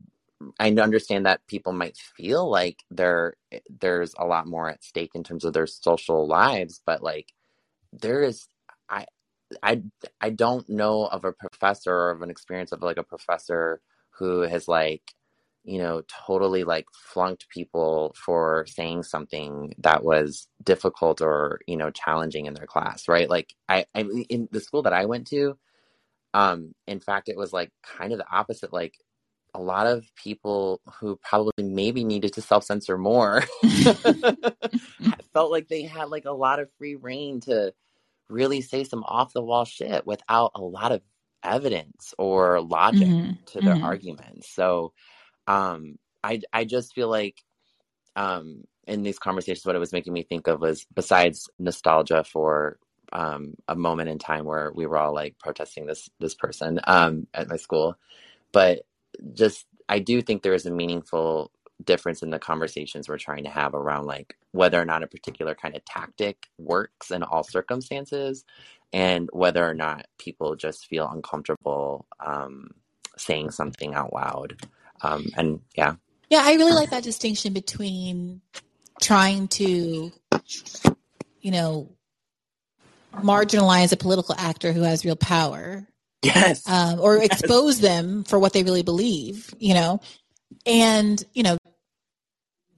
I understand that people might feel like there there's a lot more at stake in terms of their social lives, but like there is I I I don't know of a professor or of an experience of like a professor who has like you know totally like flunked people for saying something that was difficult or you know challenging in their class right? Like i i in the school that i went to um in fact it was like kind of the opposite like a lot of people who probably maybe needed to self-censor more felt like they had like a lot of free rein to really say some off the wall shit without a lot of evidence or logic hmm to their hmm arguments. So um I I just feel like um in these conversations what it was making me think of was besides nostalgia for um a moment in time where we were all like protesting this this person um at my school, but just I do think there is a meaningful difference in the conversations we're trying to have around like whether or not a particular kind of tactic works in all circumstances and whether or not people just feel uncomfortable um, saying something out loud um, and yeah. Yeah, I really like that distinction between trying to, you know, marginalize a political actor who has real power yes. um, or yes. expose them for what they really believe, you know, and, you know,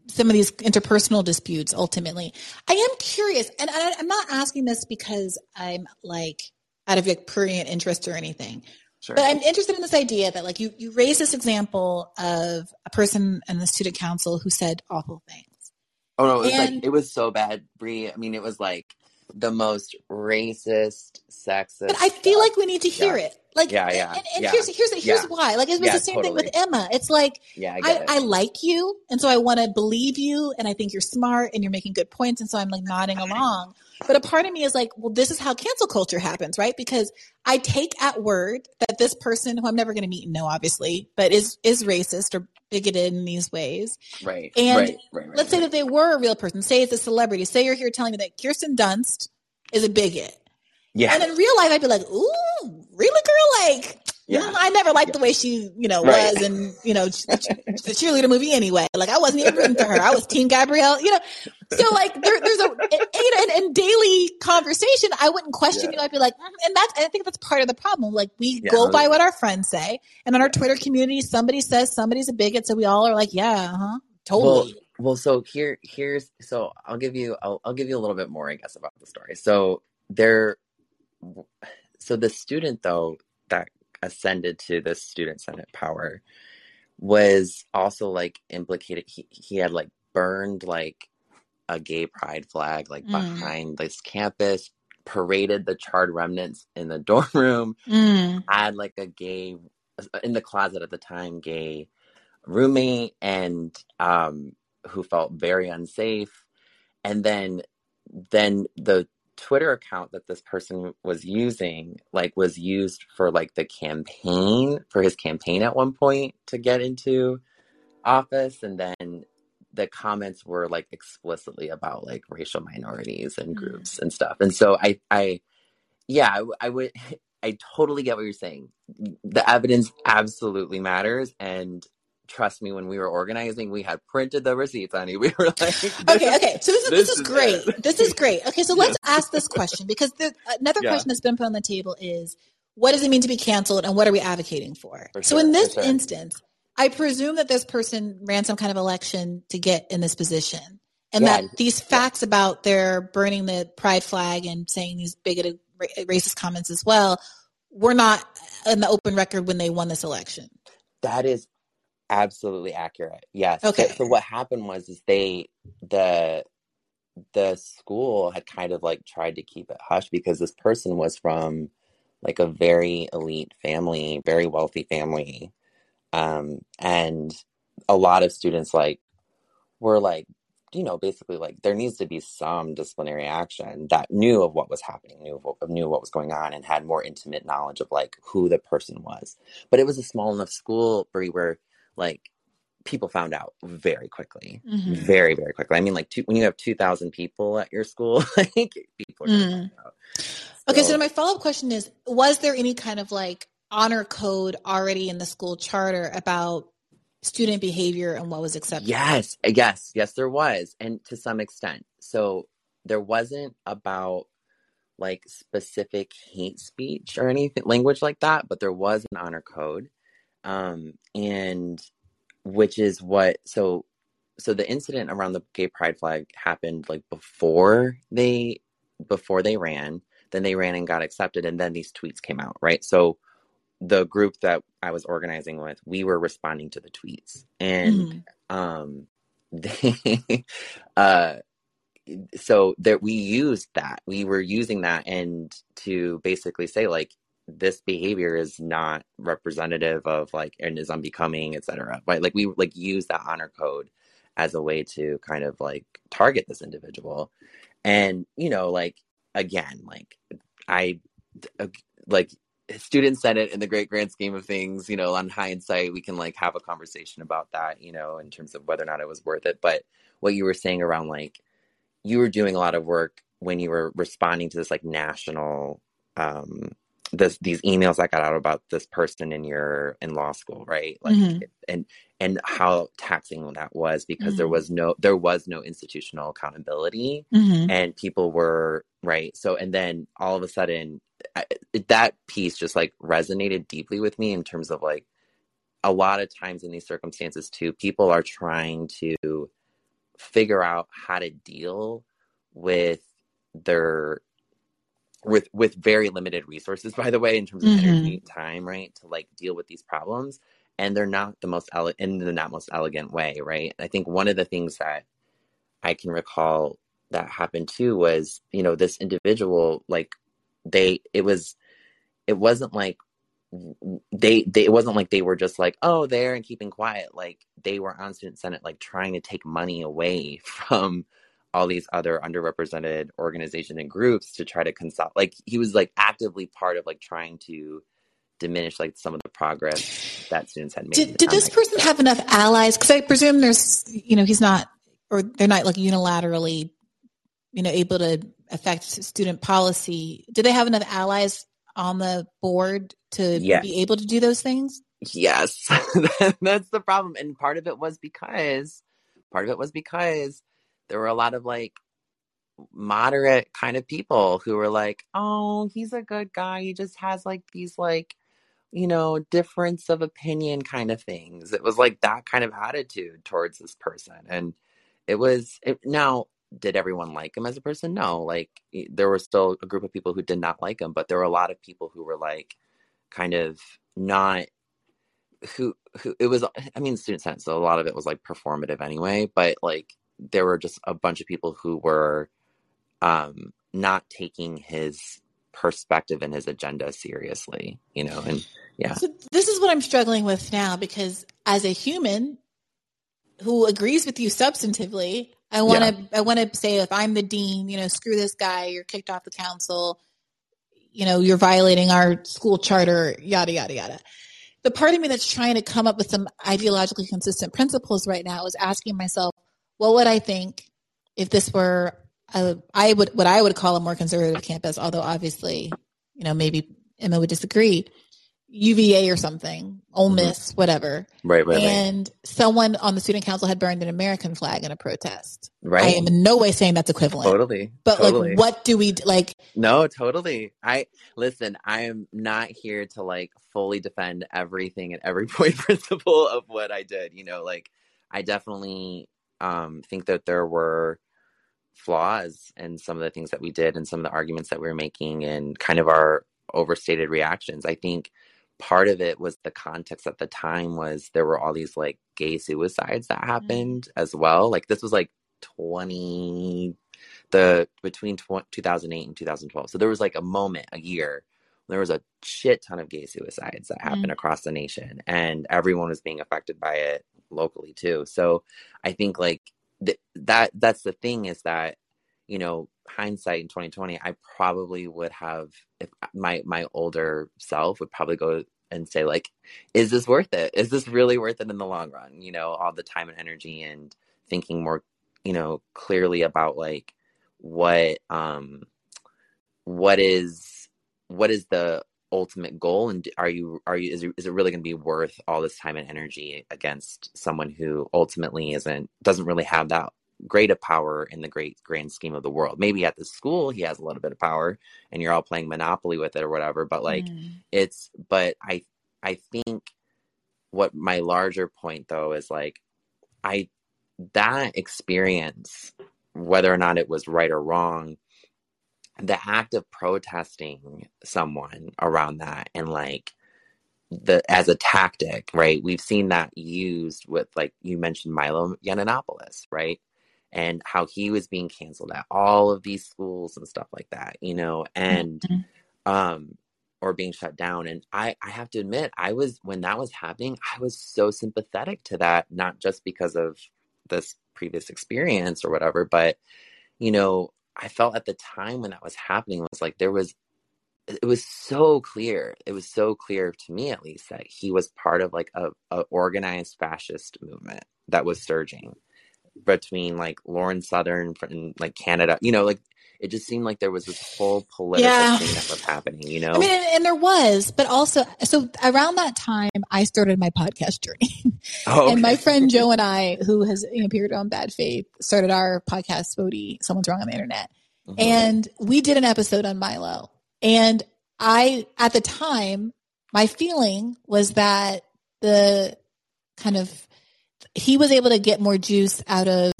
some of these interpersonal disputes ultimately. I am curious, and I, I'm not asking this because I'm like out of like prurient interest or anything, sure. But I'm interested in this idea that like you you raise this example of a person in the student council who said awful things. Oh no, it was And- like it was so bad, Brie. I mean, it was like the most racist, sexist. But I feel stuff. like we need to hear Yeah. it. Like Yeah, yeah, and, and yeah, here's here's here's yeah. why. Like it was the same thing with. Emma. It's like Yeah, I I, it. I like you, and so I want to believe you, and I think you're smart, and you're making good points, and so I'm like nodding along. But a part of me is like, well, this is how cancel culture happens, right? Because I take at word that this person, who I'm never going to meet and know, obviously, but is is racist or bigoted in these ways. right, And right, right, right. let's say that they were a real person. Say it's a celebrity. Say you're here telling me that Kirsten Dunst is a bigot. yeah, And in real life, I'd be like, ooh, really, girl? Like, Yeah. mm, I never liked the way she, you know, was, and you know, the cheerleader movie anyway. Like, I wasn't even rooting for her. I was Team Gabrielle. You know, so like, there, there's a, know, in, in daily conversation, I wouldn't question Yeah. you. I'd be like, mm, and that's, I think that's part of the problem. Like, we Yeah. go by what our friends say, and in our Twitter community, somebody says somebody's a bigot, so we all are like, yeah, uh huh, totally. Well, well, so here, here's so I'll give you, I'll, I'll give you a little bit more, I guess, about the story. So there, so the student though that ascended to the student senate power was also like implicated. He he had like burned like a gay pride flag like Mm. behind this campus, paraded the charred remnants in the dorm room, Mm. had like a gay in the closet at the time gay roommate and um who felt very unsafe and then then the twitter account that this person was using like was used for like the campaign for his campaign at one point to get into office and then the comments were like explicitly about like racial minorities and Mm. groups and stuff and so i i yeah I would i totally get what you're saying the evidence absolutely matters and trust me when we were organizing we had printed the receipts honey we were like Okay, okay. So this is this, is great. it. This is great. Okay, so let's ask this question because the, another Yeah. question that's been put on the table is what does it mean to be canceled and what are we advocating for? For so sure, in this sure. instance, I presume that this person ran some kind of election to get in this position. And Yeah. that these facts about their burning the pride flag and saying these bigoted racist comments as well were not in the open record when they won this election. That is absolutely accurate. Yes. So- Okay. So, what happened was is they the the school had kind of like tried to keep it hush because this person was from like a very elite family, very wealthy family. Um and a lot of students like were like you know basically like there needs to be some disciplinary action that knew of what was happening knew of what, knew what was going on and had more intimate knowledge of like who the person was but it was a small enough school Brie, where like people found out very quickly Mhm. very very quickly i mean like two, when you have 2000 people at your school like people are Mm. out Okay, so So- my follow up question is Was there any kind of like honor code already in the school charter about student behavior and what was acceptable? Yes, yes, yes, there was, and to some extent. So there wasn't about like specific hate speech or anything language like that, but there was an honor code, um, and which is what so so the incident around the gay pride flag happened like before they before they ran then they ran and got accepted and then these tweets came out right so the group that i was organizing with we were responding to the tweets. And Mhm. um they uh so that we used that. We were using that and to basically say like this behavior is not representative of like and is unbecoming etc right? Like we like use that honor code as a way to kind of like target this individual. And you know like again like i like students senate in the great grand scheme of things you know on hindsight we can like have a conversation about that you know in terms of whether or not it was worth it but what you were saying around like you were doing a lot of work when you were responding to this like national um this these emails that got out about this person in your in law school right like Mhm. and and how taxing that was because there Mhm. was no there was no institutional accountability Mhm. and people were right. So and then all of a sudden I, that piece just like resonated deeply with me in terms of like a lot of times in these circumstances too people are trying to figure out how to deal with their with with very limited resources by the way in terms of Mm-hmm. energy time right to like deal with these problems. And they're not the most ele- in the not most elegant way right? I think one of the things that i can recall that happened too was you know this individual like they it was it wasn't like they, they it wasn't like they were just like oh there and keeping quiet like they were on student senate like trying to take money away from all these other underrepresented organizations and groups to try to consult like he was like actively part of like trying to diminish like some of the progress that students had made Did, did this person have enough allies? Because I presume there's, you know, he's not, or they're not like unilaterally, you know, able to affect student policy. Do they have enough allies on the board to Yes. be able to do those things? Yes, that's the problem. And part of it was because, part of it was because there were a lot of like moderate kind of people who were like, oh, he's a good guy. He just has like these like, you know, difference of opinion kind of things. It was like that kind of attitude towards this person. And it was, it, now, did everyone like him as a person? No. Like, there were still a group of people who did not like him, but there were a lot of people who were like, kind of not who who it was i mean student sense so a lot of it was like performative anyway but like there were just a bunch of people who were um not taking his perspective and his agenda seriously you know and yeah So this is what I'm struggling with now because as a human who agrees with you substantively, I want to I want to say if I'm the dean, you know, screw this guy, you're kicked off the council, you know, you're violating our school charter, yada yada yada. The part of me that's trying to come up with some ideologically consistent principles right now is asking myself, what would I think if this were a, I would what I would call a more conservative campus, although obviously, you know, maybe Emma would disagree. UVA or something, Ole Mhm. Miss, whatever. right right right and someone on the student council had burned an American flag in a protest. Right. I am in no way saying that's equivalent. totally But totally like, what do we like? No, totally. I listen, I am not here to like fully defend everything and every point principle of what I did. You know, like I definitely um think that there were flaws in some of the things that we did and some of the arguments that we were making and kind of our overstated reactions. I think part of it was the context at the time was there were all these like gay suicides that happened as well. Like this was like 20 the between tw- 2008 and 2012 so there was like a moment a year there was a shit ton of gay suicides that happened Mm. across the nation and everyone was being affected by it locally too so i think like th- that that's the thing is that you know hindsight in 2020 i probably would have if my my older self would probably go and say like is this worth it? Is this really worth it in the long run? You know all the time and energy and thinking more you know clearly about like what um what is what is the ultimate goal? And are you are you is it, is it really going to be worth all this time and energy against someone who ultimately isn't doesn't really have that great of power in the great grand scheme of the world. Maybe at the school he has a little bit of power and you're all playing monopoly with it or whatever but like Mm. it's but i i think what my larger point though is like i that experience whether or not it was right or wrong the act of protesting someone around that and like the as a tactic right? We've seen that used with like you mentioned milo yiannopoulos right and how he was being canceled at all of these schools and stuff like that you know and Mhm. um or being shut down and i i have to admit i was when that was happening i was so sympathetic to that not just because of this previous experience or whatever but you know i felt at the time when that was happening was like there was it was so clear it was so clear to me at least that he was part of like a, a organized fascist movement that was surging between like lauren southern from like canada you know like it just seemed like there was this whole political Yeah. thing that was happening you know I mean, and, and there was, but also, so around that time, I started my podcast journey. oh, And my friend Joe and I, who has appeared on Bad Faith, started our podcast, Spody, Someone's Wrong on the Internet. Mhm. And we did an episode on Milo. And I, at the time, my feeling was that the kind of, he was able to get more juice out of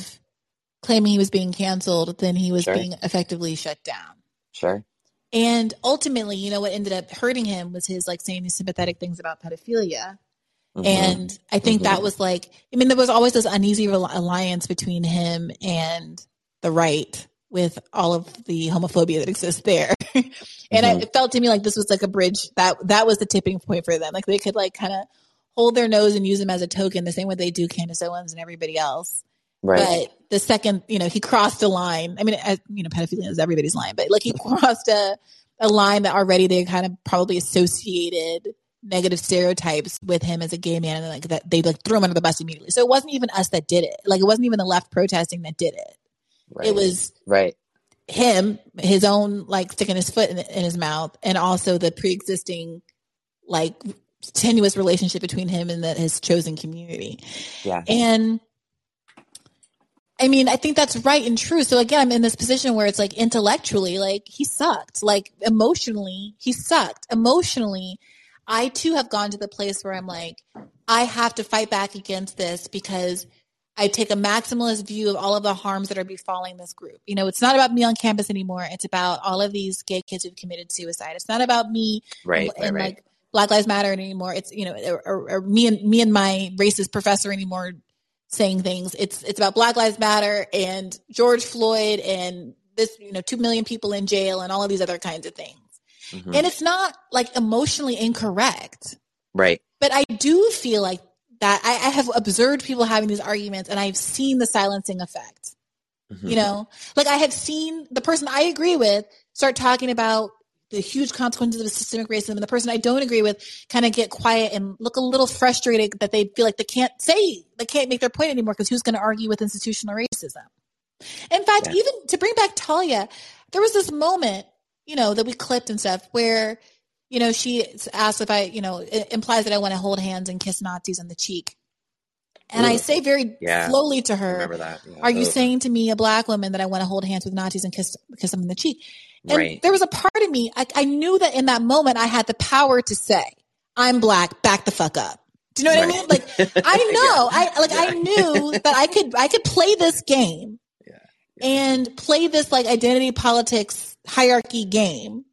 claiming he was being canceled than he was Sure. being effectively shut down. sure And ultimately, you know, what ended up hurting him was his like saying these sympathetic things about pedophilia. Mhm. And I think Mhm. that was like, I mean, there was always this uneasy rel- alliance between him and the right with all of the homophobia that exists there. and I, Mhm. it felt to me like this was like a bridge that that was the tipping point for them. Like they could like kind of hold their nose and use them as a token the same way they do Candace Owens and everybody else. Right. But the second, you know, he crossed a line. I mean, as, you know, pedophilia is everybody's line, but like he crossed a, a line that already they kind of probably associated negative stereotypes with him as a gay man and like that they like threw him under the bus immediately. So it wasn't even us that did it. Like it wasn't even the left protesting that did it. Right. It was right. him, his own like sticking his foot in, in his mouth, and also the pre-existing like tenuous relationship between him and that his chosen community. Yeah. And I mean, I think that's right and true. So again, I'm in this position where it's like intellectually, like he sucked. Like emotionally, he sucked. Emotionally, I too have gone to the place where I'm like, I have to fight back against this because I take a maximalist view of all of the harms that are befalling this group. You know, it's not about me on campus anymore. It's about all of these gay kids who've committed suicide. It's not about me Right, and, right, and, right. like Black Lives Matter anymore. It's you know, or, or, me and me and my racist professor anymore saying things. It's it's about Black Lives Matter and George Floyd and this you know two million people in jail and all of these other kinds of things. Mhm. And it's not like emotionally incorrect, Right. but I do feel like that I, I have observed people having these arguments and I've seen the silencing effect. Mhm. You know, like I have seen the person I agree with start talking about the huge consequences of systemic racism, and the person I don't agree with kind of get quiet and look a little frustrated that they feel like they can't say, they can't make their point anymore because who's going to argue with institutional racism? In fact, Yeah. even to bring back Talia, there was this moment, you know, that we clipped and stuff where, you know, she asked if I, you know, it implies that I want to hold hands and kiss Nazis on the cheek. And I say very Yeah. slowly to her. Yeah. are you saying to me, a black woman, that I want to hold hands with Nazis and kiss kiss them on the cheek? And Right. there was a part of me, I, I knew that in that moment I had the power to say, "I'm black, back the fuck up." Do you know what I mean? Like I know, I like I knew that I could I could play this game and play this like identity politics hierarchy game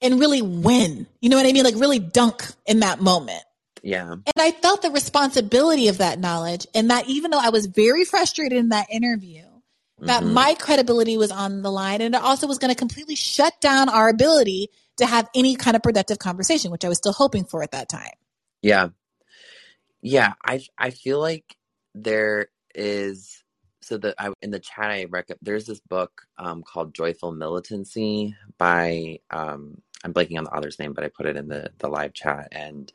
and really win. You know what I mean? Like really dunk in that moment. Yeah. And I felt the responsibility of that knowledge and that even though I was very frustrated in that interview, that Mhm. my credibility was on the line and it also was going to completely shut down our ability to have any kind of productive conversation, which I was still hoping for at that time. Yeah. Yeah, I I feel like there is so the I, in the chat I rec there's this book um called Joyful Militancy by um I'm blanking on the author's name, but I put it in the the live chat and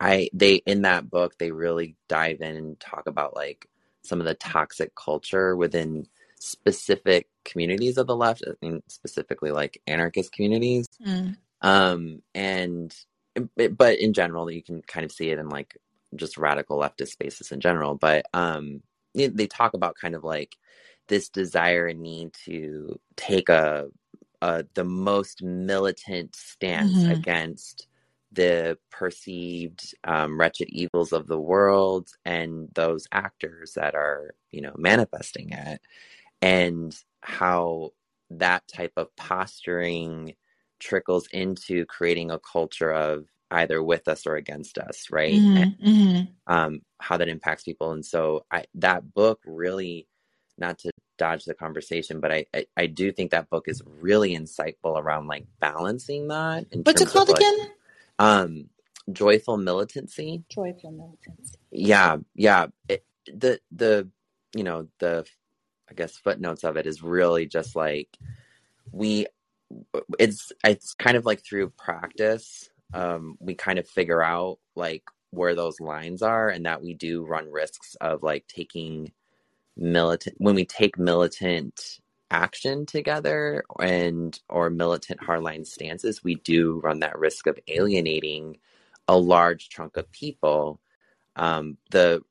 I they in that book they really dive in and talk about like some of the toxic culture within specific communities of the left, I mean specifically like anarchist communities. Um, and but in general, you can kind of see it in like just radical leftist spaces in general. But um, they, talk about kind of like this desire and need to take a, a the most militant stance Mhm. against the perceived um, wretched evils of the world and those actors that are you know manifesting it and how that type of posturing trickles into creating a culture of either with us or against us right Mhm, mhm. um, how that impacts people and so I, that book really not to dodge the conversation but I, I i do think that book is really insightful around like balancing that What's it called of like again? um joyful militancy Joyful militancy. yeah yeah it, the the you know the i guess footnotes of it is really just like we it's it's kind of like through practice um we kind of figure out like where those lines are and that we do run risks of like taking militant when we take militant action together and or militant hardline stances we do run that risk of alienating a large chunk of people. Um the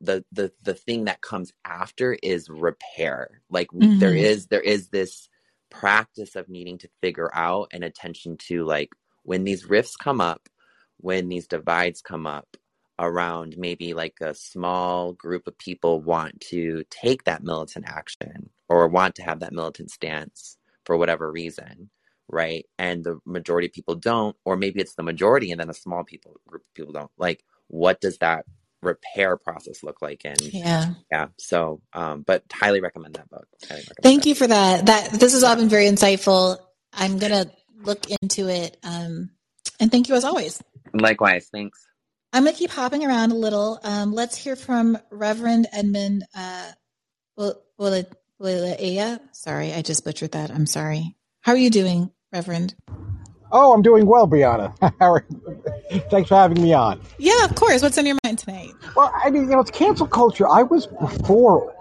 the the the thing that comes after is repair like we, there mm-hmm. is there is this practice of needing to figure out and attention to like when these rifts come up when these divides come up around maybe like a small group of people want to take that militant action or want to have that militant stance for whatever reason right? And the majority of people don't, or maybe it's the majority and then a small people group of people don't. Like, what does that repair process look like? And Yeah. yeah, so um, but highly recommend that book. Recommend Thank that. you for that. That this has all been very insightful. I'm gonna look into it. Um, and thank you as always. Likewise, thanks. I'm gonna keep hopping around a little. Um, let's hear from Reverend Edmund uh, Wil- Willa- Willea. Sorry, I just butchered that. I'm sorry. How are you doing, Reverend? Oh, I'm doing well, Briahna. Thanks for having me on. Yeah, of course. What's on your mind tonight? Well, I mean, you know, it's cancel culture. I was before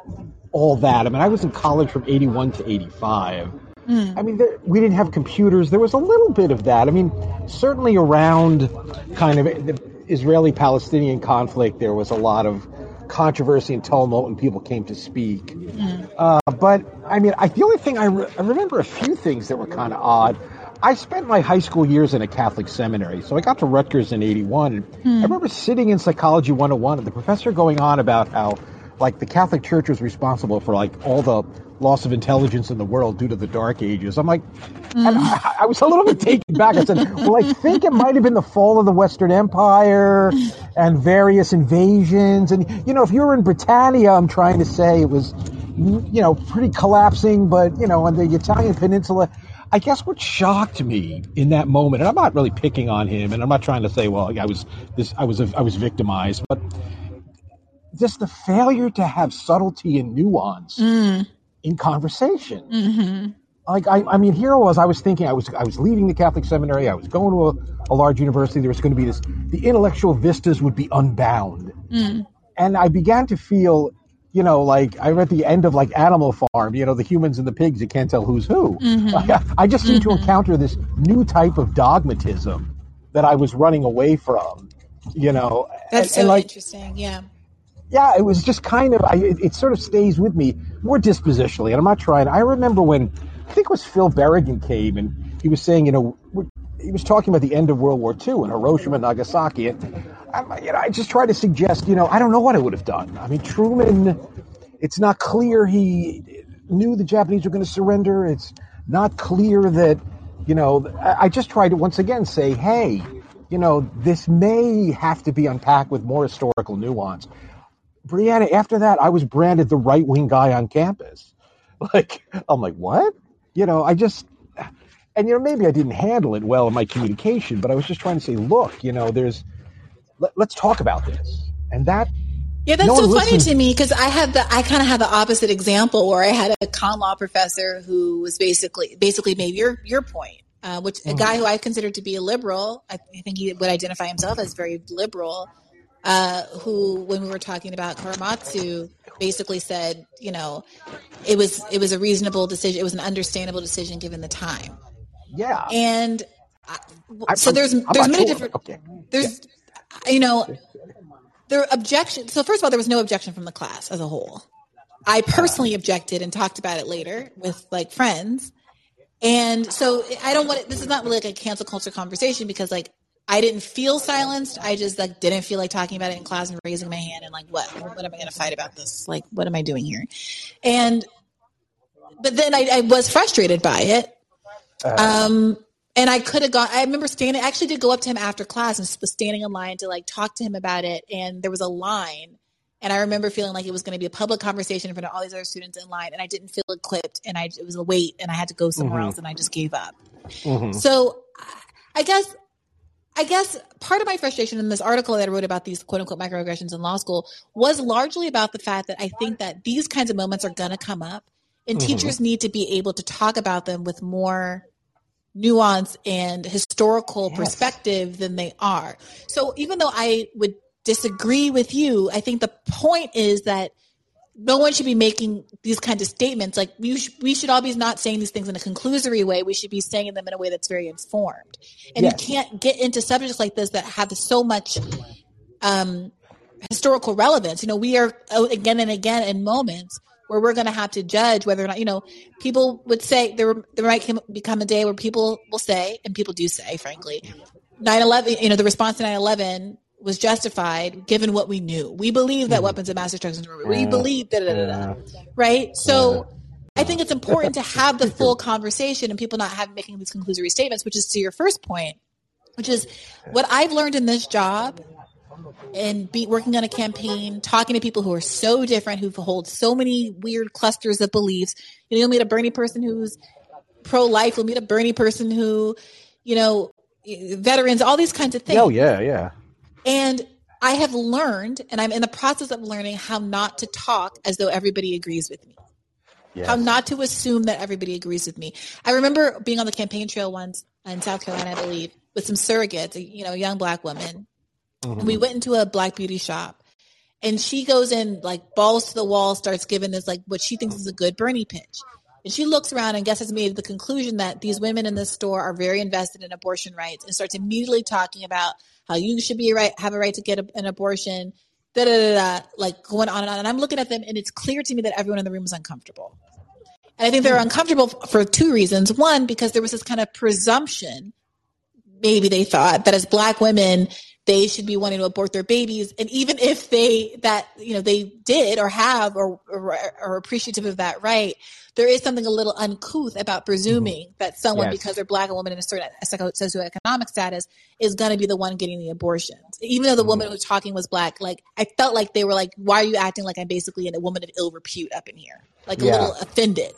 all that. I mean, I was in college from 81 to 85. Mm. I mean, there, we didn't have computers. There was a little bit of that. I mean, certainly around kind of the Israeli Palestinian conflict, there was a lot of controversy and tumult when people came to speak. Mm. Uh, but I mean, I, the only thing I, re- I remember a few things that were kind of odd. I spent my high school years in a Catholic seminary, so I got to Rutgers in '81. And Hmm. I remember sitting in Psychology 101 and the professor going on about how, like, the Catholic Church was responsible for like all the loss of intelligence in the world due to the Dark Ages. I'm like, and I, I was a little bit taken back. I said, well, I think it might have been the fall of the Western Empire and various invasions. And, you know, if you were in Britannia, I'm trying to say it was, you know, pretty collapsing, but, you know, on the Italian peninsula. I guess what shocked me in that moment, and I'm not really picking on him, and I'm not trying to say, well, I was this, I was, I was victimized, but just the failure to have subtlety and nuance Mm. in conversation. hmm Like I, I mean, here I was. I was thinking I was, I was leaving the Catholic seminary. I was going to a, a large university. There was going to be this. The intellectual vistas would be unbound, Mm. and I began to feel, you know, like I'm at the end of like Animal Farm. You know, the humans and the pigs. You can't tell who's who. Mhm. I, I just seemed to encounter this new type of dogmatism that I was running away from. You know, That's and, so and like interesting. Yeah. yeah, it was just kind of, I, it, it sort of stays with me more dispositionally. And I'm not trying, I remember when, I think it was Phil Berrigan came and he was saying, you know, he was talking about the end of World War II and Hiroshima and Nagasaki. And I, you know, I just tried to suggest, you know, I don't know what I would have done. I mean, Truman, it's not clear he knew the Japanese were going to surrender. It's not clear that, you know, I, just tried to once again say, hey, you know, this may have to be unpacked with more historical nuance. Briahna, after that, I was branded the right wing guy on campus. Like, I'm like, what? You know, I just, and you know, maybe I didn't handle it well in my communication, but I was just trying to say, look, you know, there's, let, let's talk about this. And that, Yeah, that's no so funny listened. to me because I had the I kind of had the opposite example where I had a con law professor who was basically basically made your your point, uh, which a guy who I considered to be a liberal. I, I think he would identify himself as very liberal. Uh, who, when we were talking about Korematsu, basically said, you know, it was it was a reasonable decision. It was an understandable decision given the time. Yeah. And uh, I, I'm- so there's I'm there's many sure. different Okay. there's you know there are objections. So first of all, there was no objection from the class as a whole. I personally objected and talked about it later with like friends. And so I don't want it, this is not really like a cancel culture conversation because like I didn't feel silenced. I just like didn't feel like talking about it in class and raising my hand and like what what am I going to fight about this? Like what am I doing here? And but then I, I was frustrated by it. Um, and I could have gone. I remember standing. I actually did go up to him after class and was standing in line to like talk to him about it. And there was a line, and I remember feeling like it was going to be a public conversation in front of all these other students in line, and I didn't feel equipped, and I it was a wait, and I had to go somewhere Mhm. else, and I just gave up. Mhm. So, I guess, I guess part of my frustration in this article that I wrote about these quote unquote microaggressions in law school was largely about the fact that I think that these kinds of moments are going to come up, and Mhm. teachers need to be able to talk about them with more nuance and historical perspective than they are. So even though I would disagree with you, I think the point is that no one should be making these kinds of statements. Like we, sh- we should all be not saying these things in a conclusory way. We should be saying them in a way that's very informed. And Yes. you can't get into subjects like this that have so much um, historical relevance. You know, we are uh, again and again in moments where we're going to have to judge whether or not, you know, people would say there, there might come- become a day where people will say, and people do say, frankly, 9-11, you know, the response to 9-11 was justified given what we knew. We believe that hmm. weapons of mass destruction were, we believe da da da da. Yeah. Right? So I think it's important to have the full conversation and people not have making these conclusory statements, which is to your first point, which is what I've learned in this job and be working on a campaign, talking to people who are so different, who hold so many weird clusters of beliefs. You know, you'll meet a Bernie person who's pro life, you'll meet a Bernie person who, you know, veterans, all these kinds of things. Oh yeah, yeah. And I have learned, and I'm in the process of learning how not to talk as though everybody agrees with me. Yes. How not to assume that everybody agrees with me. I remember being on the campaign trail once in South Carolina, I believe, with some surrogates, you know, a young black woman. Mhm. And we went into a black beauty shop and she goes in like balls to the wall, starts giving this like what she thinks is a good Bernie pitch. And she looks around and guess has made the conclusion that these women in this store are very invested in abortion rights and starts immediately talking about how you should be a right have a right to get a, an abortion, da da da da, like going on and on. And I'm looking at them and it's clear to me that everyone in the room is uncomfortable. And I think they're uncomfortable for two reasons. One, because there was this kind of presumption maybe they thought that as black women they should be wanting to abort their babies and even if they that you know they did or have or are appreciative of that right there is something a little uncouth about presuming mm-hmm. that someone Yes. because they're black a woman in a certain socio- socioeconomic status is going to be the one getting the abortions even though the woman mm-hmm. who was talking was black like i felt like they were like why are you acting like i'm basically a woman of ill repute up in here like a Yeah. little offended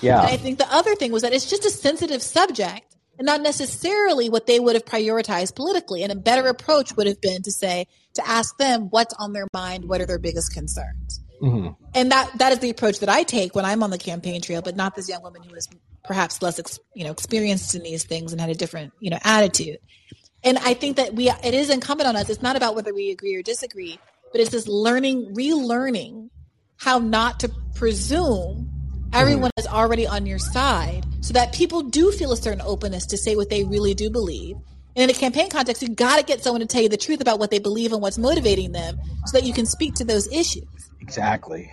Yeah. and I think the other thing was that it's just a sensitive subject and not necessarily what they would have prioritized politically. And a better approach would have been to say, to ask them what's on their mind, what are their biggest concerns. hmm And that, that is the approach that I take when I'm on the campaign trail, but not this young woman who is perhaps less, ex, you know, experienced in these things and had a different, you know, attitude. And I think that we, it is incumbent on us. It's not about whether we agree or disagree, but it's this learning, relearning how not to presume Mm-hmm. everyone is already on your side so that people do feel a certain openness to say what they really do believe. And in a campaign context, you got to get someone to tell you the truth about what they believe and what's motivating them so that you can speak to those issues. Exactly.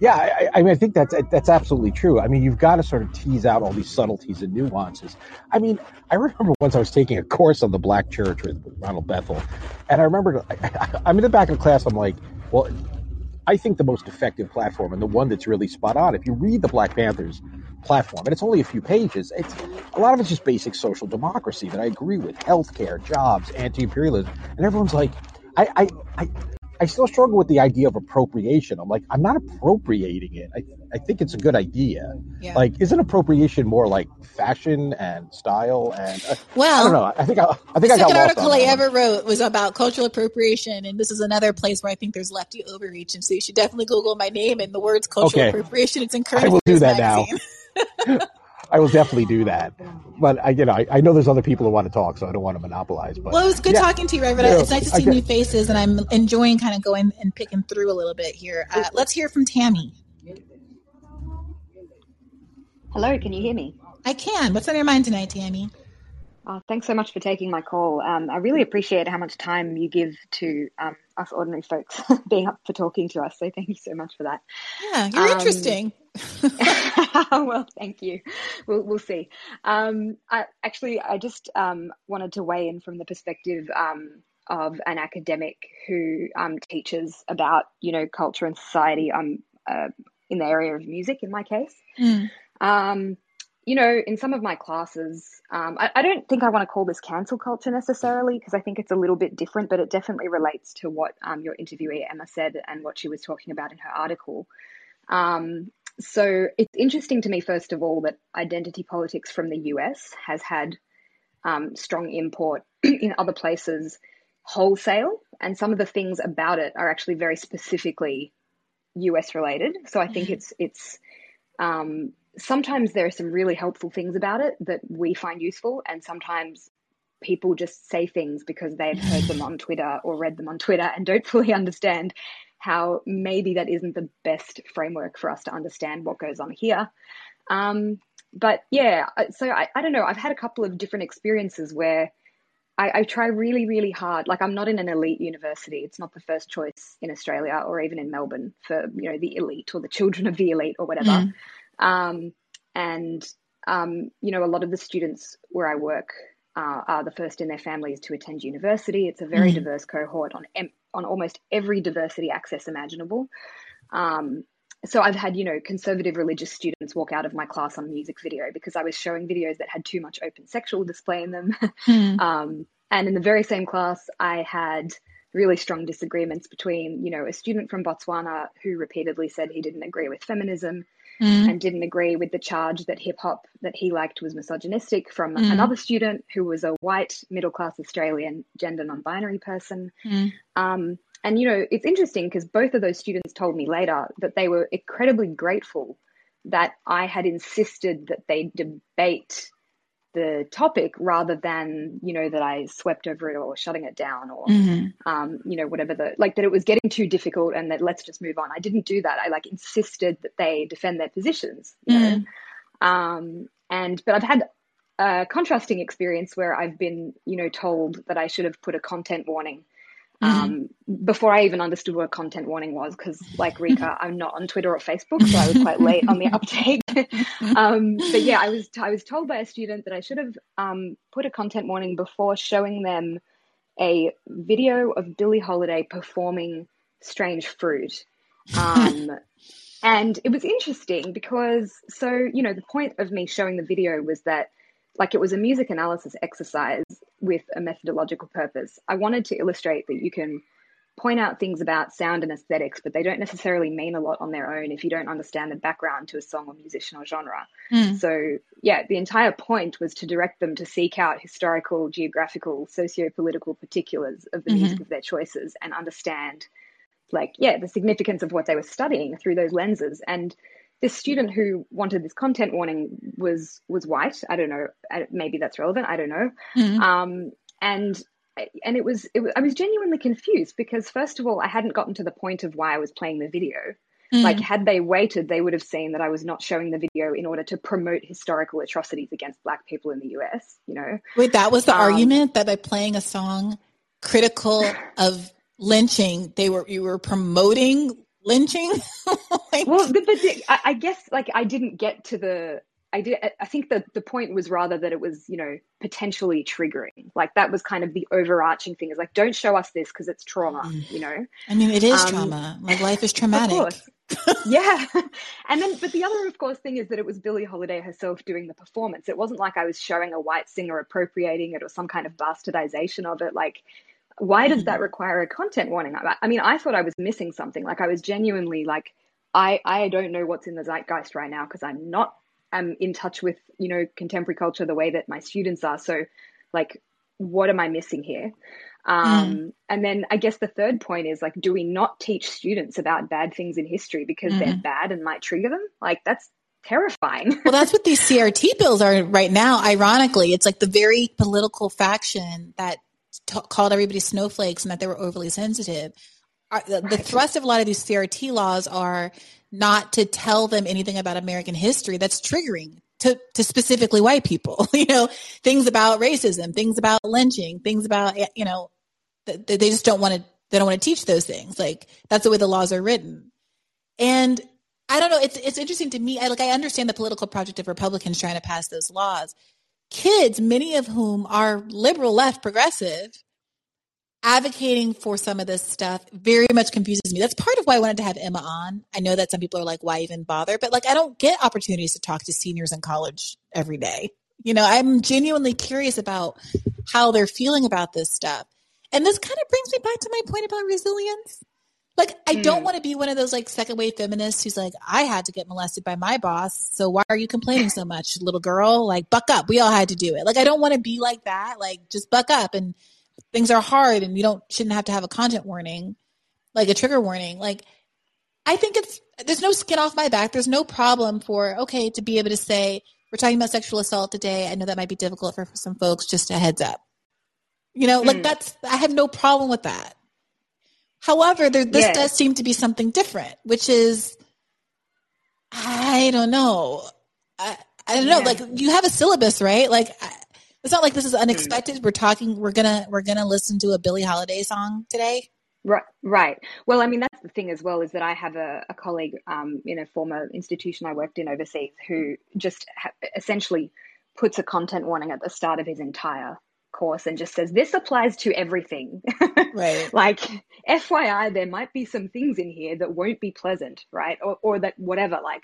Yeah, I, I- I mean, I think that's that's absolutely true. I mean, you've got to sort of tease out all these subtleties and nuances. I mean, I remember once I was taking a course on the Black Church with Ronald Bethel, and I remember I, I'm in the back of the class. I'm like, well, I think the most effective platform and the one that's really spot on. If you read the Black Panthers platform, and it's only a few pages, it's a lot of it's just basic social democracy that I agree with: healthcare, jobs, anti-imperialism, and everyone's like, I, I, I, I still struggle with the idea of appropriation. I'm like, I'm not appropriating it. I, I think it's a good idea. Yeah. Like, isn't appropriation more like fashion and style? And uh, I don't know. I think I, I think the I got article I ever wrote was about cultural appropriation, and this is another place where I think there's lefty overreach. And so you should definitely Google my name and the words cultural Okay. appropriation. It's in current I will do that now. magazine. I will definitely do that. But I, you know, I, I know there's other people who want to talk, so I don't want to monopolize. But Well, it was good yeah, talking to you, Reverend. yeah, it's nice to see get- new faces, and I'm enjoying kind of going and picking through a little bit here. Uh, let's hear from Tammy. Hello, can you hear me? I can. What's on your mind tonight, Tammy? Oh, thanks so much for taking my call. Um, I really appreciate how much time you give to um, us ordinary folks being up for talking to us. So thank you so much for that. Yeah, you're Um, interesting. well, thank you. We'll, we'll see. Um, I, actually, I just um, wanted to weigh in from the perspective um, of an academic who um, teaches about, you know, culture and society um, uh, in the area of music, in my case. Mm. Um, you know, in some of my classes, um, I, I don't think I want to call this cancel culture necessarily because I think it's a little bit different, but it definitely relates to what um, your interviewee Emma said and what she was talking about in her article. Um, so it's interesting to me, first of all, that identity politics from the US has had um, strong import in other places wholesale, and some of the things about it are actually very specifically US related. So I think it's it's um, sometimes there are some really helpful things about it that we find useful, and sometimes people just say things because they've heard them on Twitter or read them on Twitter and don't fully understand how maybe that isn't the best framework for us to understand what goes on here. Um, but yeah, so I, I don't know. I've had a couple of different experiences where I, I try really, really hard. Like I'm not in an elite university. It's not the first choice in Australia or even in Melbourne for you know the elite or the children of the elite or whatever. Mm. Um, and um, you know, a lot of the students where I work uh, are the first in their families to attend university. It's a very Mm. diverse cohort on on almost every diversity access imaginable. Um, so I've had, you know, conservative religious students walk out of my class on music video because I was showing videos that had too much open sexual display in them. Mm. um, and in the very same class, I had really strong disagreements between, you know, a student from Botswana who repeatedly said he didn't agree with feminism Mm. and didn't agree with the charge that hip hop that he liked was misogynistic from Mm. another student who was a white middle class Australian gender non binary person. Mm. Um, and you know, it's interesting because both of those students told me later that they were incredibly grateful that I had insisted that they debate the topic rather than you know that I swept over it or shutting it down or Mhm. um, you know whatever the like that it was getting too difficult and that let's just move on. I didn't do that. I like insisted that they defend their positions. You know, Mm. um, and but I've had a contrasting experience where I've been, you know, told that I should have put a content warning um, before I even understood what a content warning was. Because, like Rika, I'm not on Twitter or Facebook, so I was quite late on the uptake. um, but yeah, I was I was told by a student that I should have um, put a content warning before showing them a video of Billie Holiday performing "Strange Fruit." Um, and it was interesting because, so, you know, the point of me showing the video was that, like, it was a music analysis exercise with a methodological purpose. I wanted to illustrate that you can point out things about sound and aesthetics, but they don't necessarily mean a lot on their own if you don't understand the background to a song or musician or genre. Mm. So, yeah, the entire point was to direct them to seek out historical, geographical, socio political particulars of the Mhm. music of their choices and understand like yeah the significance of what they were studying through those lenses and this student who wanted this content warning was was white. I don't know. Maybe that's relevant. I don't know. Mm. um and and it was it was i was genuinely confused because first of all i hadn't gotten to the point of why i was playing the video. Mm. like had they waited they would have seen that i was not showing the video in order to promote historical atrocities against black people in the us you know? Wait, that was the Um, argument? That by playing a song critical of lynching, they were you were promoting lynching. like, well but, but I, I guess like i didn't get to the i did i think that the point was rather that it was you know potentially triggering. Like that was kind of the overarching thing is like don't show us this because it's trauma you know? I mean, it is Um, trauma. Like life is traumatic. yeah. And then but the other of course thing is that it was billie holiday herself doing the performance. It wasn't like i was showing a white singer appropriating it or some kind of bastardization of it. Like why does that require a content warning I, I mean i thought i was missing something like i was genuinely like i i don't know what's in the zeitgeist right now because i'm not i'm in touch with you know contemporary culture the way that my students are so like what am i missing here um, and then I guess the third point is like, do we not teach students about bad things in history because they're Mhm. bad and might trigger them? Like, that's terrifying. Well, that's what these CRT bills are right now. Ironically, it's like the very political faction that t- called everybody snowflakes and that they were overly sensitive. Are, the, the thrust of a lot of these CRT laws are not to tell them anything about American history that's triggering to, to specifically white people. you know, things about racism, things about lynching, things about eh, you know, th- they just don't want to. They don't want to teach those things. Like that's the way the laws are written. And I don't know. It's it's interesting to me. I like I understand the political project of Republicans trying to pass those laws. Kids, many of whom are liberal, left, progressive, advocating for some of this stuff very much confuses me. That's part of why I wanted to have Emma on. I know that some people are like, why even bother? But like, I don't get opportunities to talk to seniors in college every day. You know, I'm genuinely curious about how they're feeling about this stuff. And this kind of brings me back to my point about resilience. Like, I don't Hmm. want to be one of those like second wave feminists who's like, I had to get molested by my boss. So why are you complaining so much, little girl? Like, buck up. We all had to do it. Like, I don't want to be like that. Like, just buck up and things are hard and you don't, shouldn't have to have a content warning, like a trigger warning. Like, I think it's, there's no skin off my back. There's no problem for, okay, to be able to say, we're talking about sexual assault today. I know that might be difficult for some folks, just a heads up. You know, like Mm. that's, I have no problem with that. However, there, this Yeah. does seem to be something different, which is, I don't know. I, I don't know. Yeah. Like you have a syllabus, right? Like I, it's not like this is unexpected. We're talking. We're gonna we're gonna listen to a Billie Holiday song today. Right, right. Well, I mean, that's the thing as well is that I have a, a colleague um, in a former institution I worked in overseas who just ha- essentially puts a content warning at the start of his entire course and just says this applies to everything. Right. like FYI, there might be some things in here that won't be pleasant, right? Or, or that whatever, like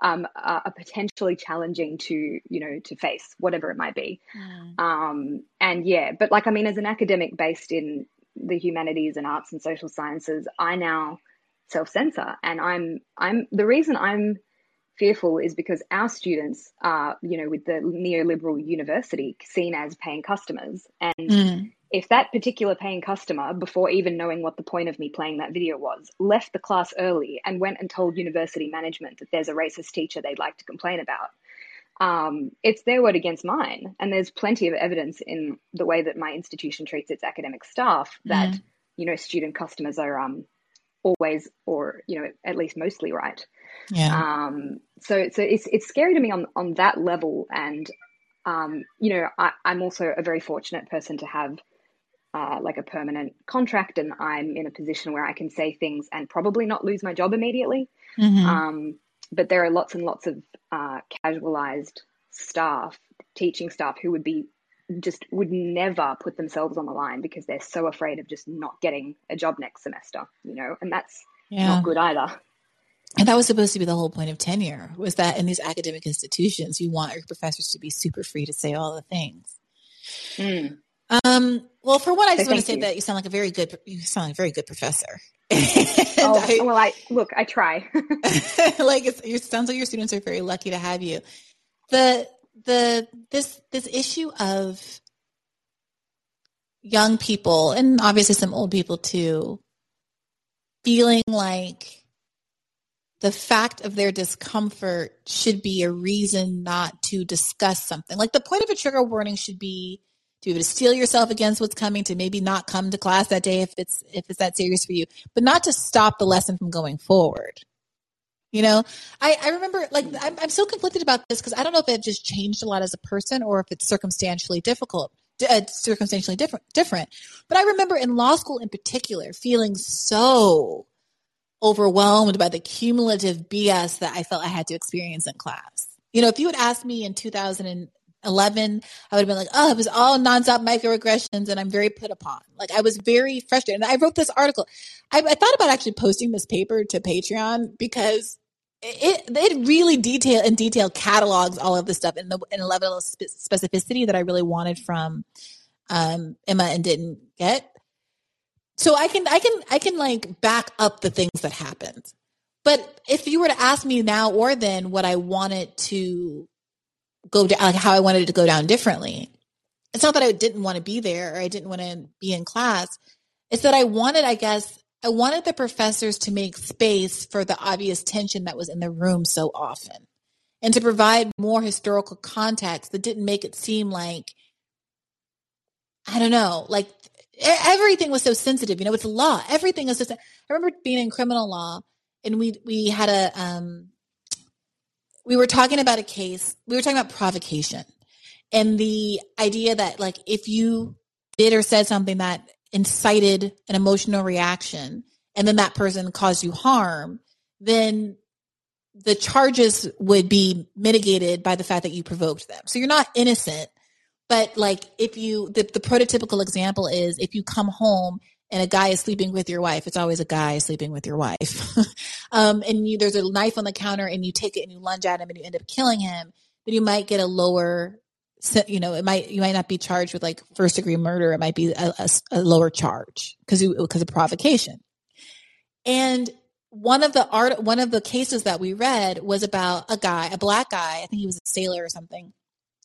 um, are, are potentially challenging to you know to face, whatever it might be. Mm. Um, and yeah, but like I mean, as an academic based in the humanities and arts and social sciences, I now self censor, and I'm I'm the reason I'm fearful is because our students are, you know, with the neoliberal university seen as paying customers. And Mm. if that particular paying customer, before even knowing what the point of me playing that video was, left the class early and went and told university management that there's a racist teacher they'd like to complain about, um, it's their word against mine. And there's plenty of evidence in the way that my institution treats its academic staff that, Mm. you know, student customers are um, always or, you know, at least mostly right. Yeah. Um, so so it's it's scary to me on on that level, and um, you know I, I'm also a very fortunate person to have uh, like a permanent contract, and I'm in a position where I can say things and probably not lose my job immediately. Mhm. Um, but there are lots and lots of uh, casualized staff, teaching staff, who would be just would never put themselves on the line because they're so afraid of just not getting a job next semester, you know, and that's Yeah. not good either. And that was supposed to be the whole point of tenure was that in these academic institutions, you want your professors to be super free to say all the things. Mm. Um, well, for one, I So just want to say you. that you sound like a very good, you sound like a very good professor. Oh, well, I look, I try. like it's, it sounds like your students are very lucky to have you. The, the, this, this issue of young people and obviously some old people too, feeling like the fact of their discomfort should be a reason not to discuss something. Like the point of a trigger warning should be to be able to steel yourself against what's coming, to maybe not come to class that day if it's if it's that serious for you, but not to stop the lesson from going forward. You know, I, I remember like I'm, I'm so conflicted about this because I don't know if it just changed a lot as a person or if it's circumstantially difficult, uh, circumstantially different, different. But I remember in law school in particular feeling so overwhelmed by the cumulative BS that I felt I had to experience in class. You know, if you had asked me in 2011, I would have been like, oh, it was all nonstop microaggressions and I'm very put upon. Like I was very frustrated. And I wrote this article. I, I thought about actually posting this paper to Patreon because it, it really detail in detail catalogs all of this stuff in the in a level of specificity that I really wanted from um, Emma and didn't get. So I can I can I can like back up the things that happened. But if you were to ask me now or then what I wanted to go down, like how I wanted it to go down differently, it's not that I didn't want to be there or I didn't want to be in class. It's that I wanted, I guess, I wanted the professors to make space for the obvious tension that was in the room so often and to provide more historical context that didn't make it seem like, I don't know, like everything was so sensitive. You know, it's law. Everything is just, I remember being in criminal law and we, we had a, um, we were talking about a case, we were talking about provocation and the idea that like if you did or said something that incited an emotional reaction and then that person caused you harm, then the charges would be mitigated by the fact that you provoked them. So you're not innocent, but like if you, the, the prototypical example is if you come home and a guy is sleeping with your wife, it's always a guy sleeping with your wife. um, and you, there's a knife on the counter and you take it and you lunge at him and you end up killing him, then you might get a lower you know, it might you might not be charged with like first degree murder. It might be a, a, a lower charge because because of provocation. And one of the art, one of the cases that we read was about a guy, a black guy. I think he was a sailor or something,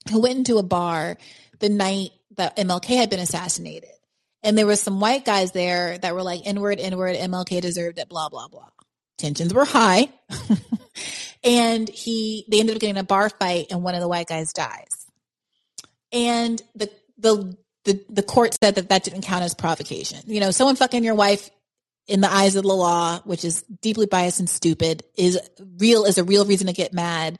who went into a bar the night that MLK had been assassinated, and there was some white guys there that were like, "Inward, inward, MLK deserved it." Blah blah blah. Tensions were high, and he they ended up getting a bar fight, and one of the white guys dies and the the the the court said that that didn't count as provocation. You know, someone fucking your wife in the eyes of the law, which is deeply biased and stupid, is real is a real reason to get mad.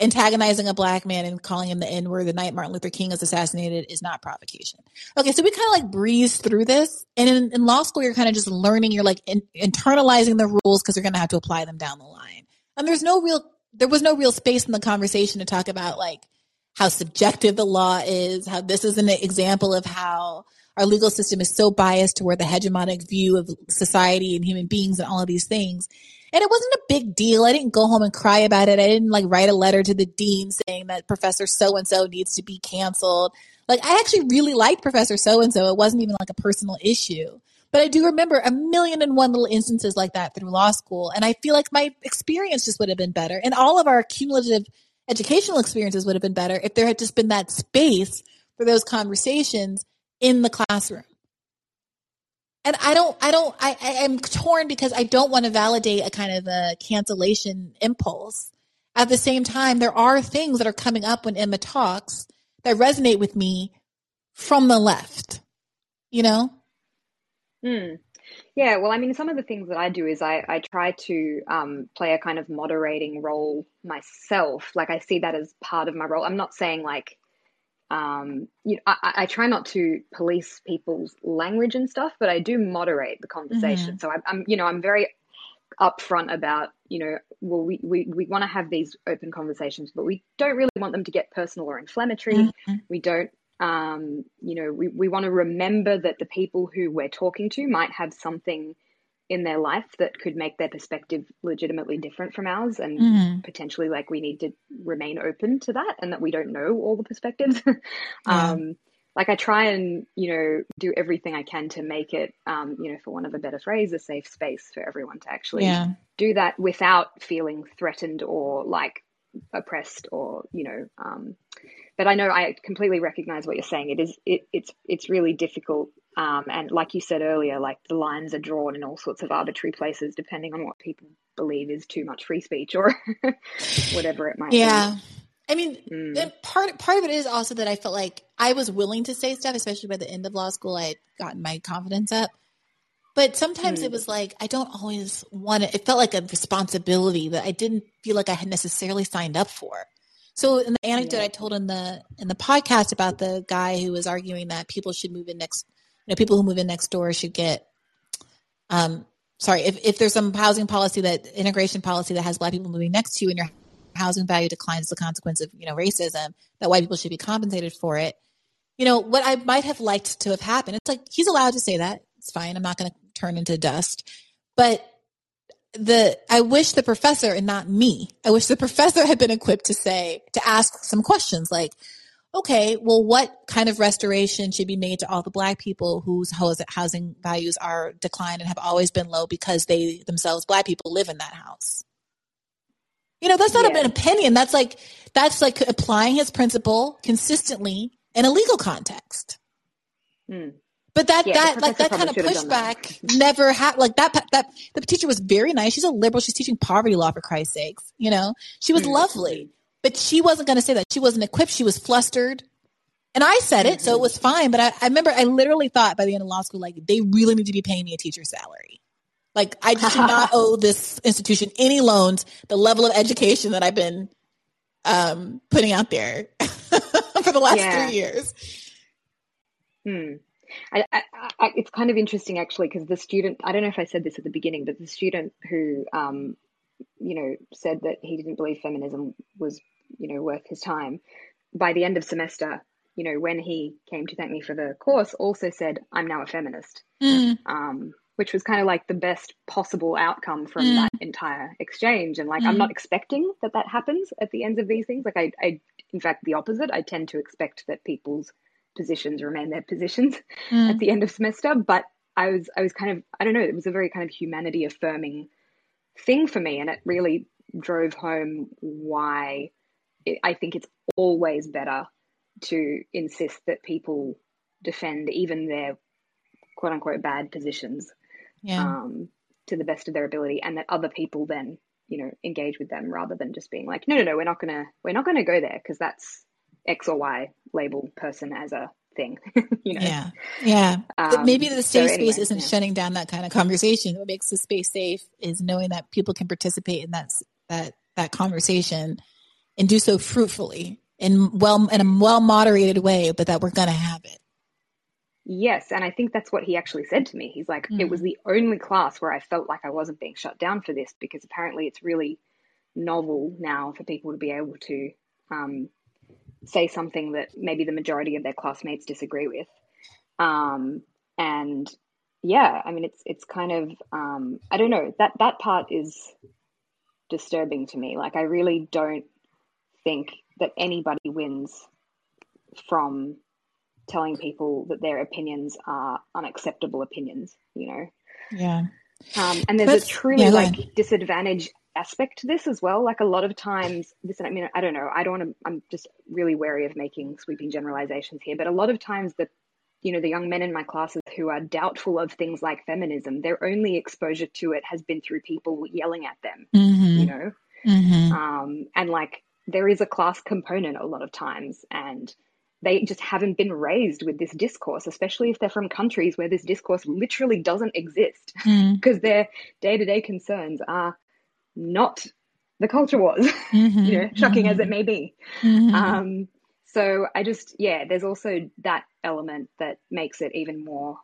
Antagonizing a black man and calling him the N word the night Martin Luther King is assassinated is not provocation. Okay, so we kind of like breeze through this, and in, in law school, you're kind of just learning. You're like in, internalizing the rules because you're going to have to apply them down the line. And there's no real, there was no real space in the conversation to talk about like how subjective the law is, how this is an example of how our legal system is so biased toward the hegemonic view of society and human beings and all of these things. And it wasn't a big deal. I didn't go home and cry about it. I didn't like write a letter to the dean saying that Professor so and so needs to be canceled. Like I actually really liked Professor so and so. It wasn't even like a personal issue. But I do remember a million and one little instances like that through law school. And I feel like my experience just would have been better. And all of our cumulative educational experiences would have been better if there had just been that space for those conversations in the classroom. And I don't, I don't, I, I am torn because I don't want to validate a kind of a cancellation impulse. At the same time, there are things that are coming up when Emma talks that resonate with me from the left, you know? Hmm. Yeah, well, I mean, some of the things that I do is I, I try to um, play a kind of moderating role myself. Like, I see that as part of my role. I'm not saying like um, you know, I, I, try not to police people's language and stuff, but I do moderate the conversation. Mm-hmm. So I, I'm, you know, I'm very upfront about, you know, well, we, we, we want to have these open conversations, but we don't really want them to get personal or inflammatory. Mm-hmm. We don't, um, you know, we, we want to remember that the people who we're talking to might have something in their life that could make their perspective legitimately different from ours and mm. potentially like we need to remain open to that and that we don't know all the perspectives yeah. um like i try and you know do everything i can to make it um you know for one of a better phrase a safe space for everyone to actually yeah. do that without feeling threatened or like oppressed or you know um but i know i completely recognize what you're saying it is it, it's it's really difficult um, and like you said earlier, like the lines are drawn in all sorts of arbitrary places depending on what people believe is too much free speech or whatever it might yeah. be. Yeah. I mean, mm. part part of it is also that I felt like I was willing to say stuff, especially by the end of law school. I had gotten my confidence up, but sometimes mm. it was like I don't always want it. It felt like a responsibility that I didn't feel like I had necessarily signed up for. So, in the anecdote yeah. I told in the in the podcast about the guy who was arguing that people should move in next you know, people who move in next door should get, um, sorry, if, if there's some housing policy that integration policy that has black people moving next to you and your housing value declines as a consequence of, you know, racism, that white people should be compensated for it. You know, what I might have liked to have happened, it's like, he's allowed to say that. It's fine. I'm not going to turn into dust. But the I wish the professor and not me. I wish the professor had been equipped to say to ask some questions like, okay, well, what kind of restoration should be made to all the black people whose housing values are declined and have always been low because they themselves, black people, live in that house? You know, that's not yeah. an opinion. That's like that's like applying his principle consistently in a legal context. Hmm. But that yeah, that like that kind of pushback never had like that that the teacher was very nice. She's a liberal. She's teaching poverty law for Christ's sakes. You know, she was mm-hmm. lovely. But she wasn't going to say that. She wasn't equipped. She was flustered. And I said it, so it was fine. But I, I remember I literally thought by the end of law school, like, they really need to be paying me a teacher's salary. Like, I do not owe this institution any loans, the level of education that I've been um, putting out there for the last yeah. three years. Hmm. I, I, I, it's kind of interesting actually because the student I don't know if I said this at the beginning, but the student who um, you know said that he didn't believe feminism was you know, worth his time. By the end of semester, you know, when he came to thank me for the course, also said, I'm now a feminist. Mm. Um, which was kind of like the best possible outcome from mm. that entire exchange. And like, mm. I'm not expecting that that happens at the ends of these things. Like, I, I, in fact, the opposite. I tend to expect that people's positions remain their positions mm. at the end of semester. But I was, I was kind of, I don't know, it was a very kind of humanity affirming thing for me. And it really drove home why I think it's always better to insist that people defend even their quote unquote bad positions yeah. um, to the best of their ability, and that other people then you know engage with them rather than just being like, no, no, no, we're not gonna we're not gonna go there because that's X or Y label person as a thing. you know? Yeah, yeah. Um, maybe the safe so anyway, space isn't yeah. shutting down that kind of conversation. What makes the space safe is knowing that people can participate in that that that conversation and do so fruitfully and well in a well moderated way, but that we're going to have it. Yes, and I think that's what he actually said to me. He's like, mm. it was the only class where I felt like I wasn't being shut down for this because apparently it's really novel now for people to be able to, um, say something that maybe the majority of their classmates disagree with. Um, and yeah, I mean, it's it's kind of um, I don't know that that part is disturbing to me. Like, I really don't think that anybody wins from telling people that their opinions are unacceptable opinions. You know. Yeah. Um, and there's a truly yeah, like ahead. disadvantage aspect to this as well. Like a lot of times, this, I mean, I don't know. I don't want to, I'm just really wary of making sweeping generalizations here, but a lot of times the, you know, the young men in my classes who are doubtful of things like feminism, their only exposure to it has been through people yelling at them, Mhm. you know? Mhm. Um, and like there is a class component a lot of times, and they just haven't been raised with this discourse, especially if they're from countries where this discourse literally doesn't exist Mm. because their day to day concerns are not the culture wars, Mhm. you know, shocking as Mhm. it may be. Mhm. Um, so I just, yeah, there's also that element that makes it even more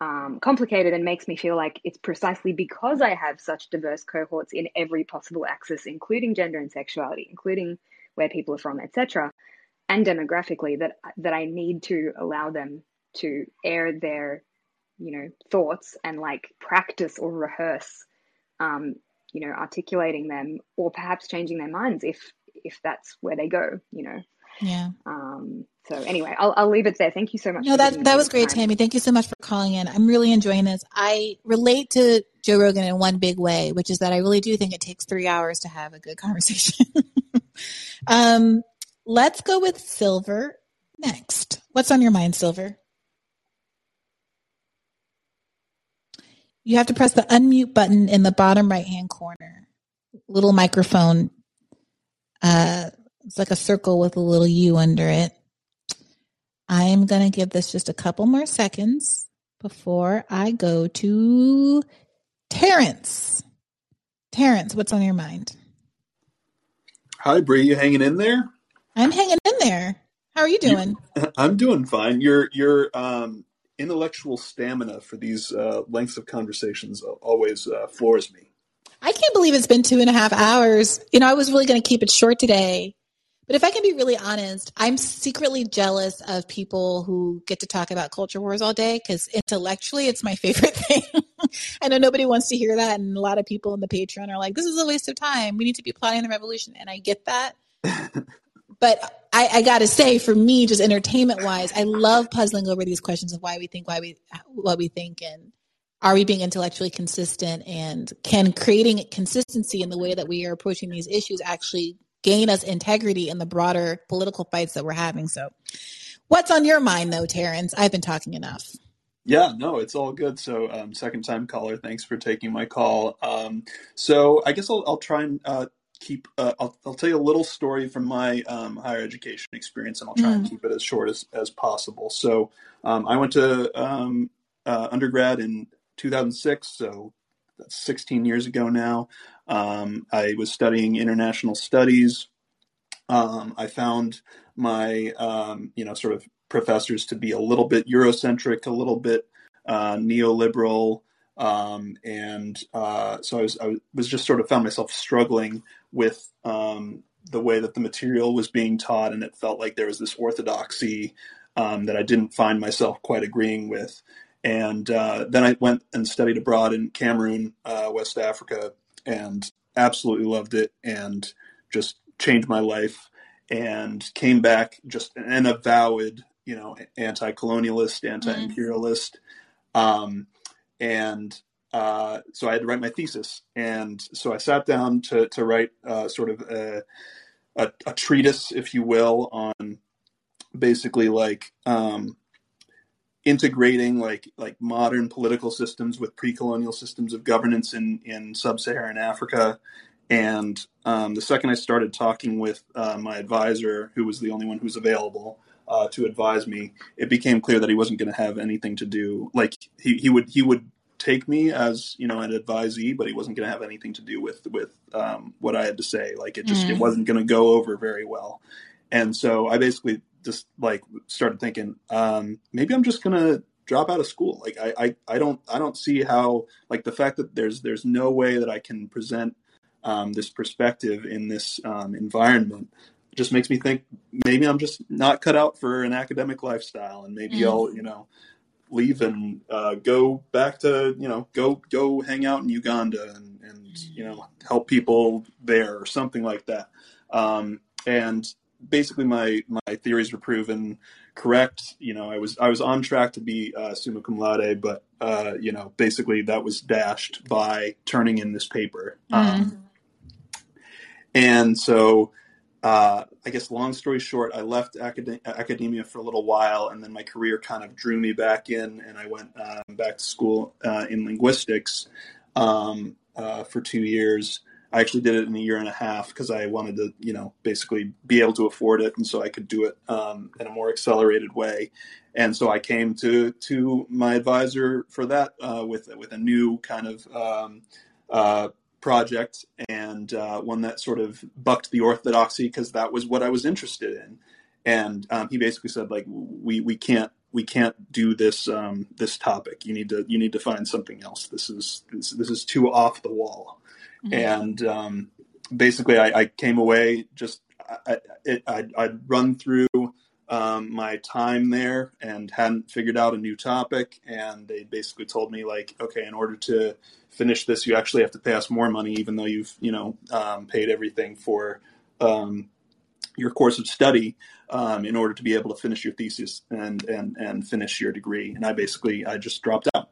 um, complicated and makes me feel like it's precisely because I have such diverse cohorts in every possible axis, including gender and sexuality, including where people are from, etc., and demographically, that that I need to allow them to air their, you know, thoughts and like practice or rehearse, um, you know, articulating them or perhaps changing their minds if if that's where they go, you know. Yeah. Um, so anyway, I'll I'll leave it there. Thank you so much. No, that that was great, time. Tammy. Thank you so much for calling in. I'm really enjoying this. I relate to Joe Rogan in one big way, which is that I really do think it takes three hours to have a good conversation. um, let's go with Silver next. What's on your mind, Silver? You have to press the unmute button in the bottom right hand corner. Little microphone. Uh, it's like a circle with a little U under it. I'm going to give this just a couple more seconds before I go to Terrence. Terrence, what's on your mind? Hi, Bree. You hanging in there? I'm hanging in there. How are you doing? I'm doing fine. Your your um, intellectual stamina for these uh, lengths of conversations always uh, floors me. I can't believe it's been two and a half hours. You know, I was really going to keep it short today. But if I can be really honest, I'm secretly jealous of people who get to talk about culture wars all day because intellectually it's my favorite thing. I know nobody wants to hear that. And a lot of people in the Patreon are like, this is a waste of time. We need to be plotting the revolution. And I get that. but I, I got to say, for me, just entertainment wise, I love puzzling over these questions of why we think, why we, what we think, and are we being intellectually consistent, and can creating consistency in the way that we are approaching these issues actually gain us integrity in the broader political fights that we're having. So, what's on your mind, though, Terrence? I've been talking enough. Yeah, no, it's all good. So, um, second time caller, thanks for taking my call. Um, so, I guess I'll, I'll try and uh, keep. Uh, I'll, I'll tell you a little story from my um, higher education experience, and I'll try and Mm. keep it as short as as possible. So, um, I went to um, uh, undergrad in 2006, so that's 16 years ago now. Um, I was studying international studies. Um, I found my, um, you know, sort of professors to be a little bit Eurocentric, a little bit uh, neoliberal, um, and uh, so I was, I was just sort of found myself struggling with um, the way that the material was being taught, and it felt like there was this orthodoxy um, that I didn't find myself quite agreeing with. And uh, then I went and studied abroad in Cameroon, uh, West Africa, and absolutely loved it, and just changed my life. And came back just an avowed, you know, anti-colonialist, anti-imperialist, um, and uh, so I had to write my thesis. And so I sat down to to write uh, sort of a, a, a treatise, if you will, on basically like um, integrating like like modern political systems with pre-colonial systems of governance in in sub-Saharan Africa. And um, the second I started talking with uh, my advisor, who was the only one who was available uh, to advise me, it became clear that he wasn't going to have anything to do. Like he, he would he would take me as you know an advisee, but he wasn't going to have anything to do with with um, what I had to say. Like it just Mm. it wasn't going to go over very well. And so I basically just like started thinking um, maybe I'm just to drop out of school. Like I, I I don't I don't see how like the fact that there's there's no way that I can present um, this perspective in this um, environment just makes me think maybe I'm just not cut out for an academic lifestyle, and maybe Mm. I'll you know leave and uh, go back to you know go go hang out in Uganda and, and you know help people there or something like that. Um, and basically, my my theories were proven correct. You know, I was I was on track to be uh, summa cum laude, but uh, you know, basically that was dashed by turning in this paper. Um, and so, uh, I guess long story short, I left acad- academia for a little while, and then my career kind of drew me back in, and I went um, back to school uh, in linguistics um, uh, for two years. I actually did it in a year and a half because I wanted to, you know, basically be able to afford it, and so I could do it um, in a more accelerated way. And so I came to to my advisor for that uh, with with a new kind of um, uh, project and uh, one that sort of bucked the orthodoxy because that was what I was interested in. And um, he basically said, like, we we can't we can't do this um, this topic. You need to you need to find something else. This is this, this is too off the wall. Mhm. And um, basically, I, I came away just I, I'd run through um, my time there and hadn't figured out a new topic. And they basically told me like, okay, in order to finish this, you actually have to pay us more money, even though you've you know um, paid everything for um, your course of study um, in order to be able to finish your thesis and and and finish your degree. And I basically I just dropped out.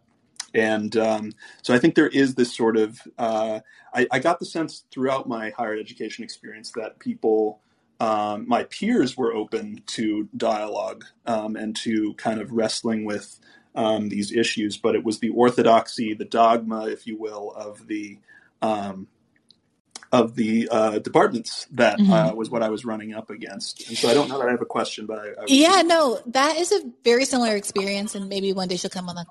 And um, so I think there is this sort of uh, I, I got the sense throughout my higher education experience that people um, my peers were open to dialogue um, and to kind of wrestling with um, these issues, but it was the orthodoxy, the dogma, if you will, of the um, of the uh, departments that Mhm. uh, was what I was running up against. And so I don't know that I have a question, but I, I Yeah, no, that is a very similar experience, and maybe one day she'll come on the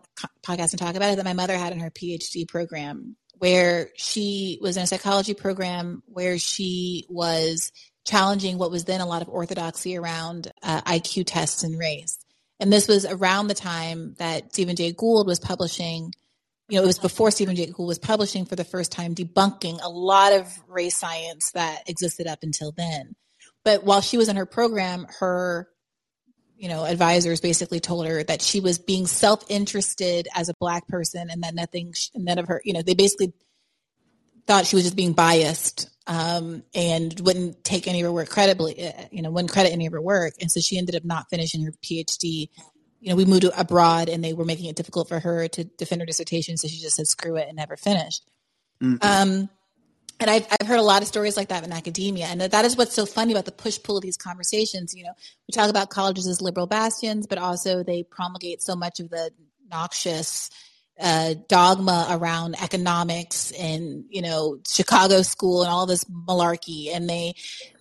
podcast and talk about it. That my mother had in her PhD program, where she was in a psychology program where she was challenging what was then a lot of orthodoxy around uh, IQ tests and race. And this was around the time that Stephen Jay Gould was publishing. You know, it was before Stephen Jay Gould was publishing for the first time, debunking a lot of race science that existed up until then. But while she was in her program, her you know advisors basically told her that she was being self-interested as a black person and that nothing none of her you know they basically thought she was just being biased um, and wouldn't take any of her work credibly uh, you know wouldn't credit any of her work and so she ended up not finishing her phd you know we moved abroad and they were making it difficult for her to defend her dissertation so she just said screw it and never finished Mhm. um, and I've, I've heard a lot of stories like that in academia. And that is what's so funny about the push pull of these conversations. You know, we talk about colleges as liberal bastions, but also they promulgate so much of the noxious uh, dogma around economics and, you know, Chicago school and all this malarkey. And they,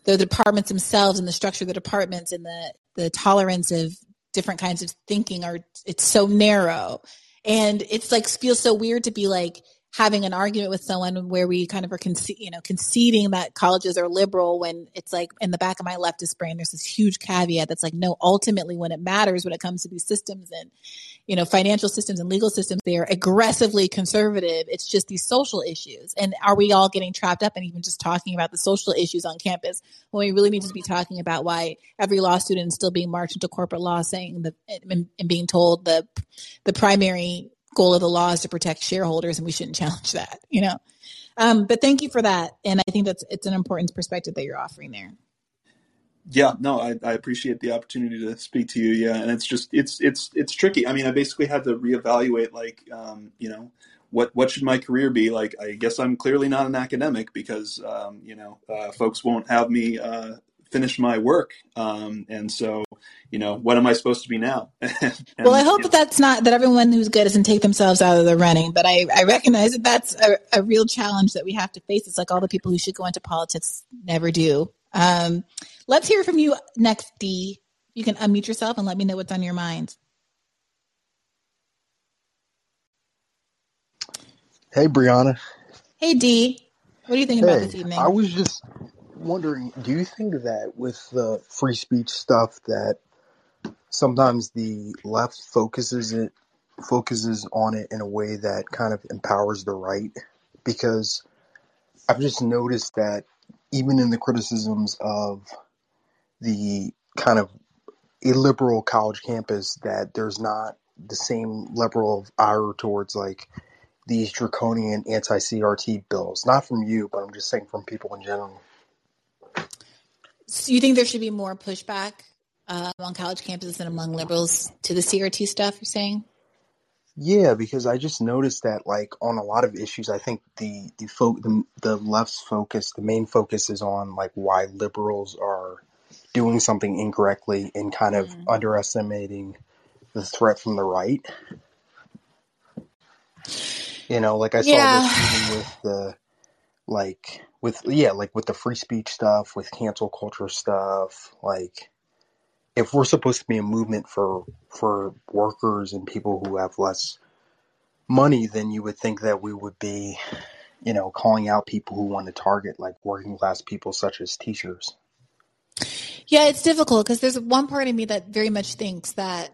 the departments themselves and the structure of the departments and the, the tolerance of different kinds of thinking are, it's so narrow. And it's like, feels so weird to be like, having an argument with someone where we kind of are conce- you know conceding that colleges are liberal when it's like in the back of my leftist brain there's this huge caveat that's like no ultimately when it matters when it comes to these systems and you know financial systems and legal systems they are aggressively conservative. It's just these social issues. And are we all getting trapped up and even just talking about the social issues on campus when we really need to be talking about why every law student is still being marched into corporate law saying the and, and being told the the primary goal of the law is to protect shareholders and we shouldn't challenge that you know um, but thank you for that and i think that's it's an important perspective that you're offering there Yeah, no, I, I appreciate the opportunity to speak to you. Yeah, and it's just it's it's it's tricky. I mean, I basically had to reevaluate, like, um, you know, what what should my career be? Like, I guess I'm clearly not an academic because um, you know uh, folks won't have me uh, finish my work, um, and so you know, what am I supposed to be now? and, well i hope that that's not that everyone who's good doesn't take themselves out of the running but i, I recognize that that's a, a real challenge that we have to face. It's like all the people who should go into politics never do. Um, let's hear from you next d you can unmute yourself and let me know what's on your mind. Hey, Briahna. hey d what do you thinking about this Hey, evening? I was just wondering, do you think that with the free speech stuff that sometimes the left focuses it focuses on it in a way that kind of empowers the right? Because I've just noticed that even in the criticisms of the kind of illiberal college campus that there's not the same level of ire towards like these draconian anti-CRT bills. Not from you, but I'm just saying from people in general. So you think there should be more pushback uh, on college campuses and among liberals to the CRT stuff? You're saying? Yeah, because I just noticed that like on a lot of issues, I think the the fo- the, the left's focus, the main focus is on like why liberals are doing something incorrectly and kind of Mm. underestimating the threat from the right. You know, like I saw Yeah. this even with the like with yeah, like with the free speech stuff, with cancel culture stuff, like if we're supposed to be a movement for for workers and people who have less money, then you would think that we would be, you know, calling out people who want to target like working class people such as teachers. Yeah, it's difficult because there's one part of me that very much thinks that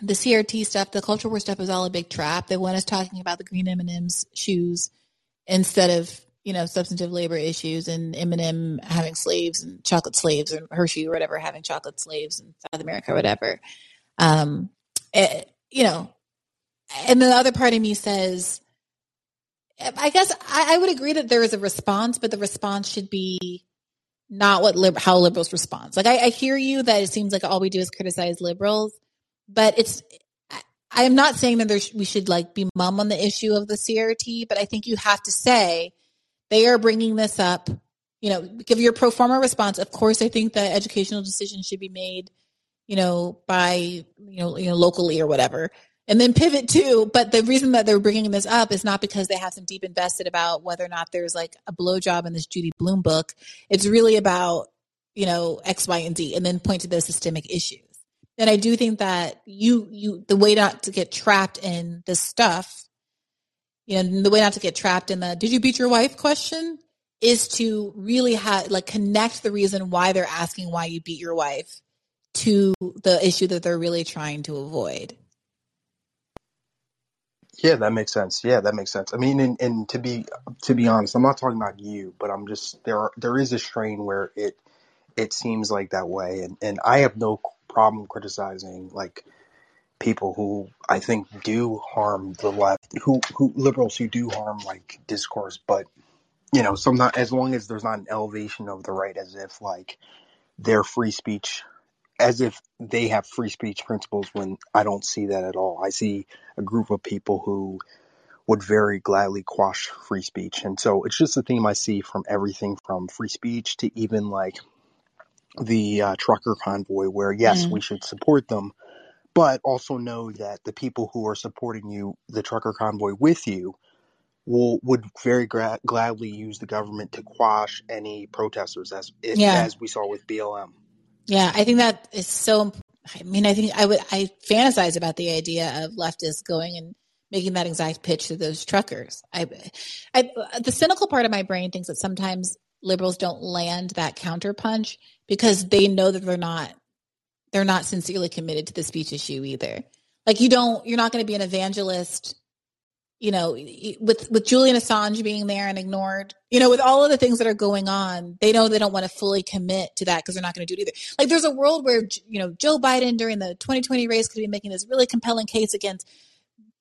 the CRT stuff, the culture war stuff, is all a big trap. They want us talking about the green M and M's shoes instead of you know substantive labor issues and M&M having slaves and chocolate slaves or Hershey or whatever having chocolate slaves in South America or whatever. Um, eh, you know, and the other part of me says, I guess I, I would agree that there is a response, but the response should be not what how liberals respond. Like I, I hear you that it seems like all we do is criticize liberals, but it's I, am not saying that there's we should like be mum on the issue of the CRT, but I think you have to say they are bringing this up. You know, give your pro forma response. Of course, I think that educational decisions should be made, you know, by you know, you know, locally or whatever, and then pivot to. But the reason that they're bringing this up is not because they have some deep invested about whether or not there's like a blowjob in this Judy Blume book. It's really about you know X, Y, and Z, and then point to those systemic issues. And I do think that you you the way not to get trapped in this stuff you know, the way not to get trapped in the "Did you beat your wife?" question is to really have like connect the reason why they're asking why you beat your wife to the issue that they're really trying to avoid. Yeah, that makes sense. Yeah, that makes sense. I mean, and, and to be to be honest, I'm not talking about you, but I'm just there. Are, there is a strain where it it seems like that way, and and I have no problem criticizing like people who I think do harm the left, who who liberals who do harm like discourse, but you know, sometimes as long as there's not an elevation of the right, as if like their free speech, as if they have free speech principles. When I don't see that at all, I see a group of people who would very gladly quash free speech, and so it's just a theme I see from everything from free speech to even like the uh, trucker convoy, where yes, Mm. we should support them, but also know that the people who are supporting you, the trucker convoy with you, will would very gra- gladly use the government to quash any protesters, as Yeah. as we saw with BLM. Yeah, I think that is so. I mean, I think I would I fantasize about the idea of leftists going and making that exact pitch to those truckers. I, I the cynical part of my brain thinks that sometimes liberals don't land that counterpunch because they know that they're not they're not sincerely committed to the speech issue either. Like you don't you're not going to be an evangelist you know, with with Julian Assange being there and ignored, you know, with all of the things that are going on, they know they don't want to fully commit to that because they're not going to do it either. Like there's a world where you know Joe Biden during the 2020 race could be making this really compelling case against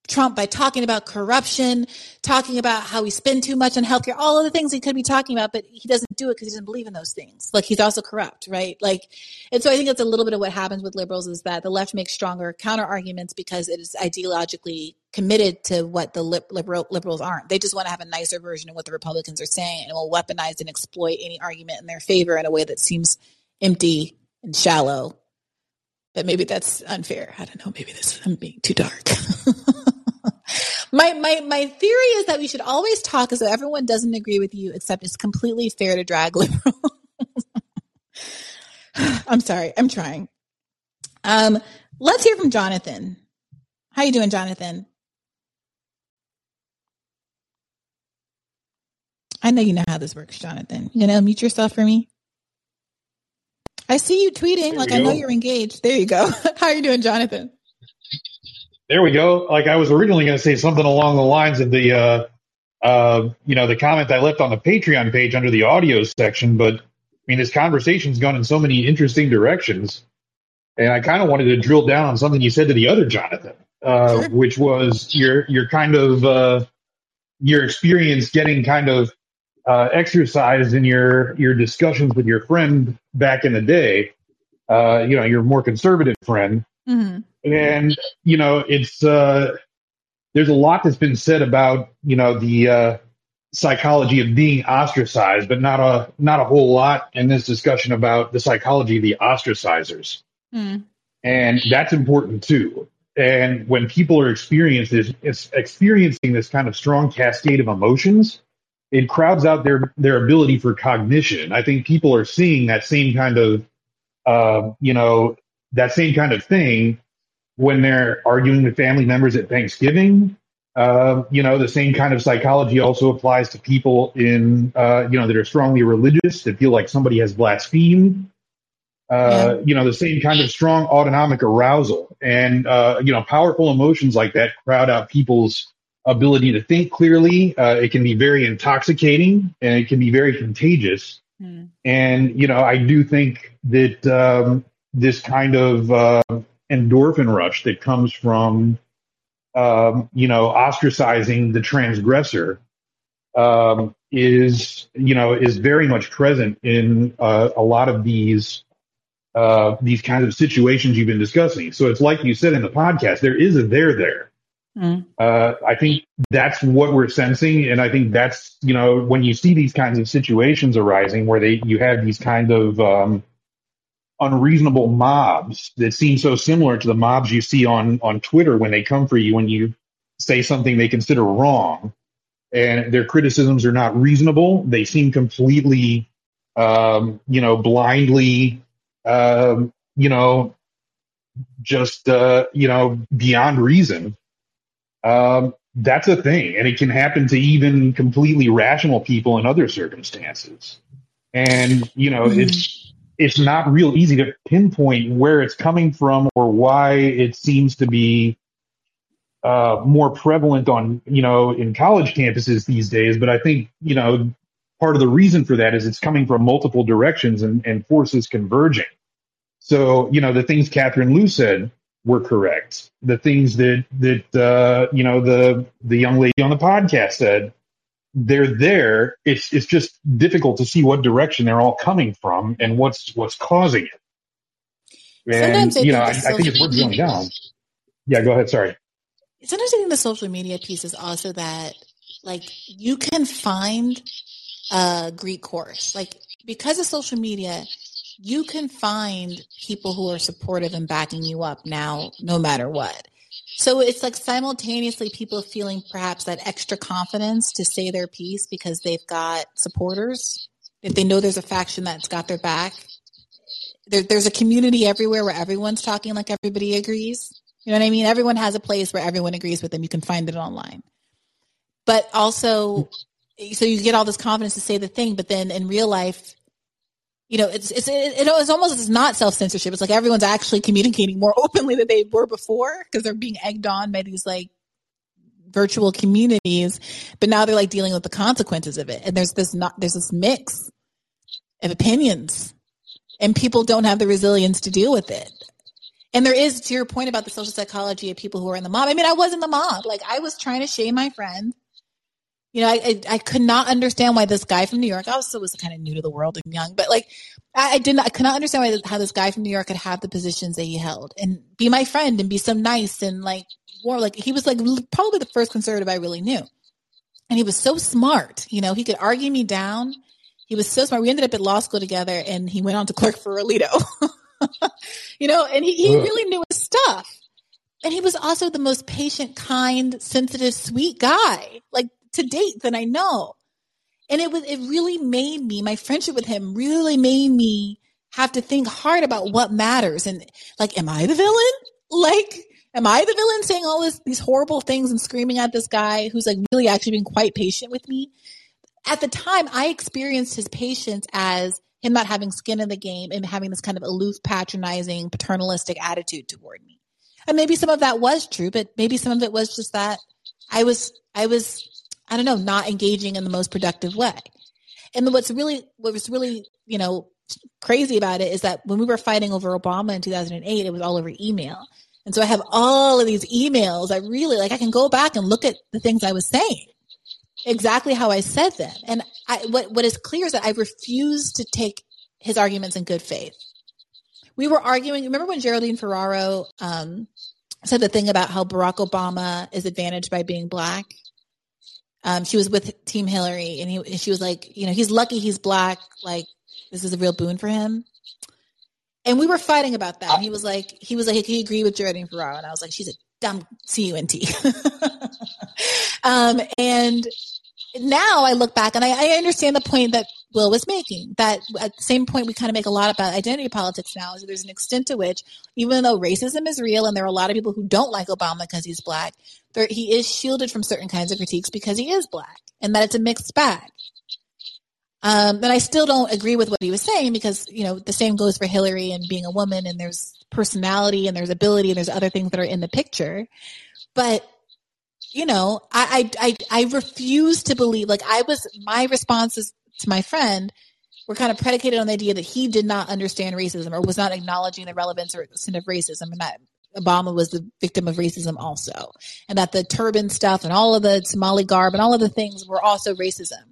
Trump by talking about corruption, talking about how we spend too much on healthcare, all of the things he could be talking about, but he doesn't do it because he doesn't believe in those things. Like he's also corrupt, right? Like, and so I think that's a little bit of what happens with liberals is that the left makes stronger counter arguments because it is ideologically committed to what the lib- liberal liberals aren't. They just want to have a nicer version of what the Republicans are saying and will weaponize and exploit any argument in their favor in a way that seems empty and shallow. But maybe that's unfair. I don't know. Maybe this I'm being too dark. my my my theory is that we should always talk as though everyone doesn't agree with you, except it's completely fair to drag liberal. I'm sorry. I'm trying. Um, let's hear from Jonathan. How you doing, Jonathan? I know you know how this works, Jonathan. You gonna unmute yourself for me? I see you tweeting. There like I know go. you're engaged. There you go. How are you doing, Jonathan? There we go. Like I was originally going to say something along the lines of the, uh, uh, you know, the comment I left on the Patreon page under the audio section, but I mean, this conversation's gone in so many interesting directions. And I kind of wanted to drill down on something you said to the other Jonathan, uh, which was your, your kind of, uh, your experience getting kind of, uh, exercised in your, your discussions with your friend back in the day. Uh, you know, your more conservative friend. hmm And, you know, it's, uh, there's a lot that's been said about, you know, the, uh, psychology of being ostracized, but not a, not a whole lot in this discussion about the psychology of the ostracizers. Mm. And that's important too. And when people are experiencing this, it's experiencing this kind of strong cascade of emotions, it crowds out their, their ability for cognition. I think people are seeing that same kind of, uh, you know, that same kind of thing when they're arguing with family members at Thanksgiving. Uh, you know, the same kind of psychology also applies to people in, uh, you know, that are strongly religious that feel like somebody has blasphemed. Uh, you know, the same kind of strong autonomic arousal and, uh, you know, powerful emotions like that crowd out people's ability to think clearly. Uh, it can be very intoxicating and it can be very contagious. And, you know, I do think that, um, this kind of, uh, endorphin rush that comes from, um, you know, ostracizing the transgressor, um, is, you know, is very much present in, uh, a lot of these, uh, these kinds of situations you've been discussing. So it's like you said in the podcast, there is a there there. Mm. Uh, I think that's what we're sensing, and I think that's you know when you see these kinds of situations arising where they you have these kind of um, unreasonable mobs that seem so similar to the mobs you see on on Twitter when they come for you when you say something they consider wrong, and their criticisms are not reasonable. They seem completely, um, you know, blindly, um, you know, just uh, you know beyond reason um, that's a thing, and it can happen to even completely rational people in other circumstances. And you know, it's it's not real easy to pinpoint where it's coming from or why it seems to be uh, more prevalent on you know in college campuses these days. But I think you know part of the reason for that is it's coming from multiple directions and, and forces converging. So you know the things Catherine Liu said were correct. The things that that uh, you know the the young lady on the podcast said, they're there. It's it's just difficult to see what direction they're all coming from and what's what's causing it. And Sometimes I you know, I, think I think it's worth going down. Yeah, go ahead. Sorry. Sometimes I think the social media piece is also that, like, you can find a Greek chorus, like because of social media, you can find people who are supportive and backing you up now, no matter what. So it's like simultaneously people feeling perhaps that extra confidence to say their piece because they've got supporters. If they know there's a faction that's got their back, there, there's a community everywhere where everyone's talking like everybody agrees. You know what I mean? Everyone has a place where everyone agrees with them. You can find it online. But also, so you get all this confidence to say the thing, but then in real life, you know, it's it's it, it's almost it's not self censorship. It's like everyone's actually communicating more openly than they were before because they're being egged on by these like virtual communities, but now they're like dealing with the consequences of it. And there's this not there's this mix of opinions, and people don't have the resilience to deal with it. And there is, to your point about the social psychology of people who are in the mob. I mean, I was in the mob. Like I was trying to shame my friend. You know, I, I, I could not understand why this guy from New York. I also was kind of new to the world and young, but like I, I didn't. I could not understand why how this guy from New York could have the positions that he held and be my friend and be so nice and like more like he was like probably the first conservative I really knew, and he was so smart. You know, he could argue me down. He was so smart. We ended up at law school together, and he went on to clerk for Alito. you know, and he, he really knew his stuff. And he was also the most patient, kind, sensitive, sweet guy, like to date that I know. And it was, it really made me, my friendship with him really made me have to think hard about what matters. And like, am I the villain? Like, am I the villain saying all this, these horrible things and screaming at this guy who's like really actually been quite patient with me? At the time, I experienced his patience as him not having skin in the game and having this kind of aloof, patronizing, paternalistic attitude toward me. And maybe some of that was true, but maybe some of it was just that I was, I was, I don't know, not engaging in the most productive way. And what's really, what was really, you know, crazy about it is that when we were fighting over Obama in 2008, it was all over email. And so I have all of these emails. I really like, I can go back and look at the things I was saying exactly how I said them. And I, what, what is clear is that I refuse to take his arguments in good faith. We were arguing. Remember when Geraldine Ferraro, um, said the thing about how Barack Obama is advantaged by being black? Um, she was with Team Hillary and he, she was like, you know, he's lucky he's black. Like, this is a real boon for him. And we were fighting about that. And he was like, he was like, he agreed with Geraldine Ferraro. And I was like, she's a dumb C-U-N-T. um, and now I look back and I, I, understand the point that Will was making. That at the same point, we kind of make a lot about identity politics now. Is there's an extent to which, even though racism is real and there are a lot of people who don't like Obama because he's black, there, he is shielded from certain kinds of critiques because he is black, and that it's a mixed bag. Um, and I still don't agree with what he was saying because you know the same goes for Hillary and being a woman, and there's personality and there's ability and there's other things that are in the picture, but you know, I, I, I, refuse to believe, like I was, my responses to my friend were kind of predicated on the idea that he did not understand racism or was not acknowledging the relevance or extent of racism and that Obama was the victim of racism also. And that the turban stuff and all of the Somali garb and all of the things were also racism.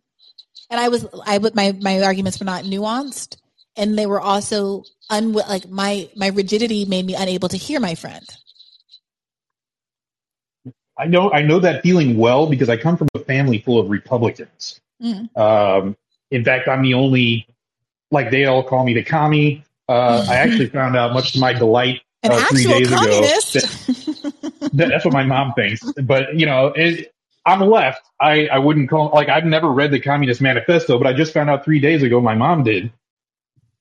And I was, I, my, my arguments were not nuanced and they were also un, like my, my rigidity made me unable to hear my friend. I know I know that feeling well because I come from a family full of Republicans. Mm. Um, in fact, I'm the only like they all call me the commie. Uh, I actually found out, much to my delight, uh, three days communist. ago. That, that's what my mom thinks. But you know, it, I'm left. I, I wouldn't call like I've never read the Communist Manifesto, but I just found out three days ago my mom did.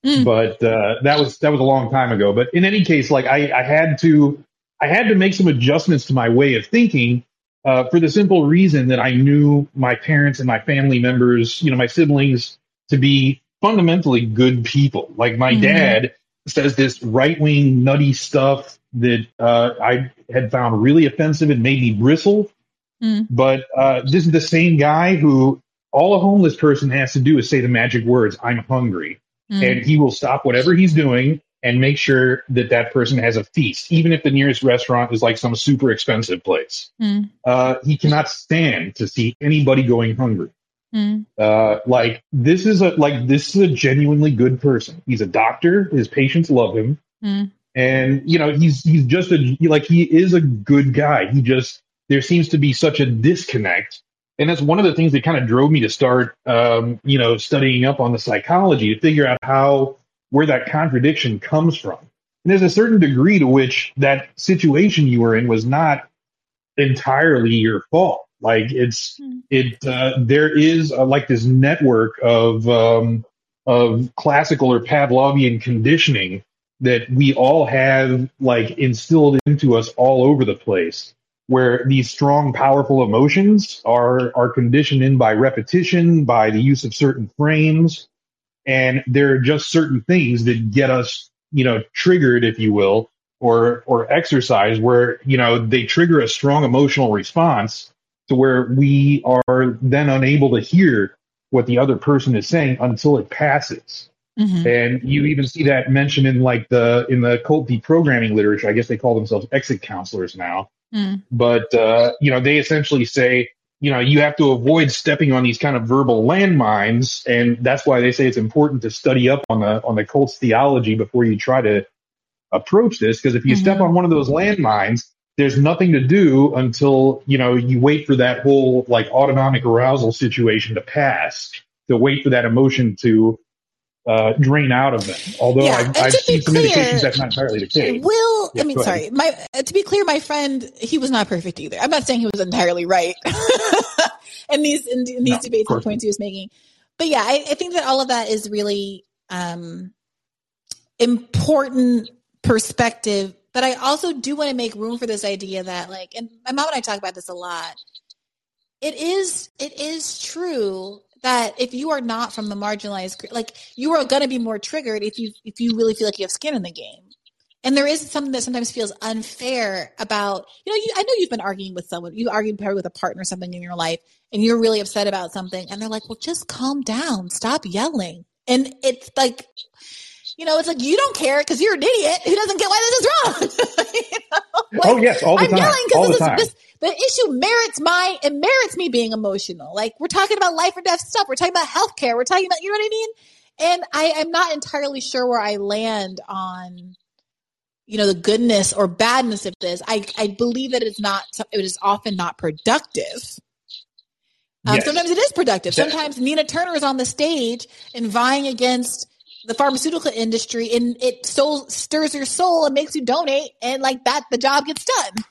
Mm. But uh, that was that was a long time ago. But in any case, like I, I had to I had to make some adjustments to my way of thinking uh, for the simple reason that I knew my parents and my family members, you know, my siblings to be fundamentally good people. Like my mm-hmm. dad says this right wing nutty stuff that uh, I had found really offensive and made me bristle. Mm. But uh, this is the same guy who all a homeless person has to do is say the magic words, I'm hungry. Mm. And he will stop whatever he's doing and make sure that that person has a feast, even if the nearest restaurant is like some super expensive place. Mm. Uh, he cannot stand to see anybody going hungry. Mm. Uh, like this is a like this is a genuinely good person. He's a doctor. His patients love him, mm. and you know he's he's just a like he is a good guy. He just there seems to be such a disconnect, and that's one of the things that kind of drove me to start, um, you know, studying up on the psychology to figure out how where that contradiction comes from. And there's a certain degree to which that situation you were in was not entirely your fault. Like it's hmm. it uh, there is a, like this network of um, of classical or Pavlovian conditioning that we all have like instilled into us all over the place where these strong powerful emotions are are conditioned in by repetition by the use of certain frames and there are just certain things that get us, you know, triggered, if you will, or, or exercise where, you know, they trigger a strong emotional response to where we are then unable to hear what the other person is saying until it passes. Mm-hmm. And you even see that mentioned in like the in the cult deprogramming literature. I guess they call themselves exit counselors now. Mm. But uh, you know, they essentially say you know, you have to avoid stepping on these kind of verbal landmines, and that's why they say it's important to study up on the on the cult's theology before you try to approach this. Because if you mm-hmm. step on one of those landmines, there's nothing to do until you know you wait for that whole like autonomic arousal situation to pass, to wait for that emotion to uh, drain out of them. Although yeah, I've, I've seen some indications that's not entirely the case. Will, yeah, I mean, sorry, my uh, to be clear, my friend, he was not perfect either. I'm not saying he was entirely right in these in, in these no, debates and the points he was making. But yeah, I, I think that all of that is really um, important perspective. But I also do want to make room for this idea that, like, and my mom and I talk about this a lot. It is it is true that if you are not from the marginalized like you are going to be more triggered if you if you really feel like you have skin in the game. And there is something that sometimes feels unfair about you know you, i know you've been arguing with someone you argued probably with a partner or something in your life and you're really upset about something and they're like well just calm down stop yelling. And it's like, you know, it's like you don't care because you're an idiot who doesn't get why this is wrong. you know? oh yes, all the I'm time. yelling all because the this, time. this the issue merits my it merits me being emotional. Like we're talking about life or death stuff. We're talking about healthcare. We're talking about you know what I mean. And I am not entirely sure where I land on you know the goodness or badness of this. I I believe that it's not. It is often not productive. Um, Yes. Sometimes it is productive. Sometimes Nina Turner is on the stage and vying against the pharmaceutical industry, and it so stirs your soul and makes you donate, and like that, the job gets done.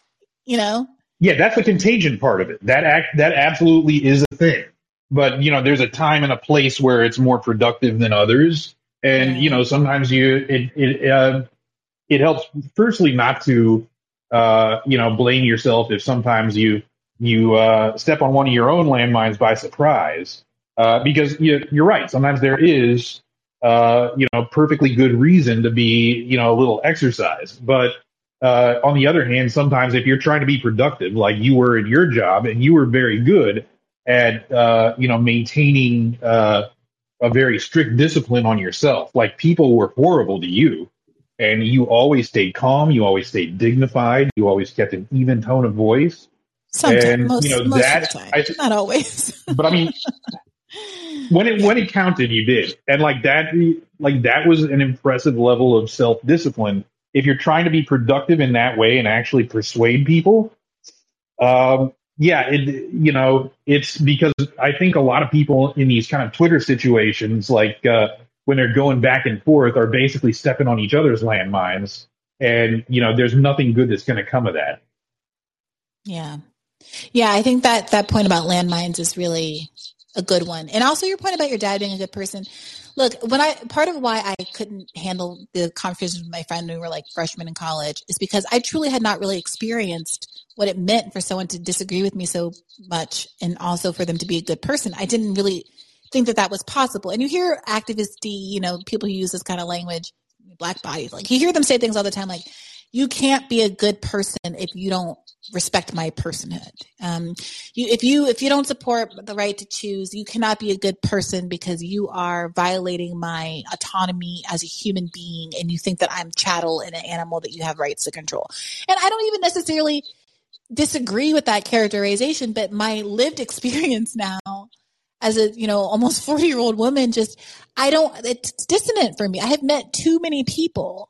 You know. Yeah, that's the contagion part of it. That act that absolutely is a thing. But you know, there's a time and a place where it's more productive than others, and you know, sometimes you it it uh, it helps. Firstly, not to uh, you know blame yourself if sometimes you you uh, step on one of your own landmines by surprise, uh, because you, you're right. Sometimes there is uh, you know perfectly good reason to be you know a little exercise, but uh, on the other hand, sometimes if you're trying to be productive, like you were in your job, and you were very good at uh, you know maintaining uh, a very strict discipline on yourself, like people were horrible to you, and you always stayed calm, you always stayed dignified, you always kept an even tone of voice. Sometimes, and most, you know most that, of the time, I, not always. but I mean, when it when it counted, you did, and like that, like that was an impressive level of self discipline. If you're trying to be productive in that way and actually persuade people, um, yeah, it you know it's because I think a lot of people in these kind of Twitter situations, like uh, when they're going back and forth, are basically stepping on each other's landmines, and you know there's nothing good that's going to come of that. Yeah. Yeah, I think that that point about landmines is really a good one. And also your point about your dad being a good person. Look, when I part of why I couldn't handle the conversations with my friend when we were like freshmen in college is because I truly had not really experienced what it meant for someone to disagree with me so much and also for them to be a good person. I didn't really think that that was possible. And you hear activists, you know, people who use this kind of language, black bodies, like you hear them say things all the time like, you can't be a good person if you don't respect my personhood. Um, you, if you if you don't support the right to choose, you cannot be a good person because you are violating my autonomy as a human being, and you think that I'm chattel and an animal that you have rights to control. And I don't even necessarily disagree with that characterization, but my lived experience now as a you know almost 40 year old woman just i don't it's dissonant for me i have met too many people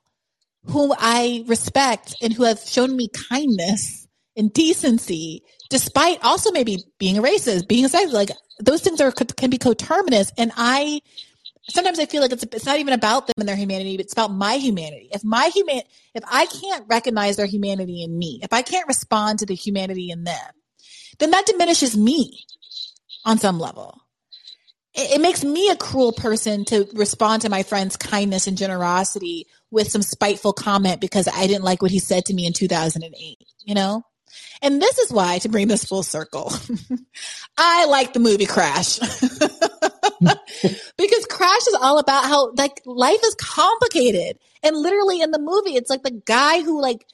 whom I respect and who have shown me kindness and decency, despite also maybe being a racist, being a sexist. Like those things are can be coterminous, and I sometimes I feel like it's it's not even about them and their humanity, but it's about my humanity. If my human, if I can't recognize their humanity in me, if I can't respond to the humanity in them, then that diminishes me on some level it, makes me a cruel person to respond to my friend's kindness and generosity with some spiteful comment because I didn't like what he said to me in 2008, you know? And this is why, to bring this full circle, I like the movie Crash. because Crash is all about how, like, life is complicated. And literally in the movie, it's like the guy who, like,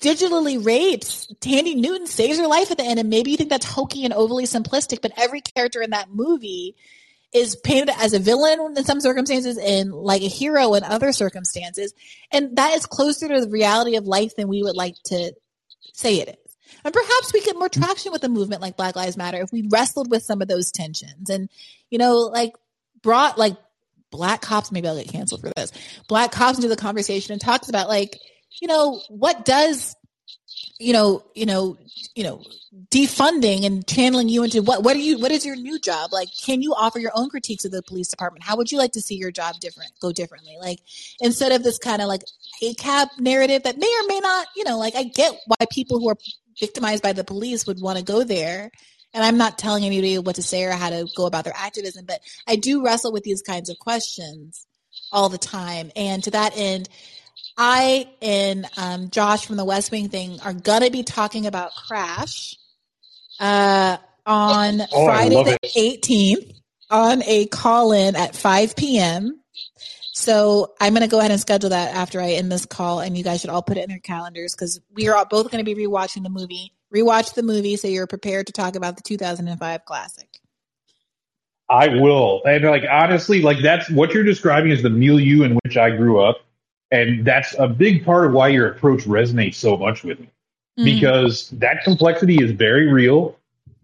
digitally rapes Thandie Newton saves her life at the end. And maybe you think that's hokey and overly simplistic, but every character in that movie is painted as a villain in some circumstances and like a hero in other circumstances. And that is closer to the reality of life than we would like to say it is. And perhaps we get more traction with a movement like Black Lives Matter if we wrestled with some of those tensions and, you know, like brought like black cops, maybe I'll get canceled for this, black cops into the conversation and talks about like, you know, what does, you know, you know, you know, defunding and channeling you into what, what are you, what is your new job? Like, can you offer your own critiques of the police department? How would you like to see your job different, go differently? Like, instead of this kind of like ACAB narrative that may or may not, you know, like I get why people who are victimized by the police would want to go there. And I'm not telling anybody what to say or how to go about their activism, but I do wrestle with these kinds of questions all the time. And to that end, I and um, Josh from the West Wing thing are gonna be talking about Crash uh, on Oh, Friday the it. 18th on a call in at 5 p.m. So I'm gonna go ahead and schedule that after I end this call, and you guys should all put it in your calendars because we are all both gonna be rewatching the movie. Rewatch the movie so you're prepared to talk about the 2005 classic. I will. And like honestly, like that's what you're describing is the milieu in which I grew up. And that's a big part of why your approach resonates so much with me. Mm. Because that complexity is very real.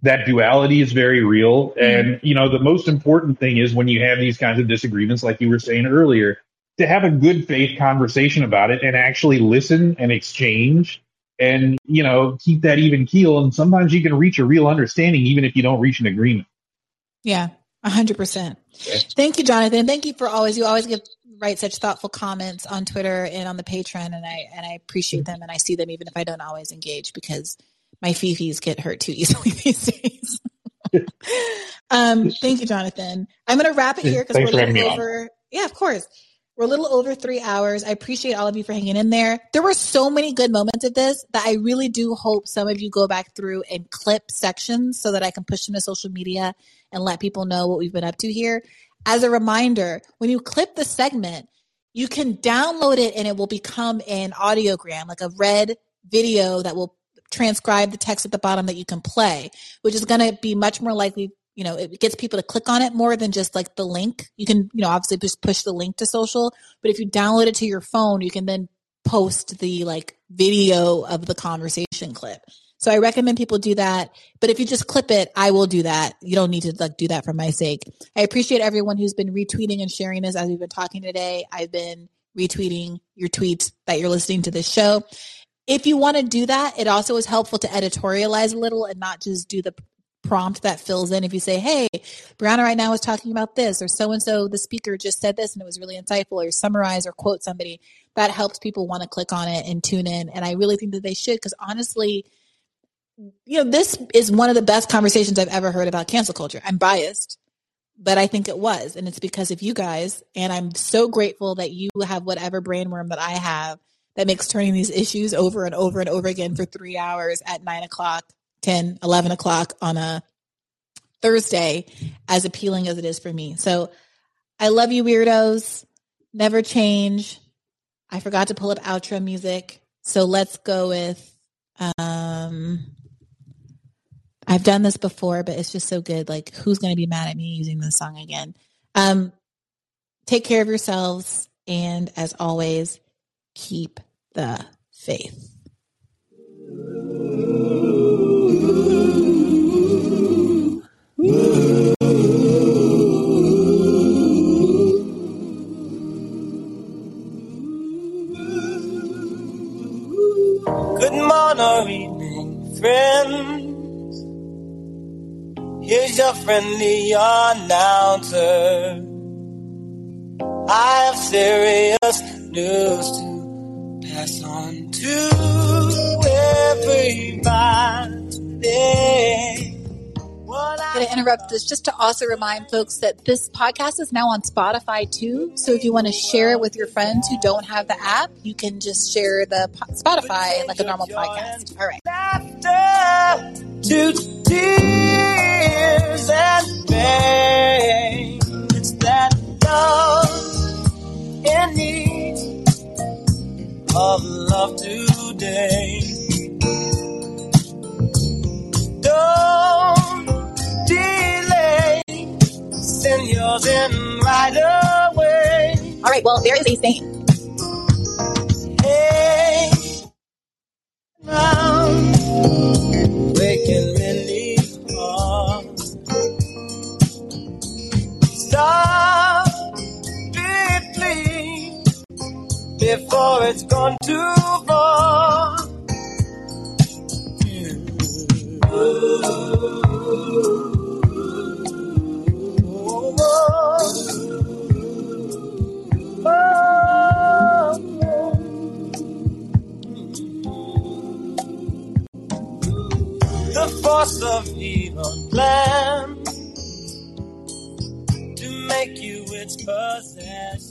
That duality is very real. And, you know, the most important thing is when you have these kinds of disagreements, like you were saying earlier, to have a good faith conversation about it and actually listen and exchange and, you know, keep that even keel. And sometimes you can reach a real understanding even if you don't reach an agreement. Yeah, a hundred percent. Thank you, Jonathan. Thank you for always you always give write such thoughtful comments on Twitter and on the Patreon, and I and I appreciate them and I see them even if I don't always engage because my fifis get hurt too easily these days. um, thank you, Jonathan. I'm going to wrap it here because we're a little me on. over. Yeah, of course. We're a little over three hours. I appreciate all of you for hanging in there. There were so many good moments of this that I really do hope some of you go back through and clip sections so that I can push them to social media and let people know what we've been up to here. As a reminder, when you clip the segment, you can download it and it will become an audiogram, like a red video that will transcribe the text at the bottom that you can play, which is going to be much more likely, you know, it gets people to click on it more than just like the link. You can, you know, obviously just push the link to social, but if you download it to your phone, you can then post the like video of the conversation clip. So I recommend people do that. But if you just clip it, I will do that. You don't need to like do that for my sake. I appreciate everyone who's been retweeting and sharing this as we've been talking today. I've been retweeting your tweets that you're listening to this show. If you want to do that, it also is helpful to editorialize a little and not just do the prompt that fills in. If you say, Hey, Briahna right now is talking about this, or so and so, the speaker just said this and it was really insightful, or summarize or quote somebody, that helps people want to click on it and tune in. And I really think that they should, because honestly, you know, this is one of the best conversations I've ever heard about cancel culture. I'm biased, but I think it was. And it's because of you guys. And I'm so grateful that you have whatever brainworm that I have that makes turning these issues over and over and over again for three hours at nine o'clock, 10, 11 o'clock on a Thursday as appealing as it is for me. So I love you, weirdos. Never change. I forgot to pull up outro music. So let's go with um I've done this before, but it's just so good. Like, who's going to be mad at me using this song again? Um, take care of yourselves. And as always, keep the faith. Good morning evening, friends. Here's your friendly announcer. I have serious news to pass on to everybody. To interrupt this just to also remind folks that this podcast is now on Spotify too. So if you want to share it with your friends who don't have the app, you can just share the po- Spotify like a normal podcast. All right. to tears and pain. It's that love in need of love today. Send yours in right away. All right. Well, there is a saying. Hey, now, waking many hearts. Stop it, please, before it's gone too far. The force of evil plan to make you its possession.